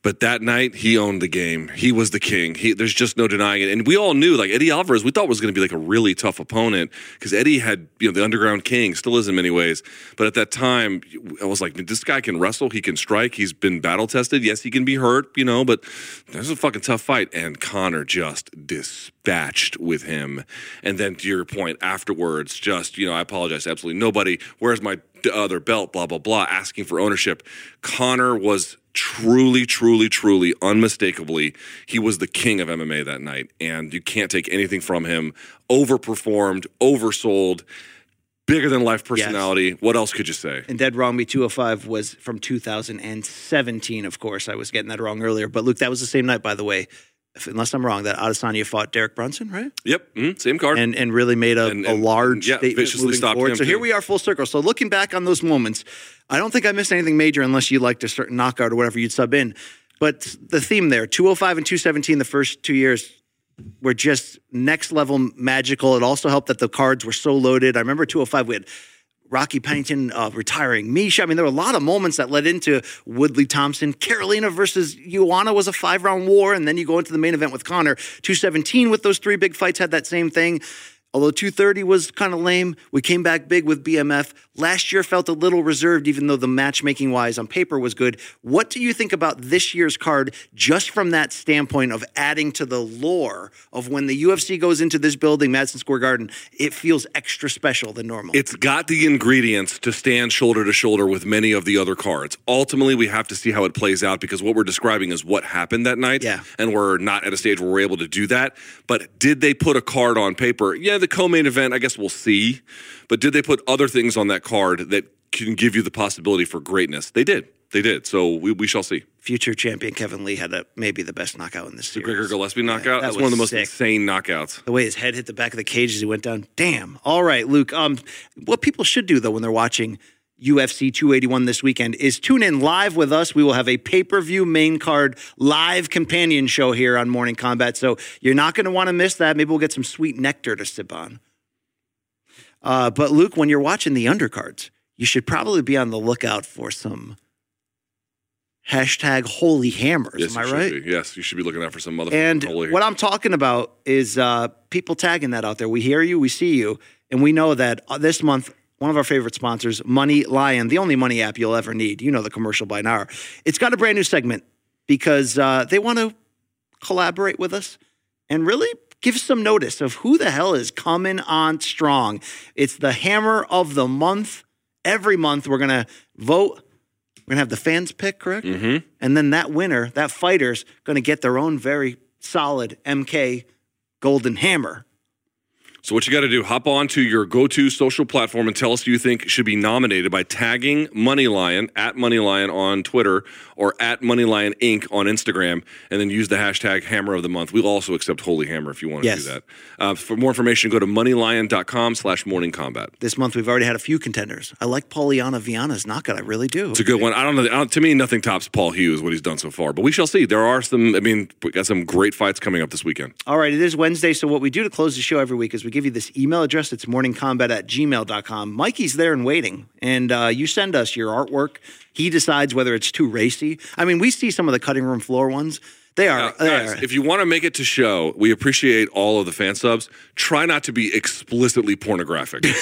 But that night, he owned the game. He was the king. He, there's just no denying it. And we all knew, like Eddie Alvarez, we thought was going to be like a really tough opponent because Eddie had, you know, the underground king, still is in many ways. But at that time, I was like, this guy can wrestle. He can strike. He's been battle tested. Yes, he can be hurt, you know, but there's a fucking tough fight. And Conor just dispatched with him. And then to your point, afterwards, just, you know, I apologize absolutely nobody. Where's my other belt? Blah, blah, blah, asking for ownership. Conor was truly, truly, truly, unmistakably, he was the king of MMA that night. And you can't take anything from him. Overperformed, oversold, bigger than life personality. What else could you say? And Dead Wrong Me 205 was from 2017, of course. I was getting that wrong earlier. But Luke, that was the same night, by the way. Unless I'm wrong, that Adesanya fought Derek Brunson, right? Yep, mhm, same card. and and really made a, And- a large yeah, statement viciously moving forward. him, So here we are, full circle. So looking back on those moments, I don't think I missed anything major unless you liked a certain knockout or whatever you'd sub in. But the theme there, 205 and 217, the first two years were just next level magical. It also helped that the cards were so loaded. I remember 205, we had Rocky Pennington uh, retiring, Miesha. I mean, there were a lot of moments that led into Woodley Thompson. Karolina versus Joanna was a five round war. And then you go into the main event with Conor. 217 with those three big fights had that same thing. Although 230 was kind of lame, we came back big with BMF. Last year felt a little reserved, even though the matchmaking wise on paper was good. What do you think about this year's card, just from that standpoint of adding to the lore of when the UFC goes into this building, Madison Square Garden, it feels extra special than normal? It's got the ingredients to stand shoulder to shoulder with many of the other cards. Ultimately, we have to see how it plays out because what we're describing is what happened that night. Yeah. And we're not at a stage where we're able to do that. But did they put a card on paper? Yeah, the co main event, I guess we'll see. But did they put other things on that card that can give you the possibility for greatness? They did. They did. So we, we shall see. Future champion Kevin Lee had a, maybe the best knockout in this The. Gregor Gillespie knockout. that That's was one of the most sick. insane knockouts. The way his head hit the back of the cage as he went down. Damn. All right, Luke. Um, what people should do though when they're watching UFC 281 this weekend is tune in live with us. We will have a pay-per-view main card live companion show here on Morning Kombat. So you're not going to want to miss that. Maybe we'll get some sweet nectar to sip on. Uh, but Luke, when you're watching the undercards, you should probably be on the lookout for some hashtag holy hammers. Yes, Am I right? be. Yes, you should be looking out for some motherfucking And holy- Hammers. what I'm talking about is uh, people tagging that out there. We hear you, we see you, and we know that uh, this month, one of our favorite sponsors, Money Lion, the only money app you'll ever need. You know the commercial by now. It's got a brand new segment because uh, they want to collaborate with us and really give some notice of who the hell is coming on strong. It's the hammer of the month. Every month, we're going to vote. We're going to have the fans pick, correct? Mhm. And then that winner, that fighter's going to get their own very solid MK Golden Hammer. So what you got to do? Hop on to your go-to social platform and tell us who you think should be nominated by tagging Moneylion at Moneylion on Twitter or at Moneylion Inc. on Instagram, and then use the hashtag Hammer of the Month. We'll also accept Holy Hammer if you want to Yes. do that. Uh, for more information, go to moneylion.com/slash Morning Kombat. This month we've already had a few contenders. I like Polyana Viana's knockout. I really do. It's a good one. I don't know. I don't, to me, nothing tops Paul Hughes what he's done so far, but we shall see. There are some. I mean, we got some great fights coming up this weekend. All right, it is Wednesday. So, what we do to close the show every week is we give you this email address. It's morningkombat at gmail.com. Mikey's there and waiting. And uh, you send us your artwork. He decides whether it's too racy. I mean, we see some of the cutting room floor ones. They are. Now, they guys, are- if you want to make it to show, we appreciate all of the fan subs. Try not to be explicitly pornographic.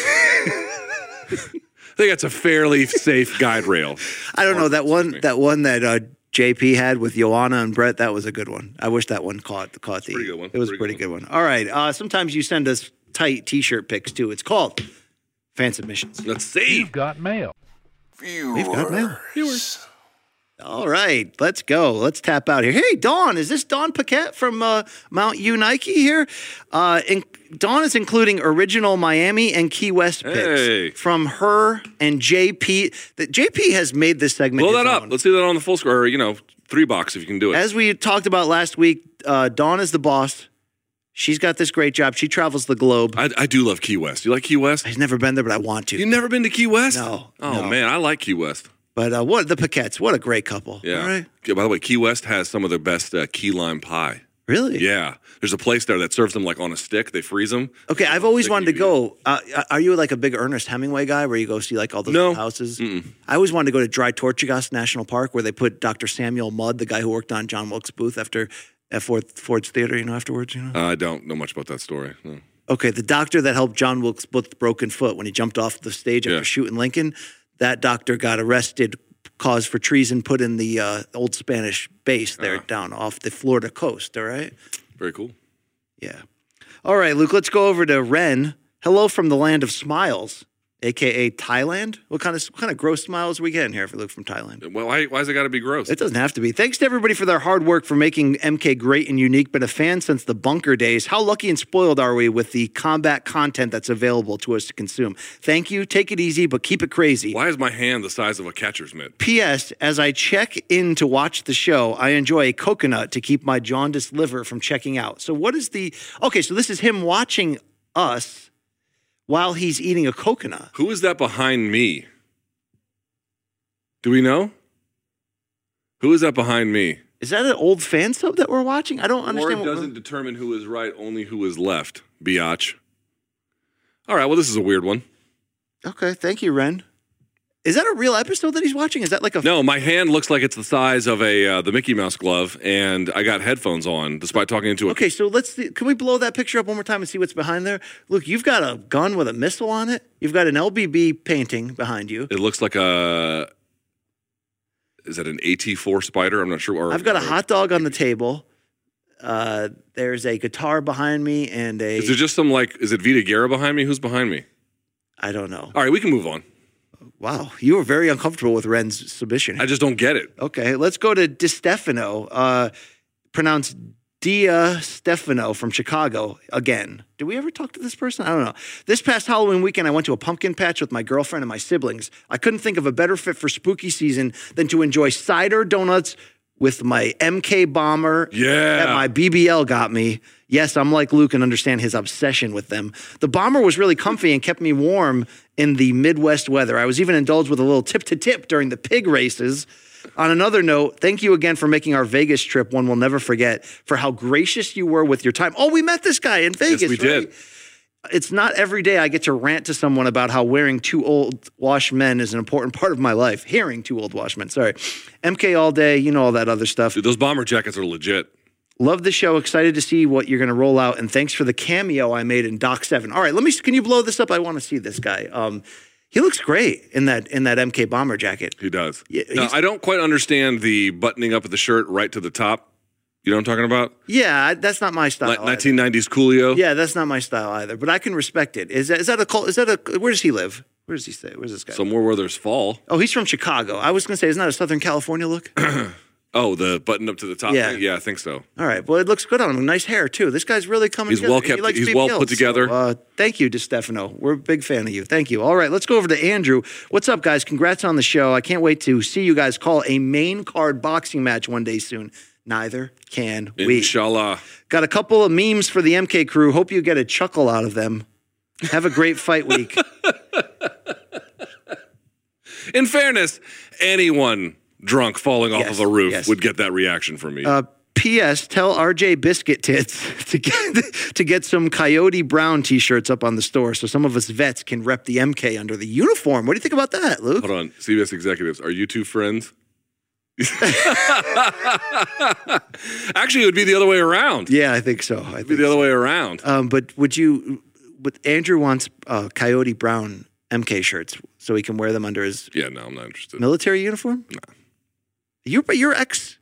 I think that's a fairly safe guide rail. I don't know that one. That one that uh, JP had with Joanna and Brett. That was a good one. I wish that one caught caught the. pretty good one. It was a pretty good one. All right. Uh, sometimes you send us tight T-shirt pics too. It's called fan submissions. Let's see. You've got mail. We've got mail. Viewers. All right, let's go. Let's tap out here. Hey, Dawn, is this Dawn Paquette from uh, Mount Uniacke here? Uh, in, Dawn is including original Miami and Key West picks Hey. from her and JP. The, JP has made this segment. Blow that up. own. Let's see that on the full score, or, you know, three box if you can do it. As we talked about last week, uh, Dawn is the boss. She's got this great job. She travels the globe. I, I do love Key West. You like Key West? I've never been there, but I want to. You've never been to Key West? No, Oh no. man, I like Key West. But uh, what the Paquettes? What a great couple. Yeah. All right. Yeah, By the way, Key West has some of the best uh, key lime pie. Really? Yeah. There's a place there that serves them like on a stick. They freeze them. Okay, I've always wanted to go. Uh, are you like a big Ernest Hemingway guy, where you go see like all those No. houses? I always wanted to go to Dry Tortugas National Park, where they put Dr. Samuel Mudd, the guy who worked on John Wilkes Booth after at Ford, Ford's Theater. You know, afterwards, you know. Uh, I don't know much about that story. No. Okay, the doctor that helped John Wilkes Booth broken foot when he jumped off the stage after Yeah. shooting Lincoln, that doctor got arrested, cause for treason, put in the uh, old Spanish base there down off the Florida coast. All right. Very cool. Yeah. All right, Luke, let's go over to Ren. Hello from the land of smiles, aka Thailand. What kind of what kind of gross smiles are we getting here if we look from Thailand? Well, why, why's it got to be gross? It doesn't have to be. Thanks to everybody for their hard work for making MK great and unique. Been a fan since the bunker days. How lucky and spoiled are we with the combat content that's available to us to consume? Thank you. Take it easy, but keep it crazy. Why is my hand the size of a catcher's mitt? P.S. As I check in to watch the show, I enjoy a coconut to keep my jaundiced liver from checking out. So, what is the. Okay, so this is him watching us while he's eating a coconut. Who is that behind me? Do we know? Who is that behind me? Is that an old fan sub that we're watching? I don't Or understand. it what- doesn't determine who is right, only who is left. Biatch. All right, well, this is a weird one. Okay, thank you, Ren. Is that a real episode that he's watching? Is that like a. No, my hand looks like it's the size of a uh, the Mickey Mouse glove, and I got headphones on despite talking into it. Okay, so let's. See, can we blow that picture up one more time and see what's behind there? Look, you've got a gun with a missile on it. You've got an LBB painting behind you. It looks like a. Is that an AT4 spider? I'm not sure. Or, I've got a hot dog on the table. Uh, there's a guitar behind me and a. Is there just some like? Is it Vita Guerra behind me? Who's behind me? I don't know. All right, we can move on. Wow, you were very uncomfortable with Ren's submission. I just don't get it. Okay, let's go to Di Stefano, uh, pronounced Dia Stefano from Chicago again. Did we ever talk to this person? I don't know. This past Halloween weekend, I went to a pumpkin patch with my girlfriend and my siblings. I couldn't think of a better fit for spooky season than to enjoy cider donuts with my MK bomber Yeah. that my BBL got me. Yes, I'm like Luke and understand his obsession with them. The bomber was really comfy and kept me warm in the Midwest weather. I was even indulged with a little tip to tip during the pig races. On another note, thank you again for making our Vegas trip one we'll never forget, for how gracious you were with your time. Oh, we met this guy in Vegas. Yes, we right? did. It's not every day I get to rant to someone about how wearing two old wash men is an important part of my life. Hearing two old wash men, sorry. MK all day, you know all that other stuff. Dude, those bomber jackets are legit. Love the show. Excited to see what you're going to roll out. And thanks for the cameo I made in Doc Seven. All right, let me. Can you blow this up? I want to see this guy. Um, he looks great in that in that MK bomber jacket. He does. Yeah, now, I don't quite understand the buttoning up of the shirt right to the top. You know what I'm talking about? Yeah, that's not my style. Ni- 1990s Coolio. Yeah, that's not my style either. But I can respect it. Is that is that a cult? Is that a? Where does he live? Where does he stay? Where's this guy? Somewhere where there's fall. oh, he's from Chicago. I was going to say, isn't that a Southern California look? Oh, the button up to the top. Yeah. thing? yeah, I think so. All right. Well, it looks good on him. Nice hair too. This guy's really coming. He's together. well He kept- likes he's well put together. So, uh, thank you, DeStefano. We're a big fan of you. Thank you. All right, let's go over to Andrew. What's up, guys? Congrats on the show. I can't wait to see you guys call a main card boxing match one day soon. Neither can we. Inshallah. Got a couple of memes for the MK crew. Hope you get a chuckle out of them. Have a great fight week. In fairness, anyone drunk falling off Yes, of a roof yes. would get that reaction from me. Uh, P.S. Tell RJ Biscuit Tits to get to get some Coyote Brown T-shirts up on the store, so some of us vets can rep the MK under the uniform. What do you think about that, Luke? Hold on, CBS executives, are you two friends? Actually, it would be the other way around. Yeah, I think so. I It'd be the other way around. Um, but would you? But Andrew wants uh, Coyote Brown MK shirts so he can wear them under his Yeah, no, I'm not interested. military uniform. No. You're but you're ex.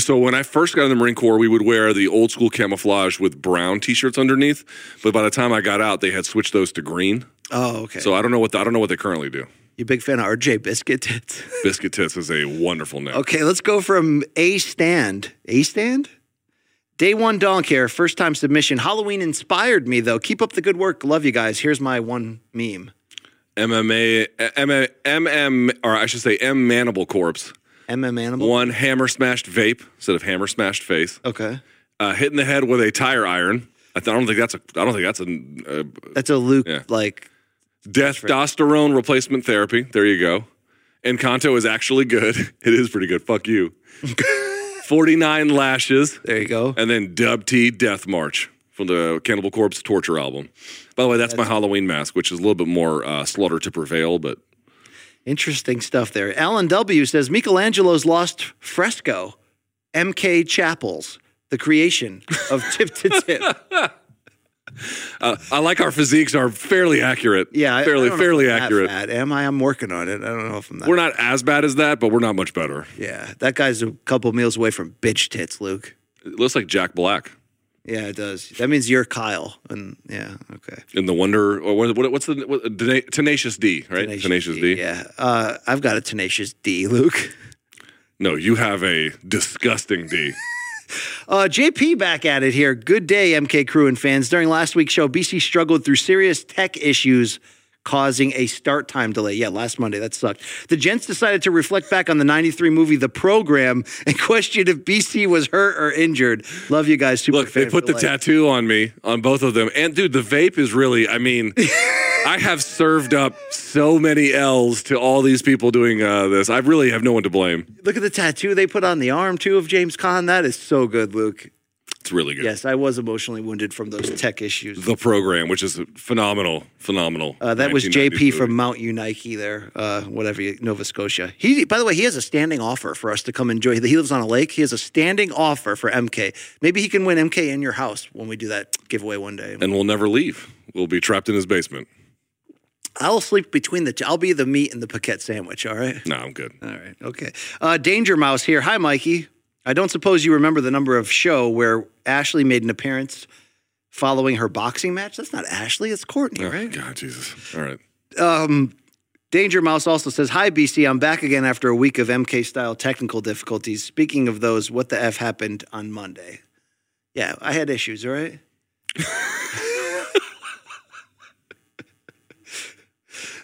So when I first got in the Marine Corps, we would wear the old school camouflage with brown T-shirts underneath. But by the time I got out, they had switched those to green. Oh, okay. So I don't know what the, I don't know what they currently do. You a big fan of RJ Biscuit Tits? Biscuit Tits is a wonderful name. Okay, let's go from A stand. A stand? Day one donk here, first time submission. Halloween inspired me though. Keep up the good work. Love you guys. Here's my one meme. MMA, M, M, M, or I should say M Manable Corpse. MM Animal. One hammer smashed vape instead of hammer smashed face. Okay. Uh, hitting the head with a tire iron. I, th- I don't think that's a. I don't think that's a. Uh, That's a Luke Yeah. like Testosterone replacement therapy. There you go. Encanto is actually good. It is pretty good. Fuck you. 49 lashes. there you go. And then Dub T Death March from the Cannibal Corpse Torture album. By the way, that's, my Halloween mask, which is a little bit more uh, slaughter to prevail, but Interesting stuff there. Alan W says Michelangelo's lost fresco, MK Chapels, the creation of Tip to Tip. uh, I like our physiques are fairly accurate. Yeah, I- I fairly don't know if fairly I'm that accurate. fat. Am I? I'm working on it. I don't know if I'm that. We're not as bad as that, but we're not much better. Yeah, that guy's a couple meals away from bitch tits, Luke. It looks like Jack Black Yeah, it does. That means you're Kyle. And yeah, okay. in the Wonder. Or what, what, what's the what, Tenacious D? Right, Tenacious, D. Yeah. Uh, I've got a tenacious D, Luke. No, you have a disgusting D. Uh, JP back at it here. Good day, MK crew and fans. During last week's show, BC struggled through serious tech issues causing a start time delay. Yeah, last Monday. That sucked. The gents decided to reflect back on the 93 movie The Program and question if BC was hurt or injured. Love you guys. Super Look, they put the life. tattoo on me on both of them, and dude, the vape is really. I mean, I have served up so many L's to all these people doing uh, this. I really have no one to blame. Look at the tattoo they put on the arm, too, of James Caan. That is so good, Luke. It's really good. Yes, I was emotionally wounded from those tech issues. The program, which is phenomenal, phenomenal. Uh, that was 1990s JP from movie. Mount Uniacke there, uh, whatever, you- Nova Scotia. He, by the way, he has a standing offer for us to come enjoy. He lives on a lake. He has a standing offer for MK. Maybe he can win MK in your house when we do that giveaway one day. and we'll never leave. We'll be trapped in his basement. I'll sleep between the two. I'll be the meat and the paquette sandwich. All right. No, I'm good. All right. Okay. Uh, Danger Mouse here. Hi, Mikey. I don't suppose you remember the number of show where Ashley made an appearance following her boxing match. That's not Ashley. It's Courtney, Oh, right? God, Jesus. All right. Um, Danger Mouse also says, Hi, BC. I'm back again after a week of MK style technical difficulties. Speaking of those, what the F happened on Monday? Yeah, I had issues, all right?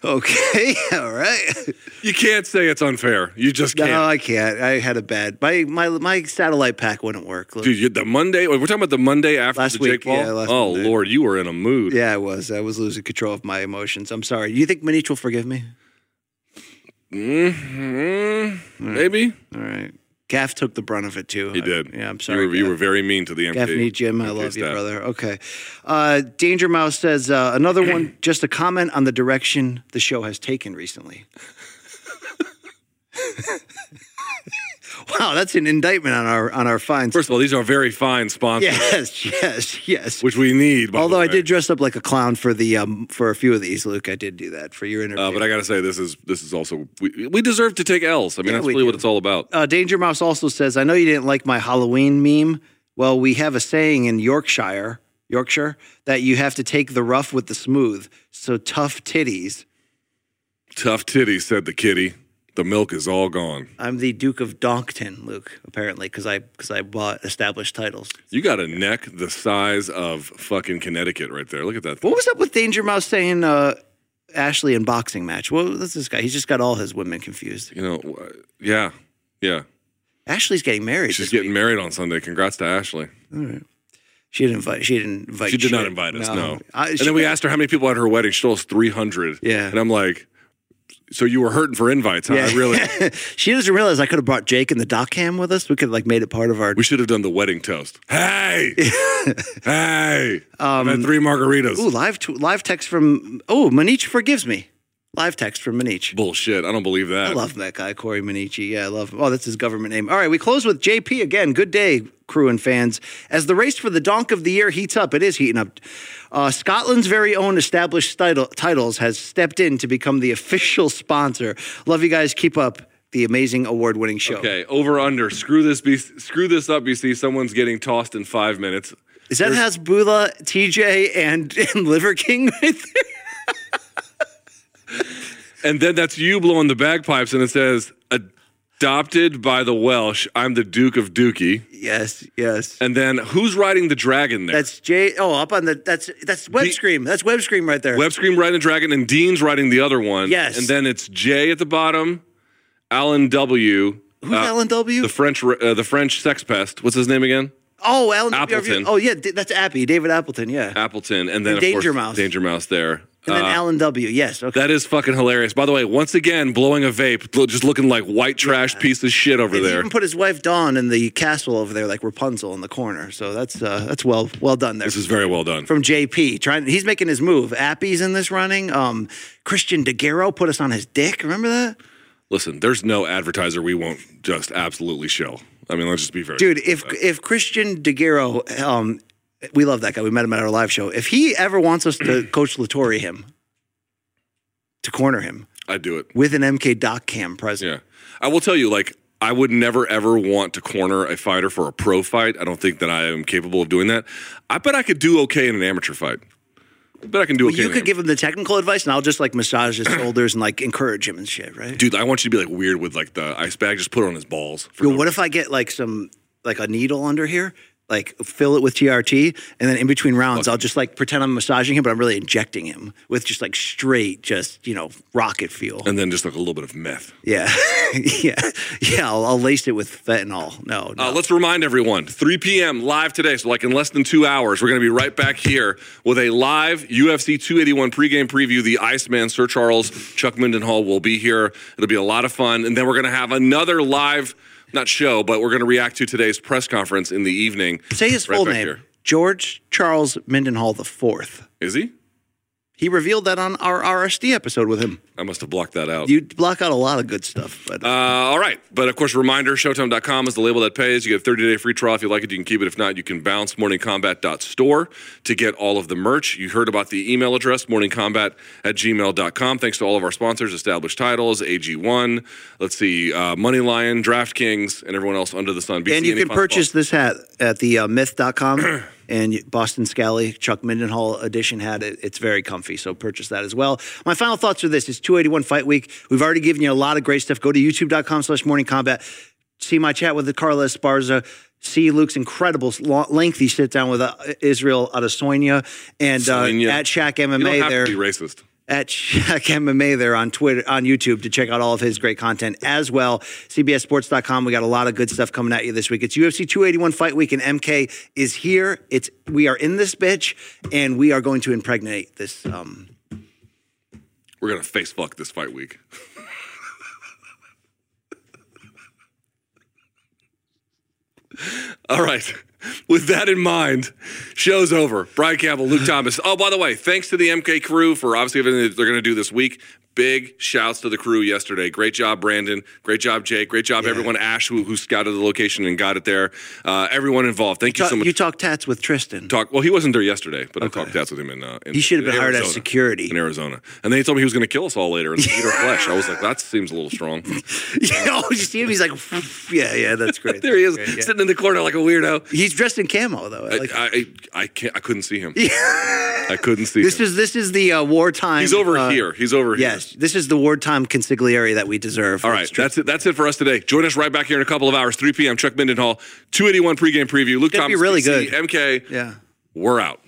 okay, all right. You can't say it's unfair. You just can't. No, I can't. I had a bad. My my my satellite pack wouldn't work. Look. Dude, you, the Monday, we're talking about the Monday after Last the week, Jake Paul? yeah, last oh, Monday. Lord, you were in a mood. Yeah, I was. I was losing control of my emotions. I'm sorry. Do you think Manich will forgive me? Mhm. Maybe. All right. Gaff took the brunt of it too. He I- did. yeah, I'm sorry. You were, you were very mean to the MK. Gaffney Jim, I love you, brother. Okay. Uh, Danger Mouse says uh, another one, just a comment on the direction the show has taken recently. wow, that's an indictment on our on our fine. First of all, these are very fine sponsors, yes, yes, yes. which we need. Although I did dress up like a clown for the um for a few of these, Luke. I did do that for your interview. Uh, but I got to say, this is this is also we, we deserve to take L's. I mean, Yeah, that's really what it's all about. Uh, Danger Mouse also says, I know you didn't like my Halloween meme. Well, we have a saying in Yorkshire, Yorkshire, that you have to take the rough with the smooth. So tough titties. Tough titties," said the kitty. The milk is all gone. I'm the Duke of Donkton, Luke. Apparently, because I because I bought established titles. You got a neck the size of fucking Connecticut right there. Look at that. What was up with Danger Mouse saying uh, Ashley in boxing match? What was this guy? He's just got all his women confused. You know, yeah, yeah. Ashley's getting married. She's getting week. married on Sunday. Congrats to Ashley. All right. She didn't invite. She didn't invite. She did not invite us. No. I- and then we asked her how many people at her wedding. She told us three hundred. Yeah. And I'm like, so you were hurting for invites, huh? I really. she doesn't realize I could have brought Jake and the doc cam with us. We could have like made it part of our. We should have done the wedding toast. Hey, hey! Um, had three margaritas. Ooh, live t- live text from. Oh, Manich forgives me. Live text from Maniche. Bullshit! I don't believe that. I love that guy, Corey Manici. Yeah, I love him. Oh, that's his government name. All right, we close with JP again. Good day, crew and fans. As the race for the Donk of the Year heats up, it is heating up. Uh, Scotland's very own established title- titles has stepped in to become the official sponsor. Love you guys. Keep up the amazing award-winning show. Okay, over under. Screw this. Be- screw this up. You see, someone's getting tossed in five minutes. Is that Hasbullah, TJ, and, and Liver King right there? And then that's you blowing the bagpipes, and it says, "Adopted by the Welsh. I'm the Duke of Dookie." Yes, yes. And then who's riding the dragon there? That's Jay. Oh, up on the that's that's web scream. That's web scream right there. Web Scream riding the dragon, and Dean's riding the other one. Yes. And then it's Jay at the bottom, Alan W. Who's Alan W? The French, uh, the French sex pest. What's his name again? Oh, Alan Appleton. Oh, yeah, that's Appy, David Appleton. Yeah, Appleton, and then And of Danger course, Mouse. Danger Mouse there. And then Uh, Alan W. Yes, okay. That is fucking hilarious. By the way, once again, blowing a vape, just looking like white trash piece of shit over And he there. even put his wife Dawn in the castle over there, like Rapunzel in the corner. So that's uh, that's well well done there. This is very well done. from JP. Trying, he's making his move. Appy's in this running. Um, Christian DeGarro put us on his dick. Remember that, Listen, there's no advertiser we won't just absolutely show. I mean, let's just be very dude? If if Christian DeGarro, um, we love that guy. We met him at our live show. If he ever wants us to coach Latori him, to corner him I'd do it. with an MK Doc Cam present. Yeah. I will tell you, like, I would never ever want to corner a fighter for a pro fight. I don't think that I am capable of doing that. I bet I could do okay in an amateur fight. I bet I can do okay. You could give him the technical advice, and I'll just like massage his shoulders and like encourage him and shit, right? Dude, I want you to be like weird with like the ice bag. Just put it on his balls. For Yo, no what if I get like some like a needle under here, like fill it with TRT, and then in between rounds, I'll just like pretend I'm massaging him, but I'm really injecting him with just like straight, just you know, rocket fuel. and then just like a little bit of meth. Yeah, yeah, yeah. I'll, I'll lace it with fentanyl. No, no. Uh, let's remind everyone 3 p.m. live today. So, like in less than two hours, we're going to be right back here with a live UFC 281 pregame preview. The Iceman, Sir Charles, Chuck Mindenhall will be here. It'll be a lot of fun. And then we're going to have another live, not show, but we're going to react to today's press conference in the evening. Say his right full name: here. George Charles Mindenhall the Fourth. Is he? He revealed that on our RSD episode with him. I must have blocked that out. You block out a lot of good stuff, but Uh, all right. But of course, reminder Showtime.com is the label that pays. You get a 30 day free trial. If you like it, you can keep it. If not, you can bounce morningkombat.store to get all of the merch. You heard about the email address, morningkombat at gmail.com. Thanks to all of our sponsors, Established Titles, AG1, let's see, uh, Money Lion, DraftKings, and everyone else under the sun. BC and you can purchase this hat at the uh, myth.com and Boston Scally Chuck Mindenhall edition had It, it's very comfy, so purchase that as well. My final thoughts are this: It's 281 Fight Week. We've already given you a lot of great stuff. Go to youtube.com slash morning kombat. See my chat with the Carla Esparza. See Luke's incredible, lengthy sit down with uh, Israel Adesanya and uh, at Shaq You don't MMA have there to be racist. At Shaq MMA there on Twitter, on YouTube to check out all of his great content as well. CBSSports.com. We got a lot of good stuff coming at you this week. It's UFC 281 Fight Week, and MK is here. It's we are in this bitch, and we are going to impregnate this. Um, We're to face fuck this fight week. All right. With that in mind, show's over. Brian Campbell, Luke Thomas. Oh, by the way, thanks to the MK crew for obviously everything that they're going to do this week. Big shouts to the crew yesterday. Great job, Brandon. Great job, Jake. Great job, everyone. Ash, who, who scouted the location and got it there. Uh, everyone involved. Thank you, talk, so much. you talk tats with Tristan. Talk. Well, he wasn't there yesterday, but I talked tats with him in. Uh, in He should have been in hired as security. in Arizona, and then he told me he was going to kill us all later and eat our flesh. I was like, that seems a little strong. yeah, oh, you see him? He's like, yeah, yeah, that's great. there he is, great, yeah. sitting in the corner like a weirdo. He's dressed in camo though. I I, like I, I can't. I couldn't see him. I couldn't see this him. is this is the uh, wartime. He's over uh, here. He's over here. Yes, This is the wartime consigliere that we deserve. All right, that's it. That's it for us today. Join us right back here in a couple of hours, 3 p.m. Chuck Mindenhall, 281 pregame preview. Luke Gonna be really PC, good. MK. Yeah. We're out.